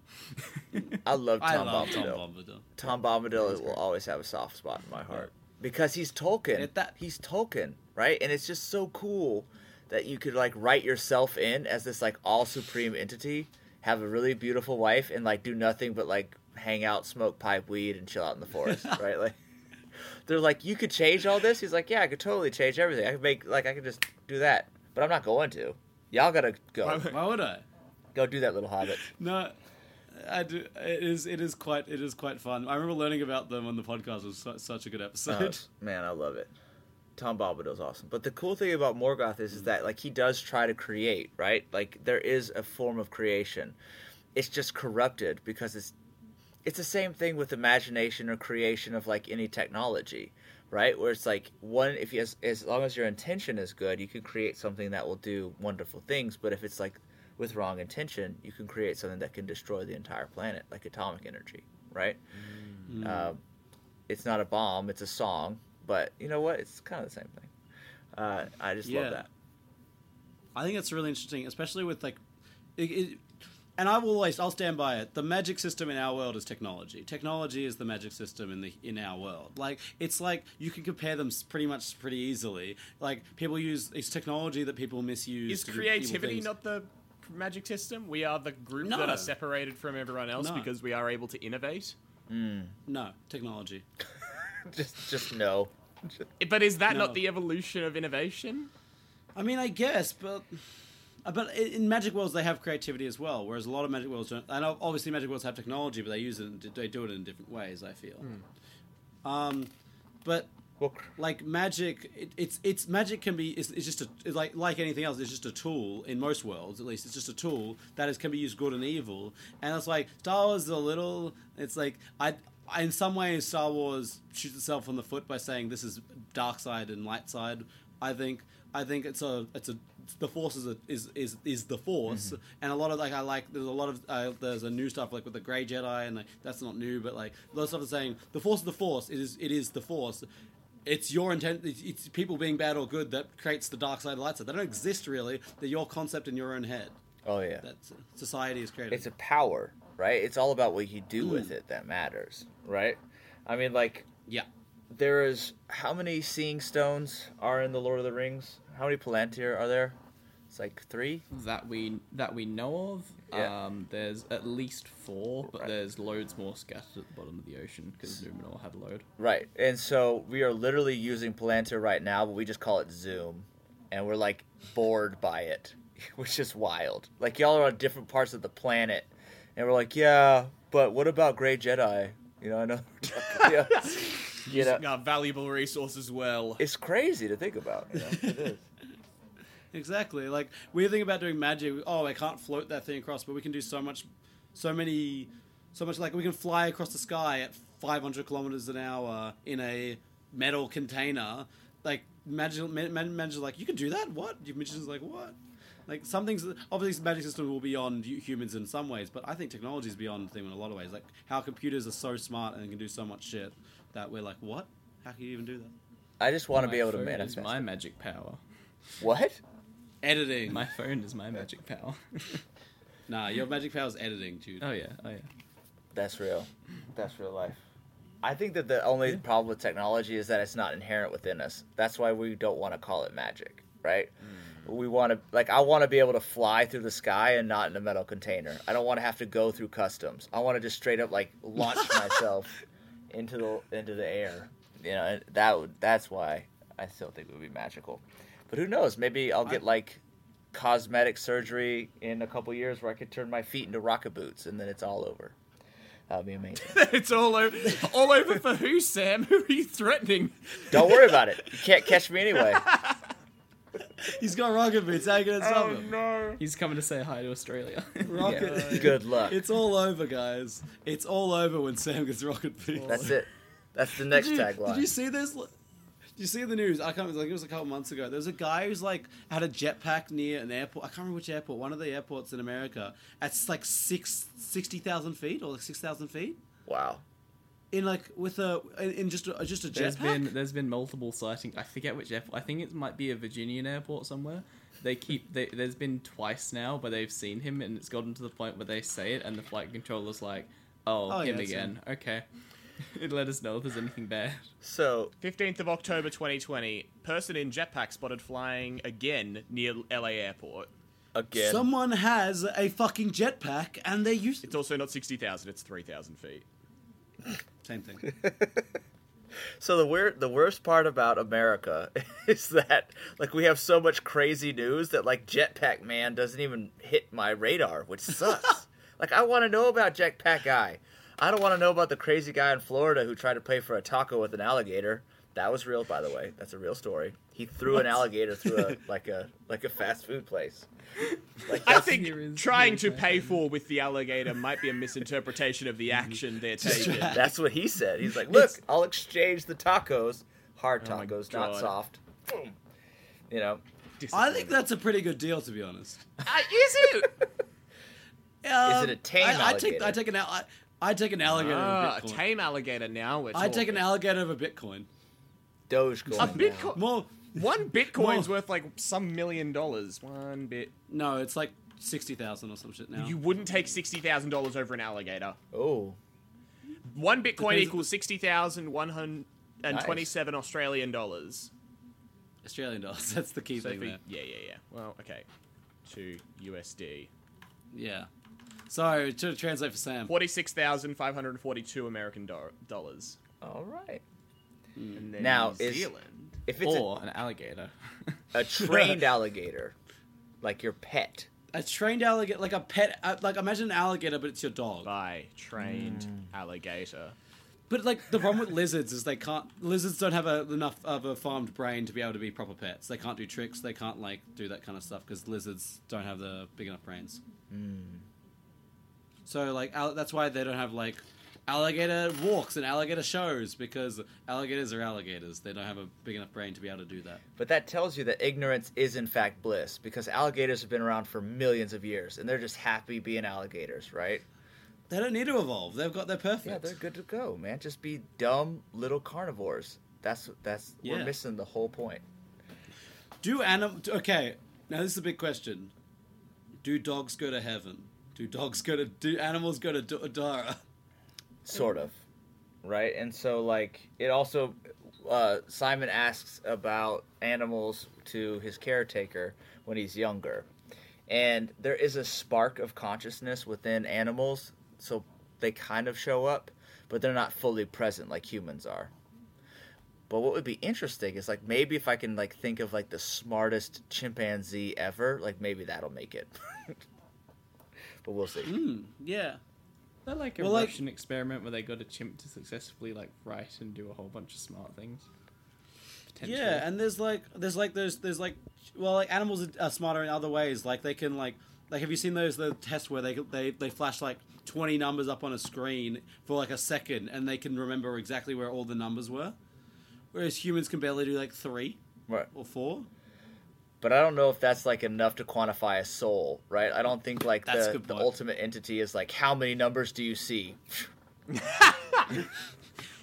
I love Tom I love Bombadil. Tom Bombadil. Tom Bombadil will always have a soft spot in my heart because he's Tolkien. That- he's Tolkien, right? And it's just so cool that you could like write yourself in as this like all supreme entity, have a really beautiful wife, and like do nothing but like hang out, smoke pipe weed, and chill out in the forest, right? Like they're like, you could change all this. He's like, yeah, I could totally change everything. I could make like I could just do that, but I'm not going to. Y'all gotta go. Why- Why would I? Go do that, little hobbit. No, I do. It is. It is quite. It is quite fun. I remember learning about them on the podcast. It was su- such a good Oh, episode. man, I love it. Tom Bombadil's awesome. But the cool thing about Morgoth is, is that like he does try to create, right? Like there is a form of creation. It's just corrupted because it's it's the same thing with imagination or creation of like any technology, right? Where it's like one if you as, as long as your intention is good, you can create something that will do wonderful things, but if it's like with wrong intention, you can create something that can destroy the entire planet, like atomic energy, right? Mm. Uh, it's not a bomb; it's a song. But you know what? It's kind of the same thing. Uh, I just Yeah. love that. I think it's really interesting, especially with like, it, it, and I will always I'll stand by it. The magic system in our world is technology. Technology is the magic system in the in our world. Like it's like you can compare them pretty much pretty easily. Like people use it's technology that people misuse. Is to do evil creativity not the magic system? We are the group No. that are separated from everyone else No. because we are able to innovate. no technology? just, just no. But is that No. not the evolution of innovation? I mean, I guess, but uh, but i- in magic worlds they have creativity as well. Whereas a lot of magic worlds don't. And ob- obviously, magic worlds have technology, but they use it. They do it in different ways. I feel. Um, but Well, like magic, it, it's it's magic can be. It's, it's just a it's like like anything else. It's just a tool in most worlds, at least. It's just a tool that is can be used good and evil. And it's like Star Wars is a little. It's like I. In some ways, Star Wars shoots itself on the foot by saying this is dark side and light side. I think I think it's a it's a the force is a, is is is the force, and a lot of like I like there's a lot of uh, there's a new stuff like with the Grey Jedi, and like that's not new, but like a lot of stuff is saying the force is the force. It is it is the force. It's your intent. It's, it's people being bad or good that creates the dark side, the light side. They don't exist really. They're your concept in your own head. Oh yeah. That society is created. It's a power, right? It's all about what you do mm. with it that matters, right? I mean, like yeah. there is how many seeing stones are in the Lord of the Rings? How many Palantir are there? It's like three. that we that we know of. Yeah. Um, there's at least four, but Right. there's loads more scattered at the bottom of the ocean because Numenor had a load. Right. And so we are literally using Palantir right now, but we just call it Zoom. And we're like bored by it, which is wild. Like y'all are on different parts of the planet. And we're like, yeah, but what about Grey Jedi? You know, I know. yeah. You know, valuable resource as well. it's crazy to think about. You know? It is. Exactly. Like we think about doing magic. Oh, I can't float that thing across, but we can do so much, so many, so much. Like we can fly across the sky at 500 kilometers an hour in a metal container. Like magic, ma- ma- magic. Like you can do that. What? Your magician's like what? Like some things. Obviously, magic system will be beyond humans in some ways, but I think technology is beyond them in a lot of ways. Like how computers are so smart and can do so much shit that we're like, what? How can you even do that? I just want to be able to phone manifest. My magic power. What? Editing. My phone is my magic power. Nah, your magic power is editing, dude. oh yeah, oh yeah. That's real. That's real life. I think that the only problem with technology is that it's not inherent within us. That's why we don't want to call it magic, right? Mm. We want to like I want to be able to fly through the sky and not in a metal container. I don't want to have to go through customs. I want to just straight up like launch myself into the into the air. You know, that would that's why I still think it would be magical. But who knows? Maybe I'll get like cosmetic surgery in a couple years where I could turn my feet into rocket boots and then it's all over. That'd be amazing. it's all over. All over for who, Sam? Who are you threatening? Don't worry about it. You can't catch me anyway. He's got rocket boots. How you gonna stop him? no. He's coming to say hi to Australia. Rocket. Yeah. Good luck. It's all over, guys. It's all over when Sam gets rocket boots. That's it. That's the next did you, tagline. Did you see this? Did you see the news? I can't. Like it was a couple months ago. There was a guy who's like had a jetpack near an airport. I can't remember which airport. One of the airports in America. At like six sixty thousand feet or like six thousand feet. Wow. In like with a in in just a, just a There's jetpack. been there's been multiple sightings. I forget which airport. I think it might be a Virginian airport somewhere. They keep they, there's been twice now where they've seen him and it's gotten to the point where they say it and the flight controller's like, "Oh, Oh, him it's again. Okay." It let us know if there's anything bad. So 15th of October 2020. Person in jetpack spotted flying again near LA airport. again, Someone has a fucking jetpack and they're use It's also not 60,000, it's 3,000 feet. same thing. so the weird, the worst part about America is that like we have so much crazy news that like Jetpack Man doesn't even hit my radar, which sucks. like I want to know about Jetpack Guy. I don't want to know about the crazy guy in Florida who tried to pay for a taco with an alligator. That was real, by the way. That's a real story. He threw an alligator through a like a like a fast food place. Like I think trying to pay for with the alligator might be a misinterpretation of the action they're taking. That's what he said. He's like, "Look, I'll exchange the tacos, hard Oh tacos, not soft." Boom. You know, I think that's a pretty good deal, to be honest. Uh, is it? Um, it a tame I, I take alligator? I take an al- I, I take an alligator Ah, over a Bitcoin. tame alligator now. We're I take an talking. alligator over Bitcoin. Dogecoin. A Bitcoin. More One Bitcoin's More- worth like some million dollars. One bit. no, it's like sixty thousand or some shit now. You wouldn't take sixty thousand dollars over an alligator. Oh, One Bitcoin Depends- equals sixty thousand one hundred and twenty-seven Australian dollars. Australian dollars. That's the key So thing for, there. yeah, yeah, yeah. Well, okay. To USD, Yeah. So to translate for Sam, forty-six thousand five hundred forty-two American do- dollars. all right. Mm. And then Now, New is- Zealand. If it's or an alligator. a, a trained alligator, like your pet, a trained alligator, like a pet, uh, like imagine an alligator, but it's your dog. by trained mm. alligator. But like the problem with lizards is they can't. Lizards don't have a, enough of a farmed brain to be able to be proper pets. They can't do tricks. They can't like do that kind of stuff because lizards don't have the big enough brains. Mm. So like al- that's why they don't have like alligator walks and alligator shows because alligators are alligators. They don't have a big enough brain to be able to do that. But that tells you that ignorance is in fact bliss because alligators have been around for millions of years and they're just happy being alligators, right? They don't need to evolve. They've got their perfect. Yeah, they're good to go, man. Just be dumb little carnivores. That's that's Yeah. we're missing the whole point. Do anim? Okay, now this is a big question. Do dogs go to heaven? Do dogs go to? Do animals go to Dara? sort of right and so like it also uh, simon asks about animals to his caretaker when he's younger and there is a spark of consciousness within animals so they kind of show up but they're not fully present like humans are but what would be interesting is like maybe if i can like think of like the smartest chimpanzee ever like maybe that'll make it but we'll see Hmm. Yeah. They're like a Well, like- Russian experiment where they got a chimp to successfully like write and do a whole bunch of smart things. Yeah, and there's like there's like there's there's like well like animals are smarter in other ways. Like they can like like have you seen those the tests where they they they flash like 20 numbers up on a screen for like a second and they can remember exactly where all the numbers were, whereas humans can barely do like three right or four. But I don't know if that's like enough to quantify a soul, right? I don't think like That's the, the ultimate entity is like how many numbers do you see?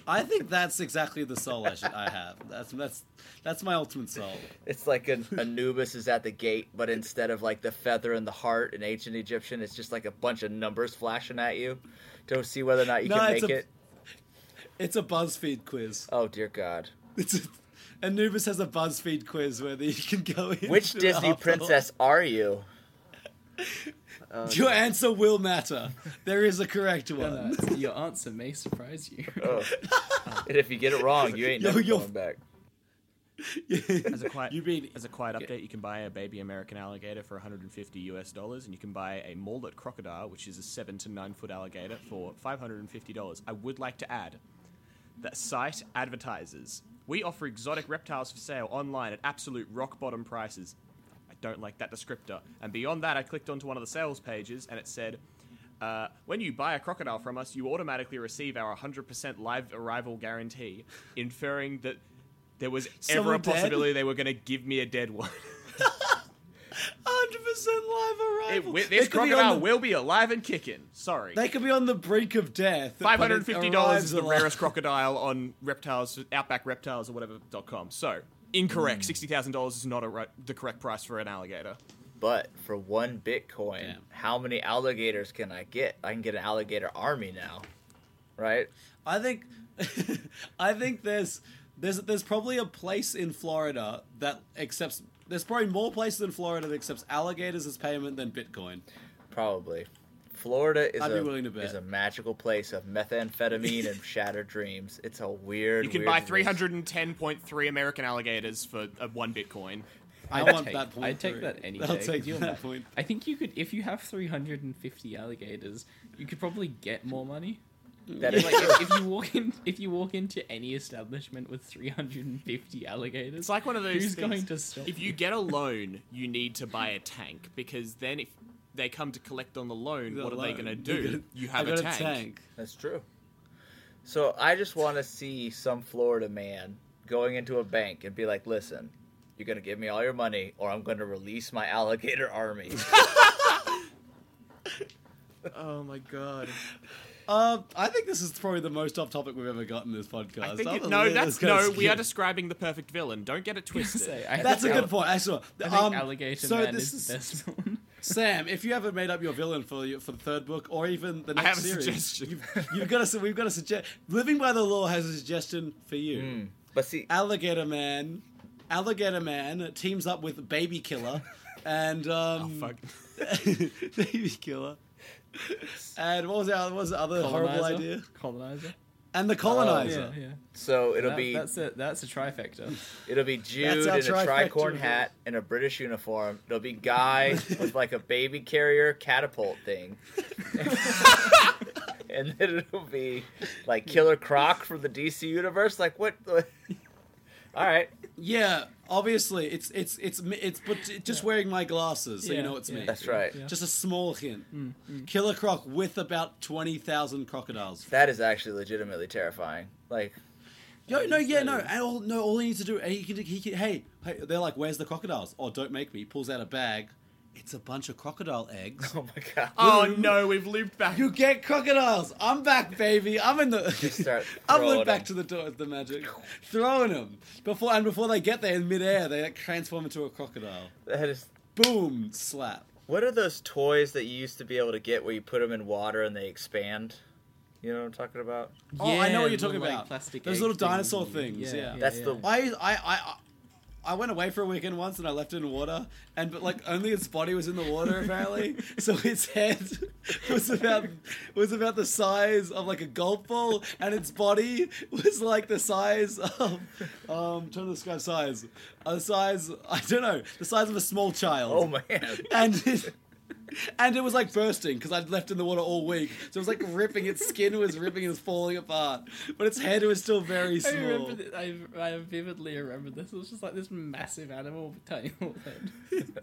I think that's exactly the soul I, should, I have. That's that's that's my ultimate soul. It's like an Anubis is at the gate, but instead of like the feather and the heart in ancient Egyptian, it's just like a bunch of numbers flashing at you to see whether or not you No, can make a- it. It's a BuzzFeed quiz. Oh dear God! It's a, Anubis has a BuzzFeed quiz where you can go in. Which Disney after- princess are you? Your answer will matter. There is a correct one. no, it's- your answer may surprise you. Oh. and if you get it wrong, you ain't Yo, never yo. going back. As a quiet, you mean as a quiet update, you can buy a baby American alligator for 150 US dollars, and you can buy a Morelet crocodile, which is a seven to nine foot alligator, for 550 dollars. I would like to add that site advertises we offer exotic reptiles for sale online at absolute rock bottom prices. I don't like that descriptor. And beyond that, I clicked onto one of the sales pages, and it said. Uh, when you buy a crocodile from us, you automatically receive our 100% live arrival guarantee, inferring that there was ever Someone a dead? possibility they were going to give me a dead one. Hundred percent live It, arrival. wi- They this could be on crocodile the- will be alive and kicking. Sorry. They could be on the brink of death. Five hundred and fifty dollars is the alive. rarest crocodile on reptiles, Outback Reptiles or whatever dot com. So incorrect. Hmm. Sixty thousand dollars is not a the correct price for an alligator. But for one Bitcoin, Damn. how many alligators can I get? I can get an alligator army now, right? I think, I think there's there's there's probably a place in Florida that accepts. There's probably more places in Florida that accepts alligators as payment than Bitcoin. Probably. Florida is I'd be a willing to bet. is a magical place of methamphetamine and shattered dreams. It's a weird. You can weird buy three hundred and ten point three American alligators for uh, one Bitcoin. I I'd want take- that point. I'd take three. that any I'll day. take Could you that point. I think you could, if you have 350 alligators, you could probably get more money. That Yeah, is like if, if you walk in, if you walk into any establishment with 350 alligators, It's like one of those. who's things- going to stop? If you get a loan, you need to buy a tank because then if they come to collect on the loan, what are they going to do? gonna- You I have got a tank. That's true. So I just want to see some Florida man going into a bank and be like, "Listen, you're gonna give me all your money, or I'm gonna release my alligator army." Oh my god. Um, I think this is probably the most off topic we've ever gotten in this podcast. I think it, no, that's kinda no. We are describing the perfect villain. Don't get it twisted. Say, I That's a think good point. I saw. I think Um, alligator so man this is the best one. Sam, if you haven't made up your villain for your, for the third book or even the I next have a series, suggestion. You've, you've got to. We've got to suggest. Living by the Lore has a suggestion for you. Hmm. But see, Alligator Man, Alligator Man teams up with Baby Killer, and Oh um, fuck. Baby Killer. And what was the other, what was the other horrible idea? Colonizer. And the colonizer. Oh, yeah, yeah. so it'll That- be that's a that's a trifecta. it'll be Jude in a trifecta tricorn hat and a British uniform. It'll be Guy with like a baby carrier catapult thing. and then it'll be like Killer Croc from the DC universe. Like what? the- All right, Yeah, obviously it's it's it's me- it's but just wearing my glasses, so you know it's me. that's right. Yeah. Just a small hint. Mm, Killer croc with about twenty thousand crocodiles. That is actually legitimately terrifying. Like, Yo, no, yeah, no, and all, no. All he needs to do, he can, he can, hey, hey, they're like, "Where's the crocodiles?" Oh, don't make me. He pulls out a bag. It's a bunch of crocodile eggs. oh my god. Oh no, we've looped back. You get crocodiles. I'm back, baby. I'm in the. I'm throwing looped back to the door of the magic, throwing them before and before they get there in midair, they like, transform into a crocodile. That is. Boom, slap. What are those toys that you used to be able to get where you put them in water and they expand? You know what I'm talking about? Oh, I know what you're little, talking like, about. plastic Those little dinosaur things, things. yeah. That's the- I, I, I, I went away for a weekend once and I left it in water, and but like only its body was in the water apparently. so its head was about was about the size of like a golf ball, and its body was like the size of um trying to describe size, uh, the size I don't know the size of a small child. Oh man. and it, and it was like bursting because I'd left in the water all week. So it was like ripping. Its skin was ripping. It was falling apart, but its head was still very I small. remember. Th- I, I vividly remember this. It was just like this massive animal with tiny little head.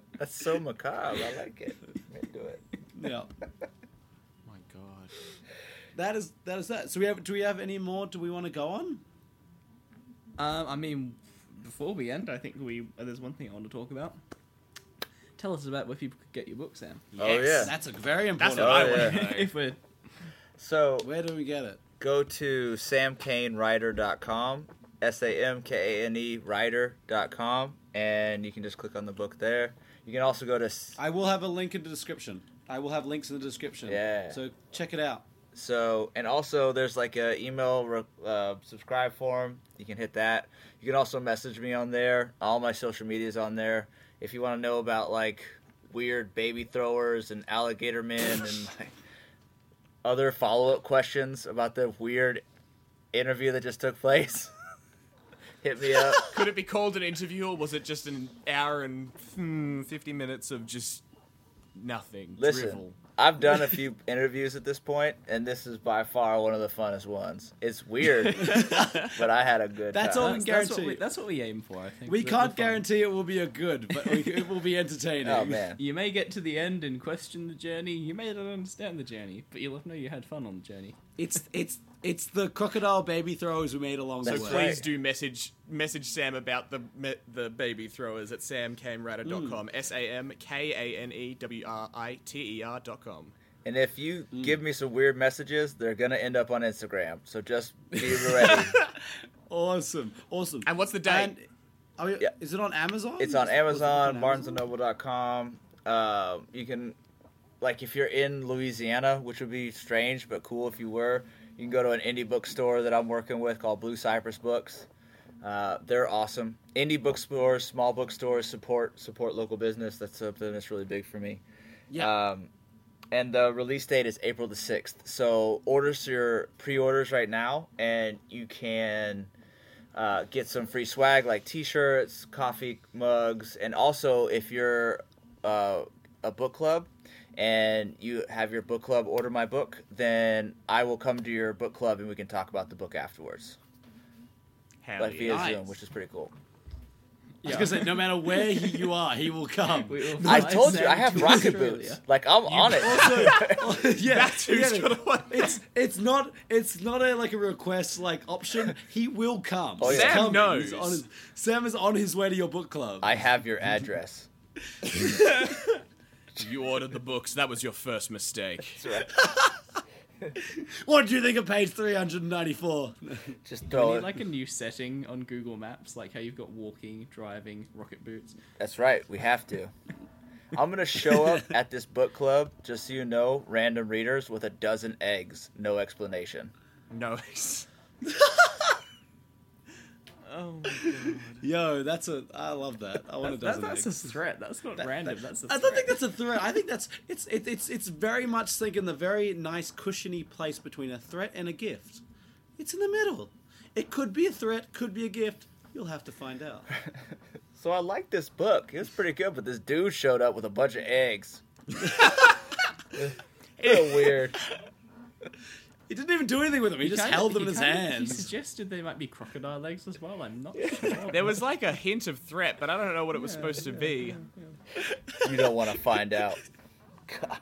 That's so macabre. I like it. I'm into it. Yeah, my god. that is that is that. So we have. Do we have any more? Do we want to go on? Um, I mean, before we end, I think we uh, there's one thing I want to talk about. Tell us about where people could get your book, Sam. Oh, yeah. That's a very That's important. what Oh, I yeah. want if we're So Where do we get it? go to samkanewriter.com, S A M K A N E writer.com, and you can just click on the book there. You can also go to s- I will have a link in the description. I will have links in the description. Yeah. So check it out. so, and also there's like a email re- uh, subscribe form. You can hit that. You can also message me on there. All my social medias on there. If you want to know about like weird baby throwers and alligator men and like, other follow up questions about the weird interview that just took place, hit me up. Could it be called an interview, or was it just an hour and hmm, fifty minutes of just nothing? Listen, drivel? I've done a few interviews at this point, and this is by far one of the funnest ones. It's weird, but I had a good That's time. all- that's, that's, what guarantee. we, that's what we aim for. I think We The- can't the guarantee it will be a good, but we, it will be entertaining. Oh man, You may get to the end and question the journey. You may not understand the journey, but you'll know you had fun on the journey. It's it's it's the crocodile baby throwers we made along So That's the way. please do message message Sam about the me, the baby throwers at samkanewriter.com. S A M K A N E W R I T E R dot com. and if you Mm. give me some weird messages, they're gonna end up on Instagram. So just be ready. Awesome, awesome. And what's the date? And, oh, yeah, Yeah. Is it on Amazon? it's on Is it- was it Amazon, on BarnesandNoble.com. Uh, you can, like, if you're in Louisiana, which would be strange but cool if you were, you can go to an indie bookstore that I'm working with called Blue Cypress Books. Uh, they're awesome. Indie bookstores, small bookstores support support local business. That's something that's really big for me. Yeah. Um, and the release date is April the sixth. So orders your pre-orders right now, and you can uh, get some free swag like T-shirts, coffee mugs, and also if you're uh, a book club and you have your book club order my book, then I will come to your book club and we can talk about the book afterwards, Hell like via. Nice. Zoom, which is pretty cool. I was gonna say, no matter where he, you are, he will come. Will I told you I have rocket Australia. boots. Like I'm on it. Also, yeah, That's who's yeah, gonna want it's it's not it's not a like a request like option. He will come. Oh, yeah. Sam coming. knows. On his, Sam is on his way to your book club. I have your address. You ordered the books. That was your first mistake. That's right. what do you think of page three hundred and ninety four? Just We throw need it. like a new setting on Google Maps, like how you've got walking, driving, rocket boots. That's right. We have to. I'm gonna show up at this book club, just so you know, random readers with a dozen eggs, no explanation. Nice. Oh my god. Yo, that's a I love that. I want a That, dozen that's eggs. a threat. That's not random. that's a I threat. I don't think that's a threat. I think that's it's it, it's it's very much like in the very nice cushiony place between a threat and a gift. It's in the middle. It could be a threat, could be a gift. You'll have to find out. So I like this book. It was pretty good, but this dude showed up with a bunch of eggs. Real weird. He didn't even do anything with them. He, just kinda- held them he in his kinda- hands. He suggested they might be crocodile legs as well. I'm not sure. There was like a hint of threat, but I don't know what it was supposed to be. You don't want to find out. God.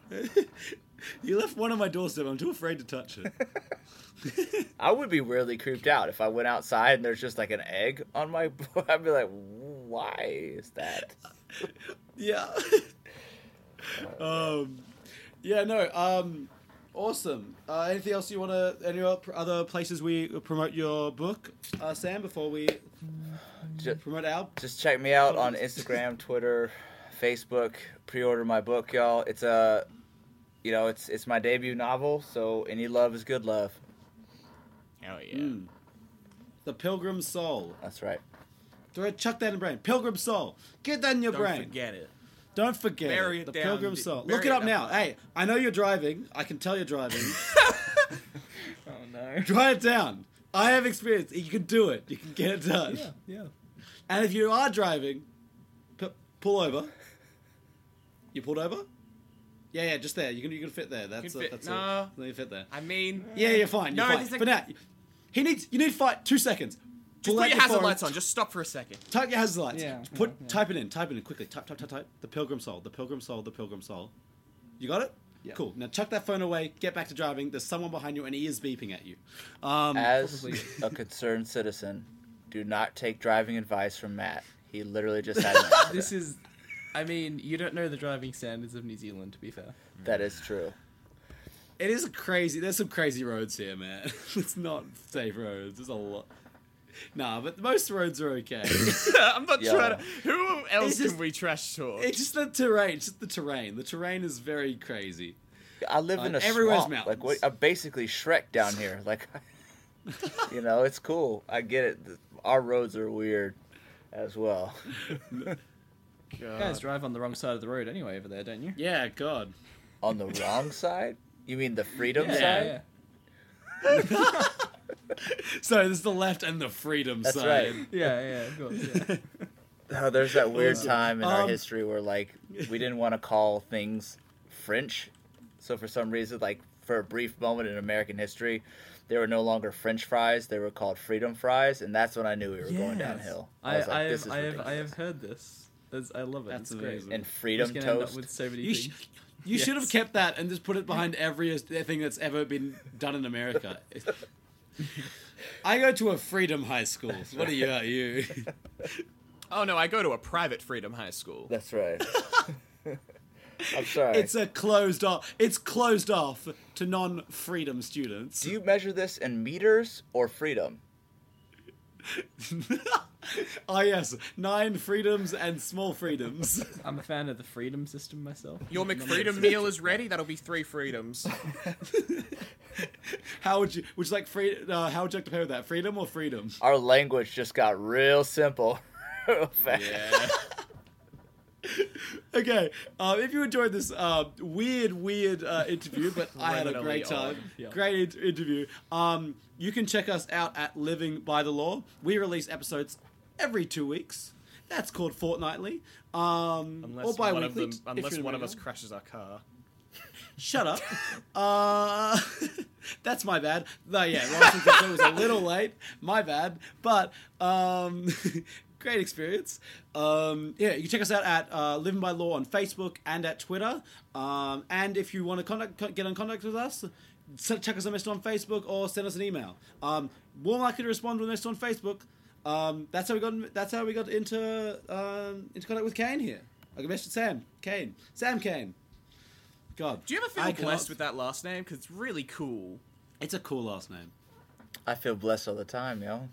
You left one on my doorstep. I'm too afraid to touch it. I would be really creeped out if I went outside and there's just like an egg on my. I'd be like, why is that? yeah. um, yeah. No. Um, awesome. Uh, anything else you want to? Any other places we promote your book, uh, Sam? Before we Just, promote our just check me out on Instagram, Twitter, Facebook. Pre-order my book, y'all. It's a, you know, it's it's my debut novel. So any love is good love. Hell yeah. Mm. The Pilgrim Soul. That's right. Do I chuck that in the brain? Pilgrim Soul. Get that in your brain. Don't brain. forget it. Don't forget Bury it. it the down. Pilgrim Soul. Bury Look it it up down. now. Hey, I know you're driving. I can tell you're driving. Oh no. Drive it down. I have experience. You can do it. You can get it done. Yeah, yeah. And if you are driving, p- pull over. You pulled over? Yeah, yeah, just there. You can you can fit there. That's Can a, fit- that's no. a, you fit there. I mean, Yeah, you're fine. You're No, fine. there's a- For now, he needs you need fight two seconds. Just put your hazard lights on. Just stop for a second. Type your hazard lights. Yeah, Put yeah, yeah. type it in. Type it in quickly. Type type type type. The Pilgrim Soul. The Pilgrim Soul. The Pilgrim Soul. You got it? Yeah. Cool. Now chuck that phone away. Get back to driving. There's someone behind you, and he is beeping at you. Um, As a concerned citizen, do not take driving advice from Matt. He literally just had an. This is. I mean, you don't know the driving standards of New Zealand, to be fair. That is true. it is crazy. There's some crazy roads here, man. it's not safe roads. There's a lot. Nah, but most roads are okay. I'm not Yeah. trying to. Who else It's just- can we trash talk? it's just the terrain. It's just the terrain. The terrain is very crazy. I live in Uh, a everywhere's swamp. Like what? I'm basically Shrek down here. Like, you know, it's cool. I get it. Our roads are weird as well. You guys drive on the wrong side of the road anyway over there, don't you? Yeah, God. On the wrong side? You mean the freedom Yeah, side? yeah. So is the left and the freedom That's side. right. Yeah, yeah, of course. Yeah. Oh, there's that weird time in our Um, history where like we didn't want to call things French, so for some reason, like for a brief moment in American history, they were no longer French fries; they were called freedom fries, and that's when I knew we were going downhill. I, was like, I, this have, is I have, I have heard this. That's, I love it. That's it's great. And freedom just gonna end up toast. with so many You, things. sh- you should have kept that and just put it behind every thing that's ever been done in America. I go to a freedom high school. What are you? Are you? oh no, I go to a private Freedom High School. That's right. I'm sorry. It's a closed off. It's closed off to non-freedom students. Do you measure this in meters or freedom? Ah yes, nine freedoms and small freedoms. I'm a fan of the freedom system myself. Your McFreedom meal is ready. That'll be three freedoms. how would you? Would you like free? Uh, how would you like to pay with that? Freedom or freedom? Our language just got real simple. real. Yeah. Okay, uh, if you enjoyed this uh, weird, weird uh, interview, but I had a great time. Yeah. great in- interview. Um, you can check us out at Living by the Lore. We release episodes every two weeks. That's called fortnightly, um, Unless or one bi-weekly. of them, unless one of us crashes our car. Shut up. uh, that's my bad. No, yeah, Cafe was a little late. My bad. But um, great experience. Um, yeah, you can check us out at uh, Living by Lore on Facebook and at Twitter. Um, and if you want to contact, get in contact with us, check us a message on Facebook or send us an email. Um, more likely to respond to a message on Facebook. Um, that's how we got. That's how we got into um, into contact with Kane here. I can message Sam Kane. Sam Kane. God. Do you ever feel I cannot- blessed with that last name? Because it's really cool. It's a cool last name. I feel blessed all the time, yo.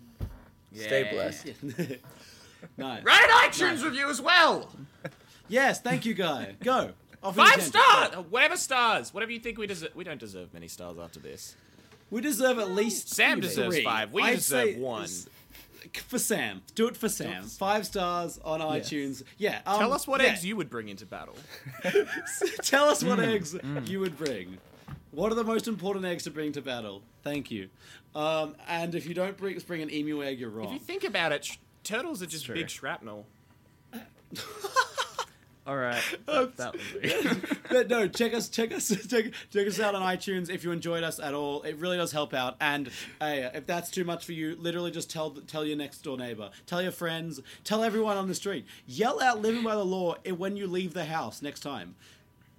Stay blessed. nice. Write an iTunes review as well. Yes, thank you, guy. Go. Off Five your stars. Whatever stars. Whatever you think we deserve. We don't deserve many stars after this. We deserve at least. Sam three. deserves five. We I'd deserve say one. S- For Sam. Do it for Sam. Five stars on Yes. iTunes. Yeah. Um, Tell us what yeah. eggs you would bring into battle. Tell us what eggs you would bring. What are the most important eggs to bring to battle? Thank you. Um, and if you don't bring, bring an emu egg, you're wrong. If you think about it, sh- turtles are just true. big shrapnel. All right. That, that was weird. But no, check us, check us, check, check us out on iTunes if you enjoyed us at all. It really does help out. And uh, hey, if that's too much for you, literally just tell tell your next door neighbor, tell your friends, tell everyone on the street. Yell out "Living by the Lore" when you leave the house next time.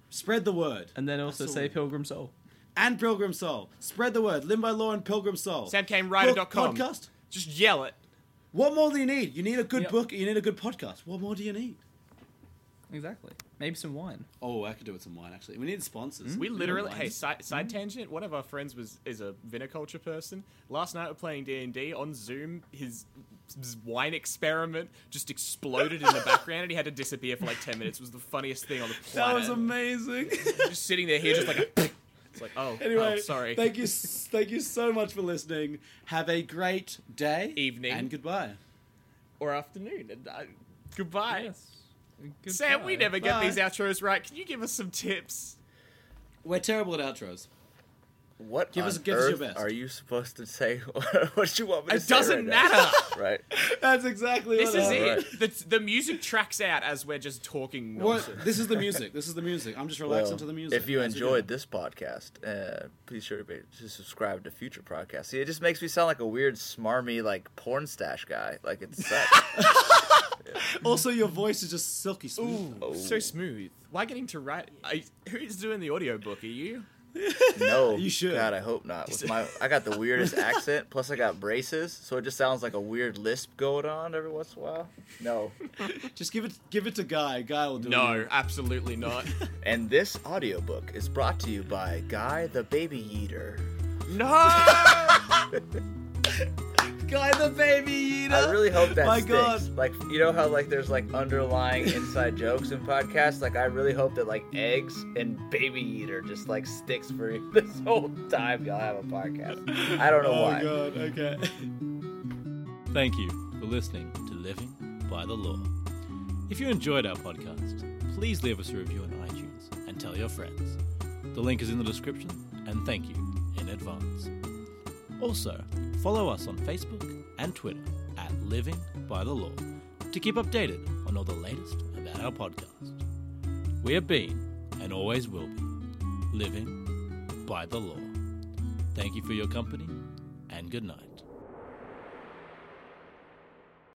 Spread the word. And then also That's say. Pilgrim Soul. And Pilgrim Soul. Spread the word. Living by Lore and Pilgrim Soul. SamKaneWriter.com. Book, Podcast. Just yell it. What more do you need? You need a good Yep. book. You need a good podcast. What more do you need? Exactly. Maybe some wine. Oh, I could do with some wine actually. We need sponsors. We literally, hey, side, side tangent. One of our friends was is a viniculture person. Last night we're playing D and D on Zoom. His, his wine experiment just exploded in the background, and he had to disappear for like ten minutes. It was the funniest thing on the planet. that was amazing. just sitting there here, just like a, it's like, oh, Anyway, oh, sorry. Thank you, thank you so much for listening. Have a great day, Evening. and goodbye. or afternoon. And uh, goodbye. Yes. Sam, we Goodbye. never get these outros right. Can you give us some tips? We're terrible at outros. What Give on us- give us your earth best. are you supposed to say? what you want me to It say? It doesn't right now? matter. right? That's exactly This what is happened. it. The, the music tracks out as we're just talking What? nonsense. This is the music. This is the music. I'm just relaxing Well, to the music. if you as we go. enjoyed this podcast, uh, please sure to be- to subscribe to future podcasts. See, it just makes me sound like a weird, smarmy, like porn stash guy. Like it's also your voice is just silky smooth. Ooh, so smooth. Why getting to write? I, who's doing the audiobook? Are you? No. You should. God, I hope not. With my, I got the weirdest accent. Plus, I got braces, so it just sounds like a weird lisp going on every once in a while. No. Just give it, give it to Guy. Guy will do No, it. No, absolutely not. And this audiobook is brought to you by Guy the Baby Eater. no. Guy the baby eater. I really hope that My sticks. God. Like you know how like there's like underlying inside jokes in podcasts. Like I really hope that like eggs and baby eater just like sticks for this whole time y'all have a podcast. I don't know why. Oh why. god. Okay. Thank you for listening to Living by the Lore. If you enjoyed our podcast, please leave us a review on iTunes and tell your friends. The link is in the description, and thank you in advance. Also, follow us on Facebook and Twitter at Living by the Lore to keep updated on all the latest about our podcast. We have been, and always will be, living by the lore. Thank you for your company, and good night.